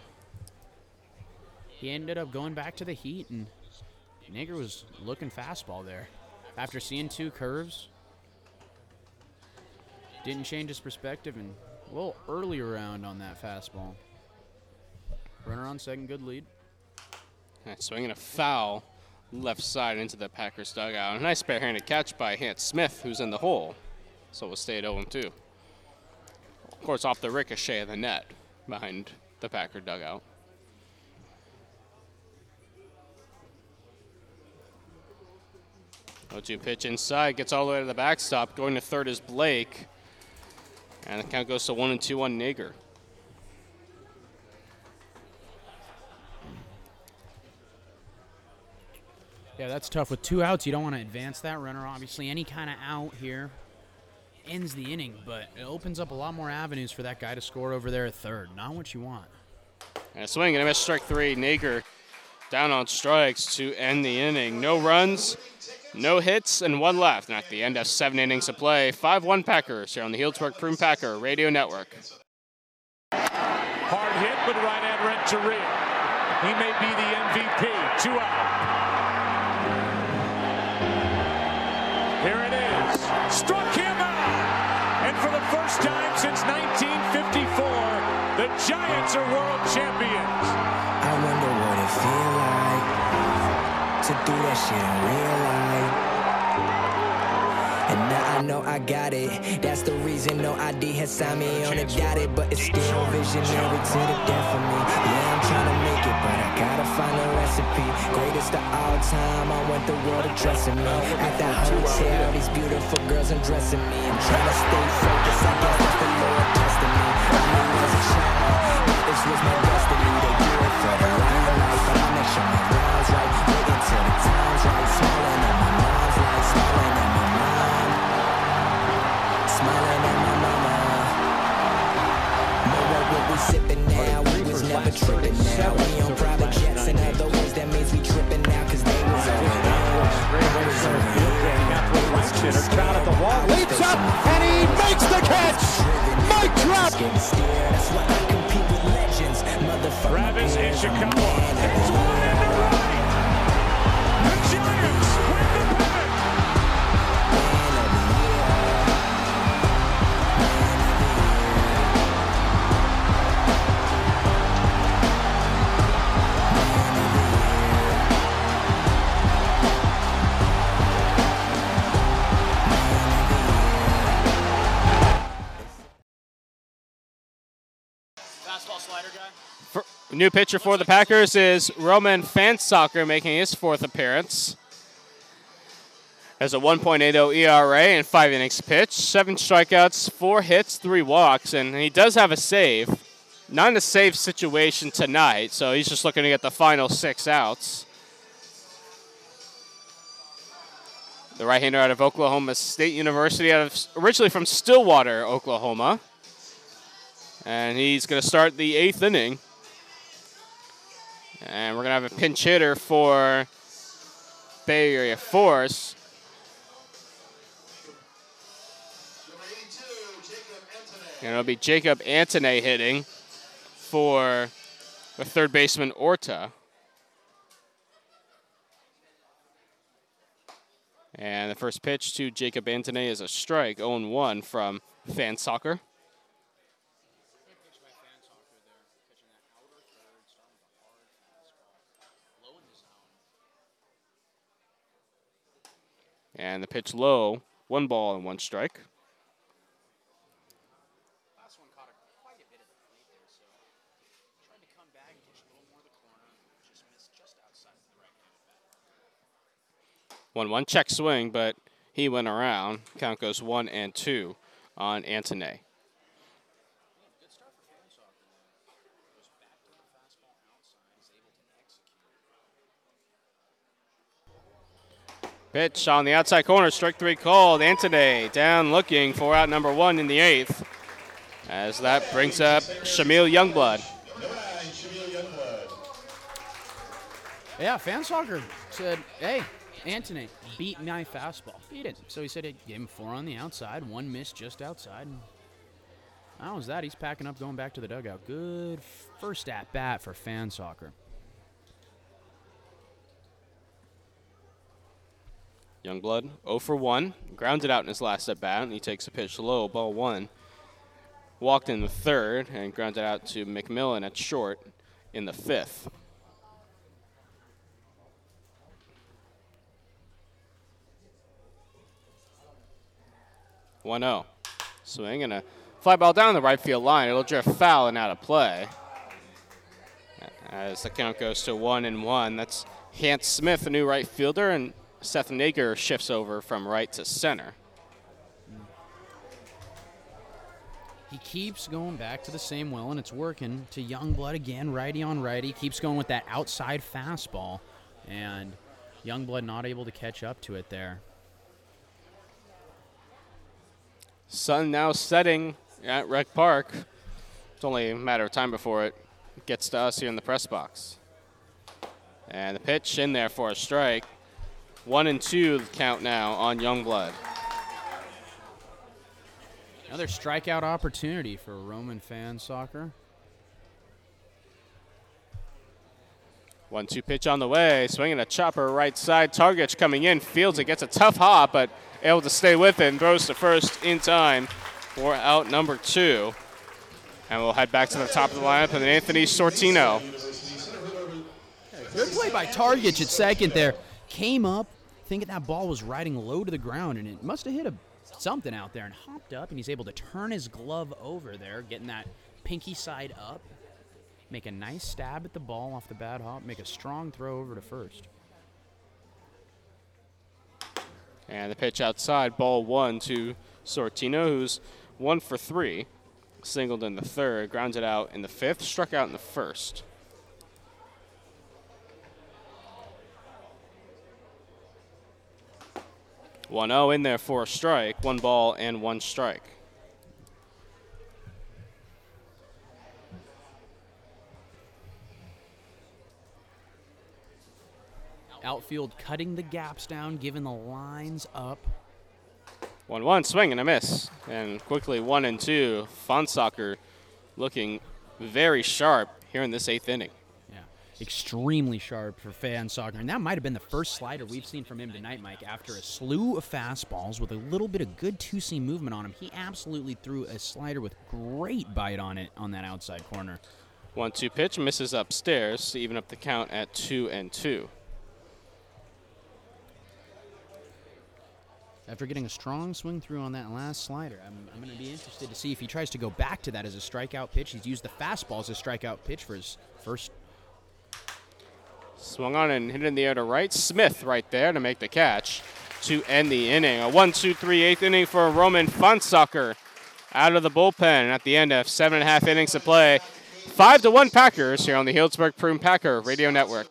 He ended up going back to the heat, and Nager was looking fastball there. After seeing two curves, didn't change his perspective and a little early around on that fastball. Runner on second, good lead. Swinging a foul left side into the Packers dugout. A nice barehanded catch by Hans Smith, who's in the hole. So we'll stay at 0 2. Of course, off the ricochet of the net behind the Packer dugout. O two pitch inside, gets all the way to the backstop. Going to third is Blake. And the count goes to 1 and 2 on Nager. Yeah, that's tough. With two outs, you don't want to advance that runner. Obviously, any kind of out here ends the inning, but it opens up a lot more avenues for that guy to score over there at third. Not what you want. And a swing and a miss, strike three. Nager down on strikes to end the inning. No runs, no hits, and one left. And at the end of seven innings of play, 5 1 Packers here on the Healdsburg Prune Packer Radio Network. Hard hit, but right at Renteria. He may be the MVP. Two out. Here it is. Struck him out. And for the first time since 1954, the Giants are world champions. Feel like to do that shit in real life. And now I know I got it. That's the reason no ID has signed me on it. Got it, but it's still visionary to the death of me. Yeah, I'm trying to make it, but I gotta find a recipe. Greatest of all time, I want the world addressing me. At the hotel, all these beautiful girls undressing me. I'm trying to stay focused, I guess that's the Lord testing me. I knew as a child, this was my destiny. Tripping now. We on private jets and other ways that means we tripping now. Cause they was. Down at the wall, leaps up, and he makes the catch. Mike Trout. Getting scared. That's new pitcher for the Packers is Roman Fansoccer making his fourth appearance. Has a 1.80 ERA and five innings pitched, seven strikeouts, four hits, three walks, and he does have a save. Not in a save situation tonight, so he's just looking to get the final six outs. The right-hander out of Oklahoma State University, out of originally from Stillwater, Oklahoma, and he's going to start the eighth inning. And we're going to have a pinch hitter for Bay Area Force. And it'll be Jacob Antone hitting for the third baseman Orta. And the first pitch to Jacob Antone is a strike, 0 1 from Fan Soccer. And the pitch low, one ball and one strike. One one check swing, but he went around. Count goes one and two on Antone. Pitch on the outside corner, strike three called. Antone down looking for out number one in the eighth. As that brings up Shamil Youngblood. Yeah, fan soccer said, hey, Antone, beat my fastball. Beat it. So he said he gave him four on the outside, one missed just outside. And that was that. He's packing up, going back to the dugout. Good first at bat for fan soccer. Youngblood 0 for 1, grounded out in his last at bat, and he takes a pitch low, ball one. Walked in the third and grounded out to McMillan at short in the fifth. One zero. Swing and a fly ball down the right field line. It'll drift foul and out of play. As the count goes to one and one. That's Hans Smith, a new right fielder, and Seth Nager shifts over from right to center. He keeps going back to the same well, and it's working to Youngblood again, righty on righty. Keeps going with that outside fastball, and Youngblood not able to catch up to it there. Sun now setting at Rec Park. It's only a matter of time before it gets to us here in the press box. And the pitch in there for a strike. One and two count now on Youngblood. Another strikeout opportunity for Roman fan soccer. One two pitch on the way, swinging a chopper right side. Targich's coming in, fields it, gets a tough hop, but able to stay with it and throws to first in time for out number two. And we'll head back to the top of the lineup and Anthony Sortino. Good play by Targich at second there. Came up thinking that ball was riding low to the ground, and it must have hit a, something out there and hopped up, and he's able to turn his glove over there, getting that pinky side up, make a nice stab at the ball off the bad hop, make a strong throw over to first. And the pitch outside, ball one to Sortino, who's one for three. Singled in the third, grounded out in the fifth, struck out in the first. One zero in there for a strike, one ball and one strike. Outfield cutting the gaps down, giving the lines up. 1 1 swing and a miss. And quickly 1 and 2. Fonsacker looking very sharp here in this eighth inning. Extremely sharp for fan soccer. And that might have been the first slider we've seen from him tonight, Mike. After a slew of fastballs with a little bit of good two seam movement on him, he absolutely threw a slider with great bite on it on that outside corner. 1 2 pitch misses upstairs to even up the count at 2 and 2. After getting a strong swing through on that last slider, I'm, I'm going to be interested to see if he tries to go back to that as a strikeout pitch. He's used the fastball as a strikeout pitch for his first. Swung on and hit in the air to right. Smith right there to make the catch. to end the inning. A 1 2 3 eighth inning for Roman Fonsacker out of the bullpen at the end of seven and a half innings to play. Five to one Packers here on the Healdsburg Prune Packer Radio Network.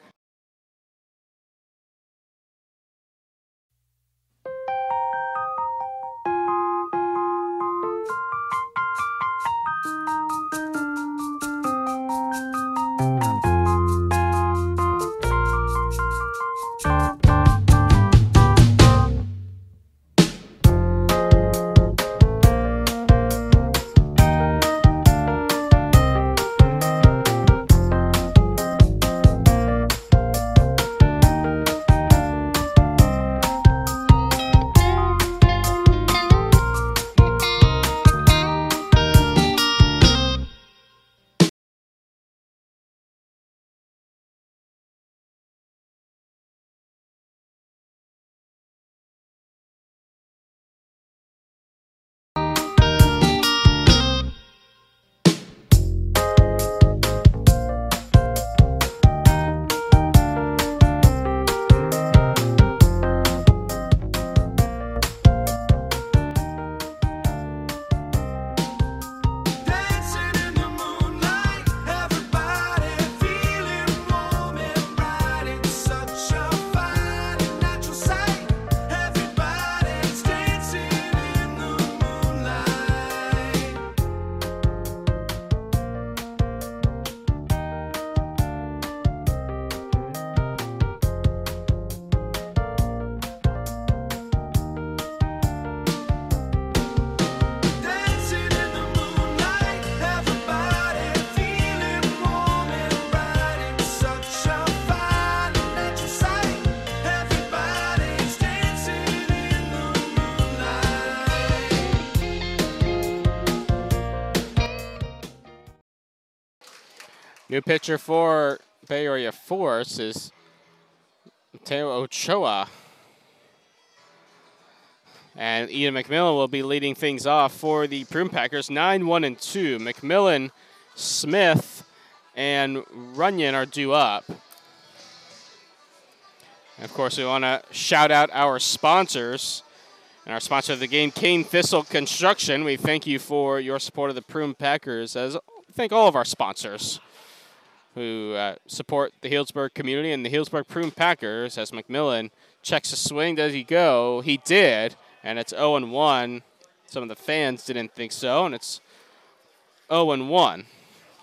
New pitcher for Bay Area Force is Mateo Ochoa. And Ian McMillan will be leading things off for the Prune Packers. 9 1 and 2. McMillan, Smith, and Runyon are due up. And of course, we want to shout out our sponsors. And our sponsor of the game, Kane Thistle Construction. We thank you for your support of the Prune Packers, as thank all of our sponsors who uh, support the Healdsburg community and the Healdsburg Prune Packers. As McMillan checks the swing, does he go? He did, and it's 0 and 1. Some of the fans didn't think so, and it's 0 and 1. You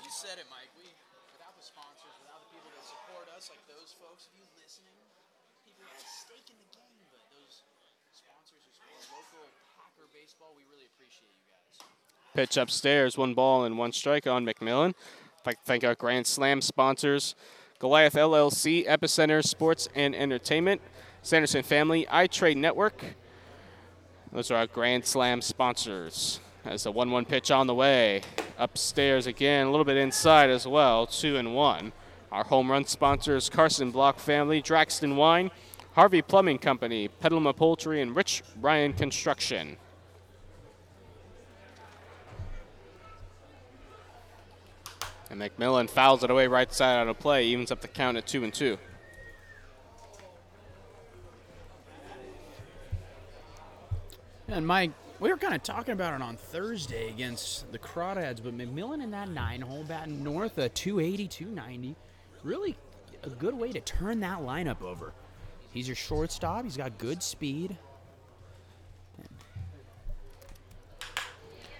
said it, Mike. We, without the sponsors, without the people that support us, like those folks of you listening, people that have stake in the game, but those sponsors who support local Packer baseball, we really appreciate you guys. Pitch upstairs, one ball and one strike on McMillan. Like to thank our Grand Slam sponsors Goliath LLC, Epicenter Sports and Entertainment, Sanderson Family, iTrade Network. Those are our Grand Slam sponsors. As a 1 1 pitch on the way. Upstairs again, a little bit inside as well, 2 and 1. Our home run sponsors Carson Block Family, Draxton Wine, Harvey Plumbing Company, Petaluma Poultry, and Rich Ryan Construction. And McMillan fouls it away right side out of play, evens up the count at two and two. And Mike, we were kind of talking about it on Thursday against the Crawdads, but McMillan in that nine hole batting north of 280, 290. Really a good way to turn that lineup over. He's your shortstop. He's got good speed.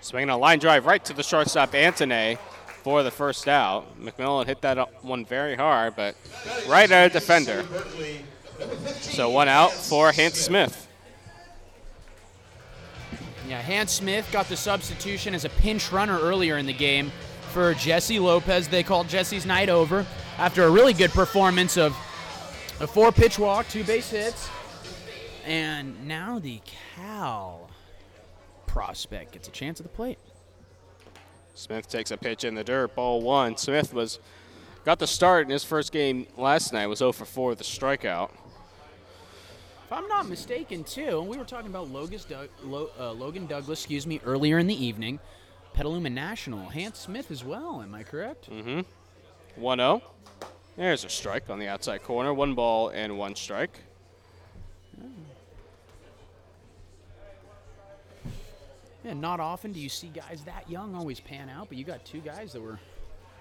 Swinging a line drive right to the shortstop, Antone, for the first out. McMillan hit that one very hard, but right at a defender. So one out for Hans Smith. Yeah, Hans Smith got the substitution as a pinch runner earlier in the game for Jesse Lopez. They called Jesse's night over after a really good performance of a four pitch walk, two base hits. And now the Cal prospect gets a chance at the plate. Smith takes a pitch in the dirt, ball one. Smith was got the start in his first game last night, was 0 for 4 with a strikeout. If I'm not mistaken, too, we were talking about Logan, Doug, Lo, uh, Logan Douglas, excuse me, earlier in the evening. Petaluma National, Hans Smith as well. Am I correct? Mm-hmm. 1-0. There's a strike on the outside corner. One ball and one strike. Yeah, not often do you see guys that young always pan out, but you got two guys that were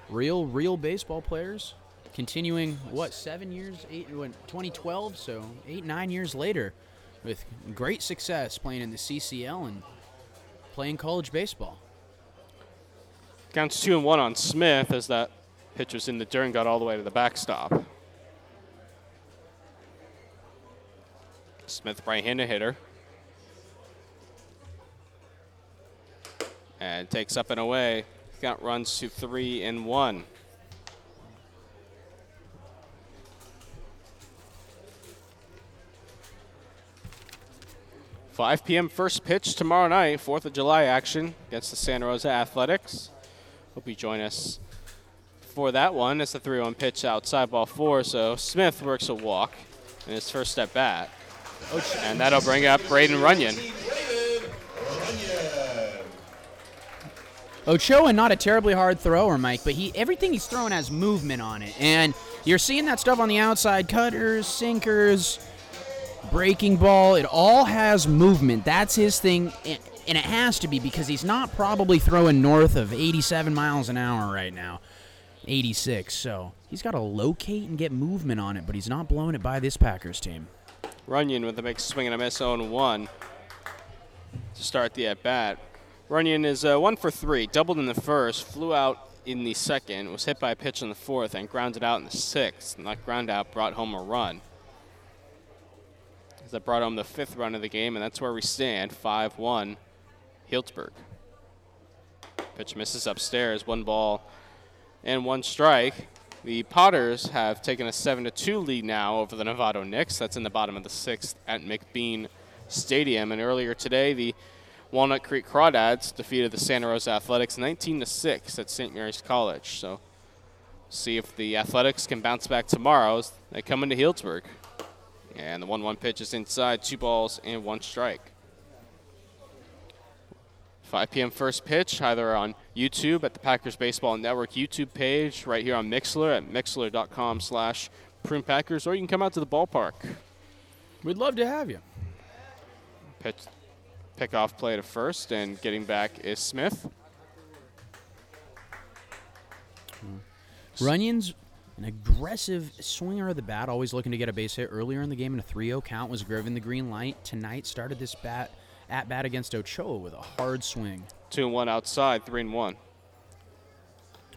real, real baseball players. Continuing what seven years, eight, what, 2012, so eight, nine years later, with great success playing in the CCL and playing college baseball. Counts two and one on Smith as that pitch was in the dirt and got all the way to the backstop. Smith, right-handed hitter. And takes up and away. Count runs to three and one. Five p.m. first pitch tomorrow night, Fourth of July action against the Santa Rosa Athletics. Hope you join us for that one. It's a 3-1 pitch outside ball four, so Smith works a walk in his first at bat. And that'll bring up Braden Runyon. Ochoa not a terribly hard thrower, Mike, but he everything he's throwing has movement on it, and you're seeing that stuff on the outside: cutters, sinkers, breaking ball. It all has movement. That's his thing, and it has to be because he's not probably throwing north of 87 miles an hour right now, 86. So he's got to locate and get movement on it, but he's not blowing it by this Packers team. Runyon with a big swing and a miss 0 1 to start the at bat. Runyon is uh, one for three, doubled in the first, flew out in the second, was hit by a pitch in the fourth, and grounded out in the sixth. And that ground out brought home a run. That brought home the fifth run of the game, and that's where we stand 5 1 Healdsburg. Pitch misses upstairs, one ball and one strike. The Potters have taken a 7 2 lead now over the Novato Knicks. That's in the bottom of the sixth at McBean Stadium. And earlier today, the Walnut Creek Crawdads defeated the Santa Rosa Athletics 19 to 6 at St. Mary's College. So, see if the Athletics can bounce back tomorrow as they come into Healdsburg. And the 1 1 pitch is inside, two balls and one strike. 5 p.m. first pitch, either on YouTube at the Packers Baseball Network YouTube page, right here on Mixlr at Mixlr.com slash Prune Packers, or you can come out to the ballpark. We'd love to have you. Pitch, pick off play to first, and getting back is Smith. Runyon's an aggressive swinger of the bat, always looking to get a base hit. Earlier in the game, in a 3-0 count, was given the green light. Tonight, started this bat at bat against Ochoa with a hard swing. Two and one outside, three and one.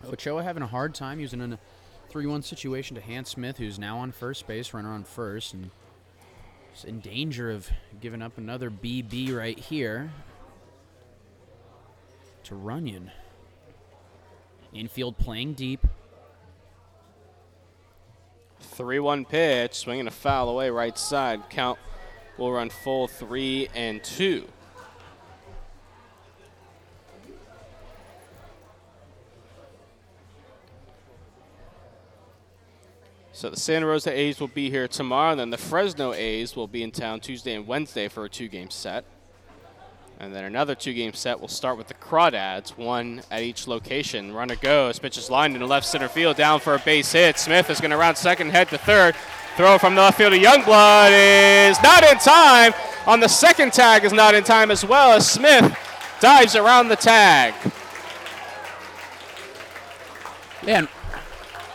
Ochoa having a hard time using a 3-1 situation to Hans Smith, who's now on first base, runner on first, and in danger of giving up another BB right here to Runyon. Infield playing deep. 3 1 pitch, swinging a foul away right side. Count will run full three and two. So the Santa Rosa A's will be here tomorrow, and then the Fresno A's will be in town Tuesday and Wednesday for a two-game set. And then another two-game set will start with the Crawdads, one at each location. Runner goes, pitch is lined in the left center field, down for a base hit. Smith is going to round second, head to third. Throw from the left field to Youngblood is not in time. On the second tag is not in time as well as Smith dives around the tag. Man,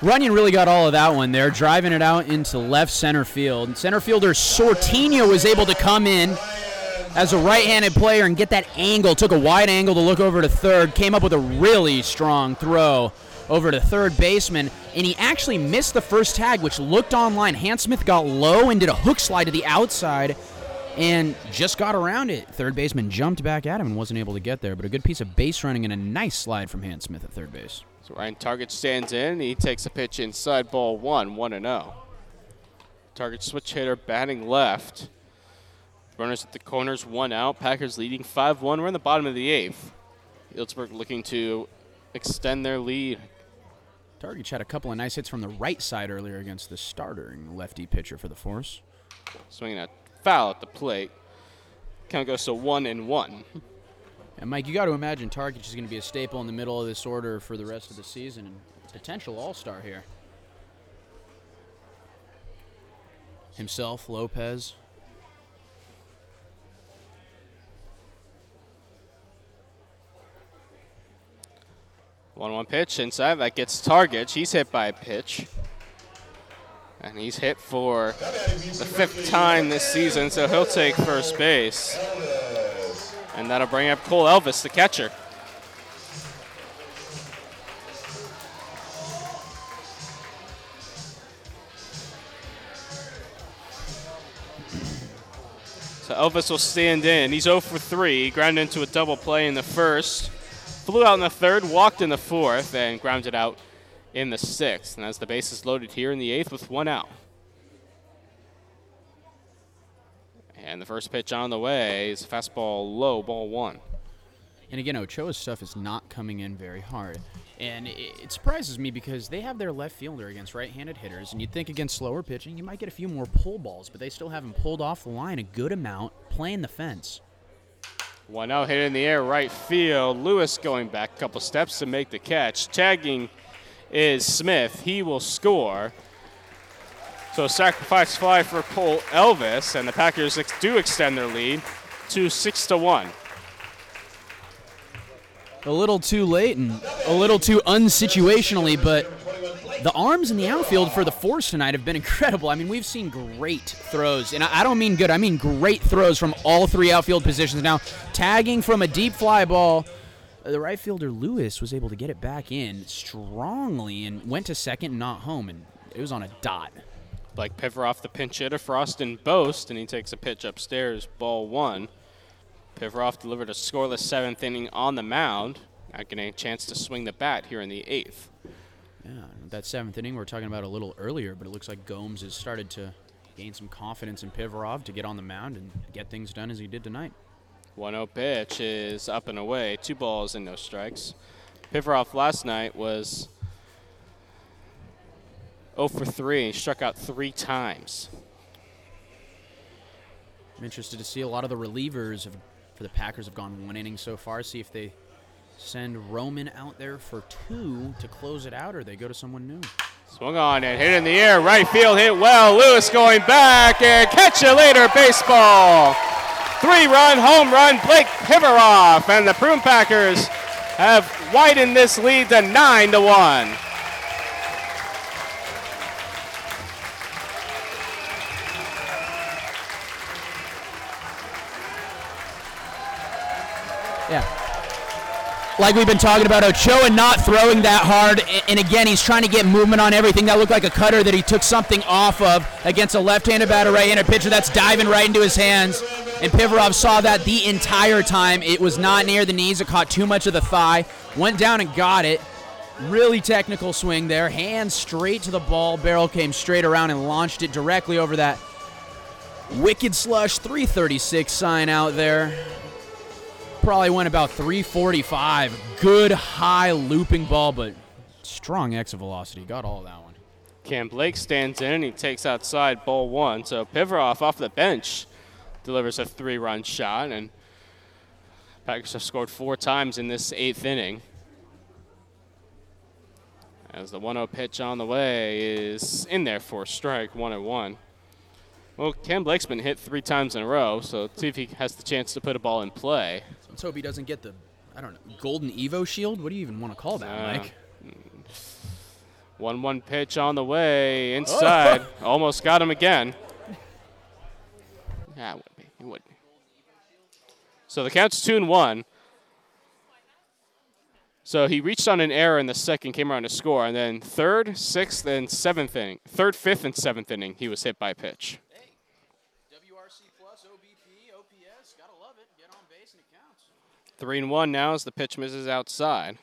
Runyon really got all of that one there, driving it out into left center field. Center fielder Sortino was able to come in as a right-handed player and get that angle. Took a wide angle to look over to third. Came up with a really strong throw over to third baseman, and he actually missed the first tag, which looked online. Hans Smith got low and did a hook slide to the outside and just got around it. Third baseman jumped back at him and wasn't able to get there, but a good piece of base running and a nice slide from Hans Smith at third base. So Ryan Targich stands in. He takes a pitch inside ball one, 1 and 0. Targich switch hitter batting left. Runners at the corners, one out. Packers leading 5 1. We're in the bottom of the eighth. Healdsburg looking to extend their lead. Targich's had a couple of nice hits from the right side earlier against the starting lefty pitcher for the Force. Swinging a foul at the plate. Count goes to 1 and 1. And Mike, you got to imagine Targich is going to be a staple in the middle of this order for the rest of the season and potential All Star here. Himself, Lopez. One one pitch inside that gets Targich. He's hit by a pitch. And he's hit for the fifth time this season, so he'll take first base. And that'll bring up Cole Elvis, the catcher. So Elvis will stand in. He's 0 for 3. He grounded into a double play in the first, flew out in the third, walked in the fourth, and grounded out in the sixth. And as the base is loaded here in the eighth with one out. And the first pitch on the way is fastball low, ball one. And again, Ochoa's stuff is not coming in very hard. And it, surprises me because they have their left fielder against right handed hitters. And you'd think against slower pitching, you might get a few more pull balls, but they still have him pulled off the line a good amount, playing the fence. One out hit in the air, right field. Lewis going back a couple steps to make the catch. Tagging is Smith. He will score. So sacrifice fly for Cole Elvis, and the Packers ex- do extend their lead to six to one. A little too late and a little too unsituationally, but the arms in the outfield for the Force tonight have been [laughs] incredible. I mean, we've seen great throws, and I I don't mean good, I mean great throws from all three outfield positions. Now, tagging from a deep fly ball, uh, the right fielder Lewis was able to get it back in strongly and went to second, not home, and it was on a dot. Blake Piveroff, the pinch hitter for Austin Boast, and he takes a pitch upstairs, ball one. Piveroff delivered a scoreless seventh inning on the mound, not getting a chance to swing the bat here in the eighth. Yeah, that seventh inning we were talking about a little earlier, but it looks like Gomes has started to gain some confidence in Pivarov to get on the mound and get things done as he did tonight. 1 0 pitch is up and away, two balls and no strikes. Piveroff last night was 0 for 3. He struck out three times. I'm interested to see a lot of the relievers have, for the Packers have gone one inning so far. See if they send Roman out there for two to close it out, or they go to someone new. Swung on and hit in the air. Right field hit well. Lewis going back and catch you later, baseball. Three run home run, Blake Piveroff. And the Prune Packers have widened this lead to 9 to 1. Like we've been talking about, Ochoa not throwing that hard, and again, he's trying to get movement on everything. That looked like a cutter that he took something off of against a left-handed batter, right-handed pitcher that's diving right into his hands. And Pivarov saw that the entire time. It was not near the knees. It caught too much of the thigh. Went down and got it. Really technical swing there. Hand straight to the ball. Barrel came straight around and launched it directly over that wicked slush 336 sign out there probably went about 345. Good high looping ball, but strong exit velocity. Got all that one. Cam Blake stands in and he takes outside ball one. So Piveroff off the bench delivers a three run shot, and Packers have scored four times in this eighth inning. As the 1 0 pitch on the way is in there for strike, 1 1. Well, Cam Blake's been hit three times in a row, so let's see if he has the chance to put a ball in play. Let's hope he doesn't get the, I don't know, golden EvoShield. What do you even want to call that, Uh, Mike? 1 1 pitch on the way inside. [laughs] Almost got him again. Yeah, it would be. It would be. So the count's 2 and 1. So he reached on an error in the second, came around to score, and then third, sixth, and seventh inning, third, fifth, and seventh inning, he was hit by a pitch. WRC plus, OBP, OPS. Gotta love it. Get on base and it counts. Three and one now as the pitch misses outside.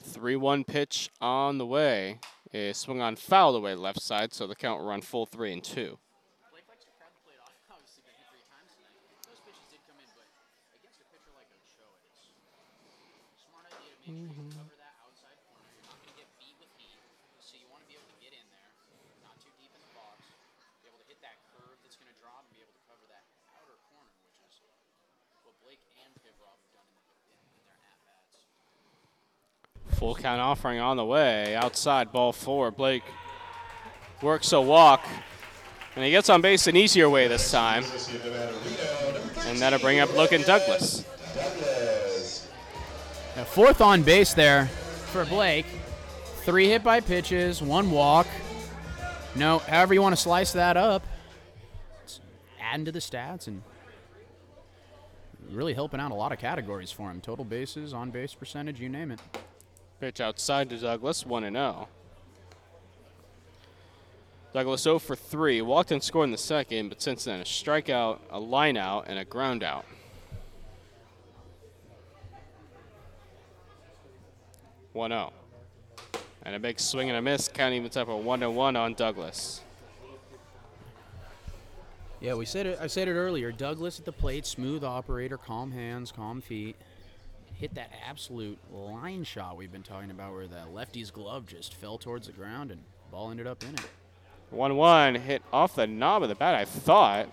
Three one pitch on the way. Is swung on foul away left side, so the count will run full three and two. Blake likes to crowd the plate off. Obviously, been hit three times tonight. Those pitches did come in, but against a pitcher like Ochoa, it's a smart idea to make sure you cover that outside corner. You're not going to get beat with heat, so you want to be able to get in there, not too deep in the box, be able to hit that curve that's going to drop, and be able to cover that outer corner, which is what Blake and Pivrov have done in, the, in, in their at bats. Full count offering on the way. Outside ball four. Blake works a walk And he gets on base an easier way this time. And that'll bring up Logan Douglas. Fourth on base there for Blake. Three hit by pitches, one walk. No, however you want to slice that up. It's adding to the stats and really helping out a lot of categories for him. Total bases, on base percentage, you name it. Pitch outside to Douglas, 1 0. Douglas 0 for 3. Walked and scored in the second, but since then, a strikeout, a line out, and a ground out. One zero, and a big swing and a miss. Count evens up a one one on Douglas. Yeah, we said it. I said it earlier. Douglas at the plate, smooth operator, calm hands, calm feet. Hit that absolute line shot we've been talking about, where the lefty's glove just fell towards the ground and ball ended up in it. 1 1 hit off the knob of the bat, I thought.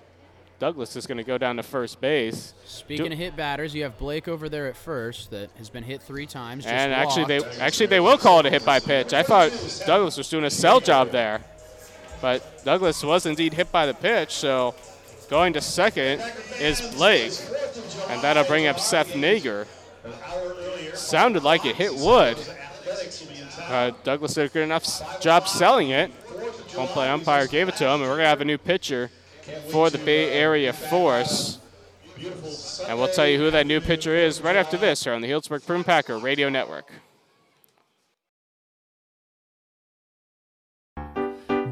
Douglas is going to go down to first base. Speaking Do of hit batters, you have Blake over there at first that has been hit three times. and actually, they actually they will call it a hit by pitch. I thought Douglas was doing a sell job there, but Douglas was indeed hit by the pitch. So going to second is Blake, and that'll bring up Seth Nager. Sounded like it hit wood. Uh, Douglas did a good enough job selling it. Home play umpire gave it to him, and we're going to have a new pitcher for the Bay Area Force. And we'll tell you who that new pitcher is right after this here on the Healdsburg Prune Packer Radio Network.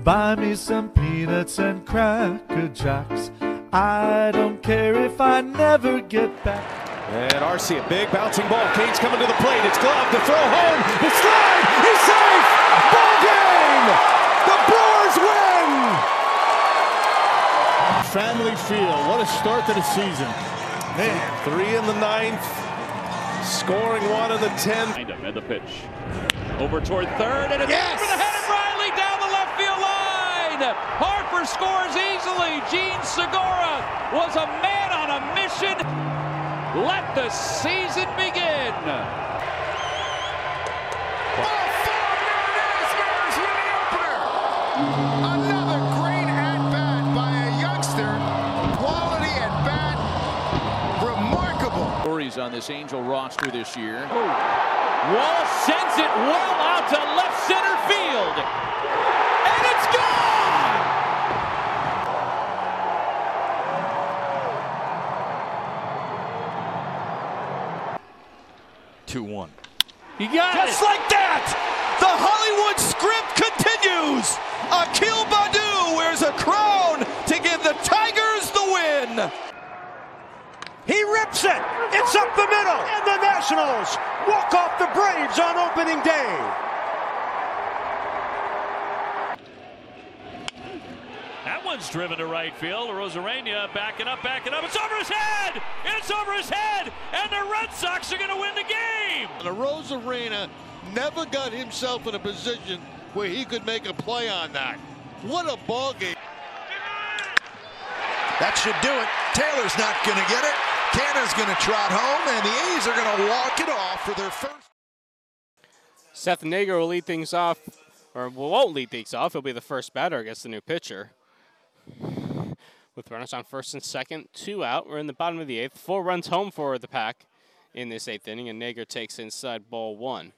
Buy me some peanuts and cracker jacks. I don't care if I never get back. And RC, a big bouncing ball. Cain's coming to the plate. It's glove to throw home. The slide. He's safe. Ball game. The Brewers win. Family Field. What a start to the season. Man, three in the ninth. Scoring one in the tenth. And the pitch. Over toward third, and it's yes! over the head of Riley down the left field line. Harper scores easily. Jean Segura was a man on a mission. Let the season begin. Oh, Another great at-bat by a youngster. Quality at-bat. Remarkable. Stories on this Angel roster this year. Wall sends it well out to left center field. 2 1. You got Just it. like that, the Hollywood script continues. Akil Baddoo wears a crown to give the Tigers the win. He rips it. It's up the middle. And the Nationals walk off the Braves on opening day. That one's driven to right field. Arozarena backing up, backing up. It's over his head! It's over his head! And the Red Sox are going to win the game! The Arozarena never got himself in a position where he could make a play on that. What a ball game. That should do it. Taylor's not going to get it. Canha's going to trot home, and the A's are going to walk it off for their first. Seth Nager will lead things off, or won't lead things off. He'll be the first batter against the new pitcher. With runners on first and second, two out. We're in the bottom of the eighth. Four runs home for the pack in this eighth inning, and Nager takes inside ball one.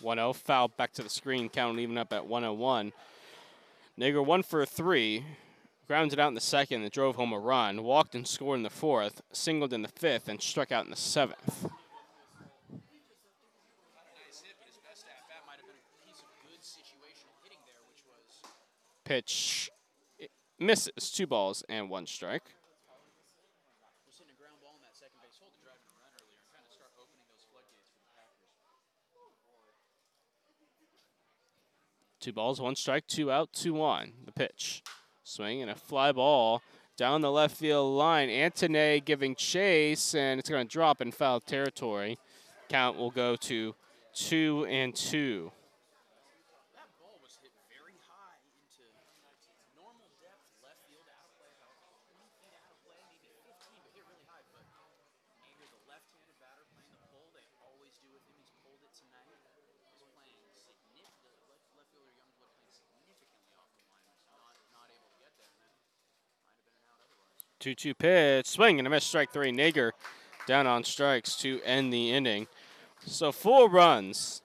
One zero foul back to the screen, count even up at 101. Nager one for three, grounded out in the second and drove home a run, walked and scored in the fourth, singled in the fifth, and struck out in the seventh. Pitch it misses, two balls and one strike. Two balls, one strike, two out, two on. The pitch. Swing and a fly ball down the left field line. Antone giving chase, and it's going to drop in foul territory. Count will go to two and two. 2-2 pitch, swing and a miss, strike three. Nager down on strikes to end the inning. So four runs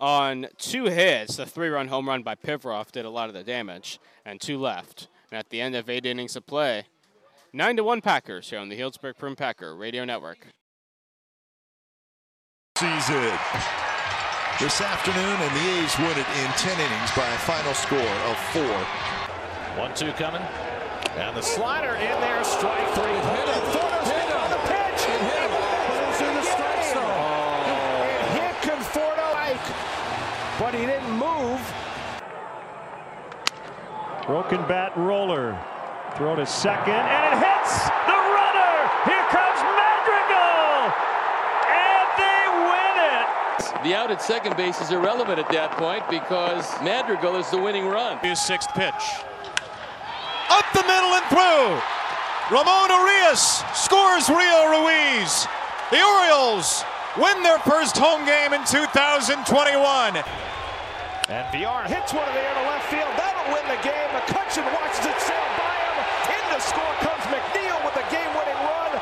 on two hits. The three-run home run by Pivarov did a lot of the damage, and two left. And at the end of eight innings of play, nine to one Packers here on the Healdsburg Prune Packer Radio Network. Season this afternoon, and the A's win it in 10 innings by a final score of four. One two coming. And the slider in there, strike three. Hit him. Hit him. On the pitch. It hit him. But it was in the strike zone. Oh. It hit Conforto but he didn't move. Broken bat roller. Throw to second, and it hits the runner. Here comes Madrigal. And they win it. The out at second base is irrelevant at that point because Madrigal is the winning run. His sixth pitch. Up the middle and through. Ramon Urias scores Rio Ruiz. The Orioles win their first home game in 2021. And Villar hits one in the air to left field. That'll win the game. McCutcheon watches it sail by him. In to score comes McNeil with the game-winning run.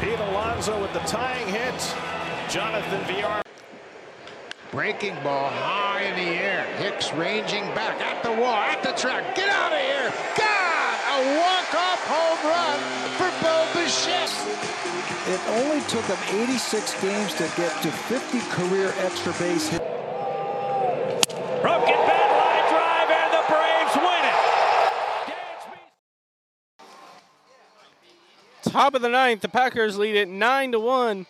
Pete Alonso with the tying hit. Jonathan Villar. Breaking ball high in the air. Hicks ranging back at the wall, at the track. Get out of here. God! A walk-off home run for Bo Bichette. It only took him 86 games to get to 50 career extra base hits. Broken bat line drive, and the Braves win it. Top of the ninth, the Packers lead it nine to one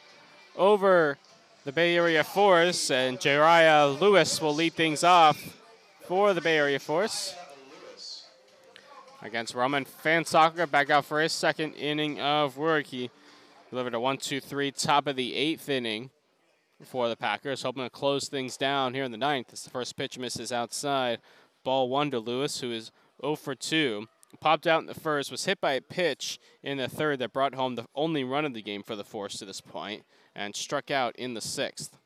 over the Bay Area Force, and Jariah Lewis will lead things off for the Bay Area Force against Roman Fansoccer. Back out for his second inning of work. He delivered a one-two-three top of the eighth inning for the Packers, hoping to close things down here in the ninth. As the first pitch misses outside, ball one to Lewis, who is 0 for 2. Popped out in the first, was hit by a pitch in the third that brought home the only run of the game for the Force to this point, and struck out in the sixth.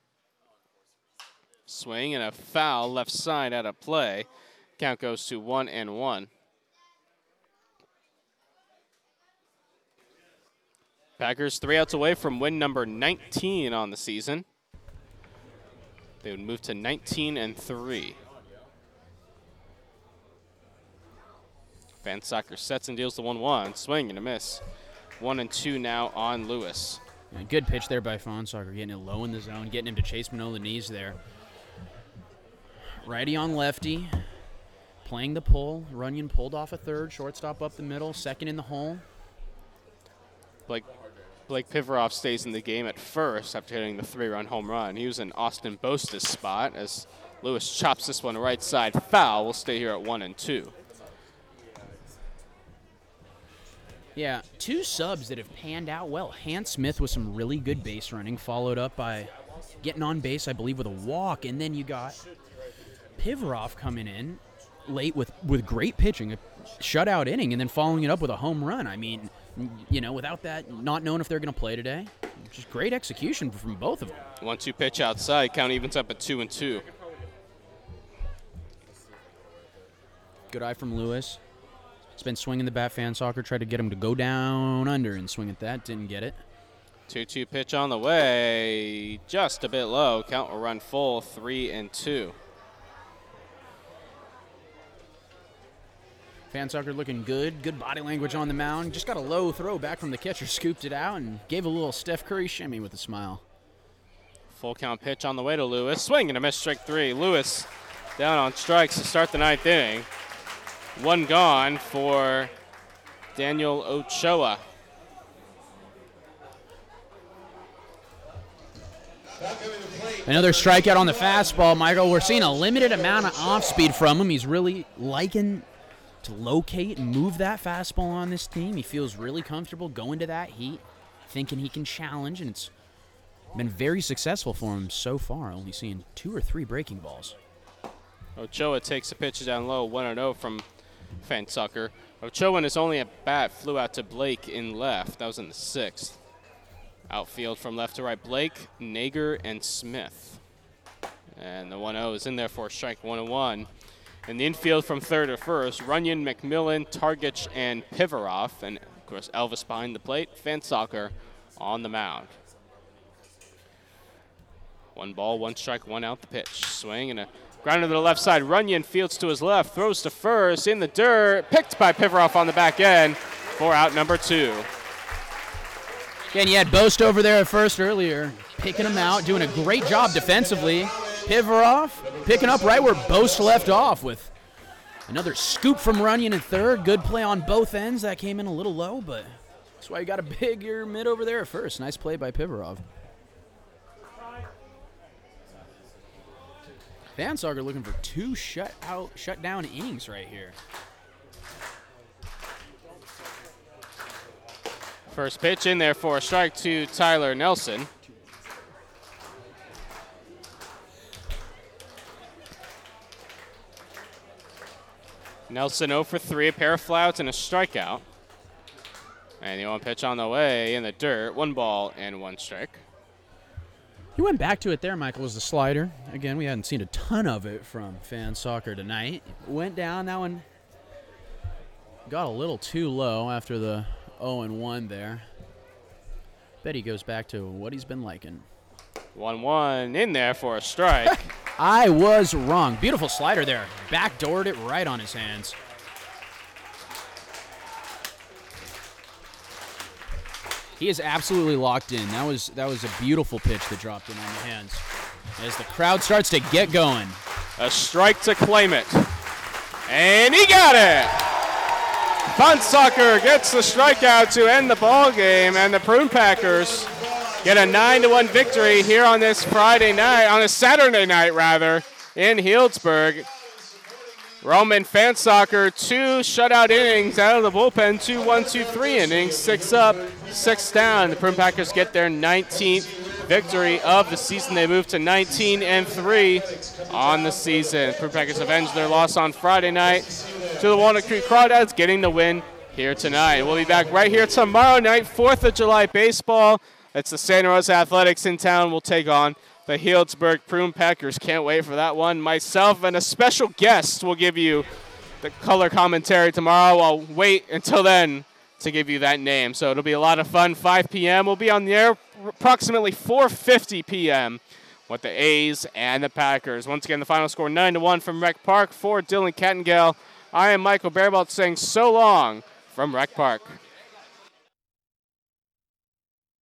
Swing and a foul left side out of play. Count goes to one and one. Packers three outs away from win number 19 on the season. They would move to 19 and 3. Fan Soccer sets and deals the 1 1. Swing and a miss. 1 and 2 now on Lewis. Good pitch there by Fonsoccer, getting it low in the zone, getting him to chase Manola knees there. Righty on lefty, playing the pull. Runyon pulled off a third, shortstop up the middle, second in the hole. Blake, Blake Pivarov stays in the game at first after hitting the three run home run. He was in Austin Boast's spot as Lewis chops this one right side foul. We'll stay here at 1 and 2. Yeah, two subs that have panned out well. Hans Smith with some really good base running, followed up by getting on base, I believe, with a walk, and then you got Pivarov coming in late with with great pitching, a shutout inning, and then following it up with a home run. I mean, you know, without that, not knowing if they're going to play today, just great execution from both of them. One two pitch outside. Count evens up at 2 and 2. Good eye from Lewis. He's been swinging the bat fan soccer, tried to get him to go down under and swing at that, didn't get it. 2 2 pitch on the way. Just a bit low. Count will run full 3 and 2. Fan soccer looking good. Good body language on the mound. Just got a low throw back from the catcher, scooped it out, and gave a little Steph Curry shimmy with a smile. Full count pitch on the way to Lewis. Swing and a miss, strike three. Lewis down on strikes to start the ninth inning. One gone for Daniel Ochoa. Another strikeout on the fastball, Michael. We're seeing a limited amount of off speed from him. He's really liking to locate and move that fastball on this team. He feels really comfortable going to that heat, thinking he can challenge, and it's been very successful for him so far, only seeing two or three breaking balls. Ochoa takes the pitch down low, 1 0 from Fansucker. Ochoa in his only at bat flew out to Blake in left. That was in the sixth. Outfield from left to right Blake, Nager, and Smith. And the 1 0 is in there for strike 1 1. In the infield from third to first, Runyon, McMillan, Targich, and Pivarov. And Of course, Elvis behind the plate, Fan Soccer on the mound. One ball, one strike, one out the pitch. Swing and a grounder to the left side. Runyon fields to his left, throws to first in the dirt, picked by Pivaroff on the back end for out number two. Again, you had Boast over there at first earlier, picking him out, doing a great job defensively. Pivarov picking up right where Boast left off with another scoop from Runyon in third. Good play on both ends. That came in a little low, but that's why you got a bigger mid over there at first. Nice play by Pivarov. Van Sager looking for two shut out, shut down innings right here. First pitch in there for a strike to Tyler Nelson. Nelson 0 for 3, a pair of flouts and a strikeout. And the one pitch on the way in the dirt, one ball and one strike. He went back to it there, Michael, was the slider. Again, we hadn't seen a ton of it from fan soccer tonight. Went down, that one got a little too low after the 0 and 1 there. Bet he goes back to what he's been liking. 1 1 in there for a strike. [laughs] I was wrong. Beautiful slider there. Backdoored it right on his hands. He is absolutely locked in. That was that was a beautiful pitch that dropped in on the hands. As the crowd starts to get going. A strike to claim it. And he got it. Fun Soccer gets the strikeout to end the ball game, and the Prune Packers get a 9 to 1 victory here on this Friday night, on a Saturday night rather, in Healdsburg. Roman Fan Soccer, two shutout innings out of the bullpen, two one, two, three innings, six up, six down. The Prune Packers get their 19th victory of the season. They move to 19 and 3 on the season. Prune Packers avenge their loss on Friday night to the Walnut Creek Crawdads, getting the win here tonight. We'll be back right here tomorrow night, 4th of July baseball. It's the Santa Rosa Athletics in town. We'll take on the Healdsburg Prune Packers. Can't wait for that one. Myself and a special guest will give you the color commentary tomorrow. I'll wait until then to give you that name. So it'll be a lot of fun. 5 p.m. We'll be on the air approximately 4:50 p.m. with the A's and the Packers. Once again, the final score 9 to 1 from Rec Park for Dylan Cattengale. I am Michael Barabalt saying so long from Rec Park.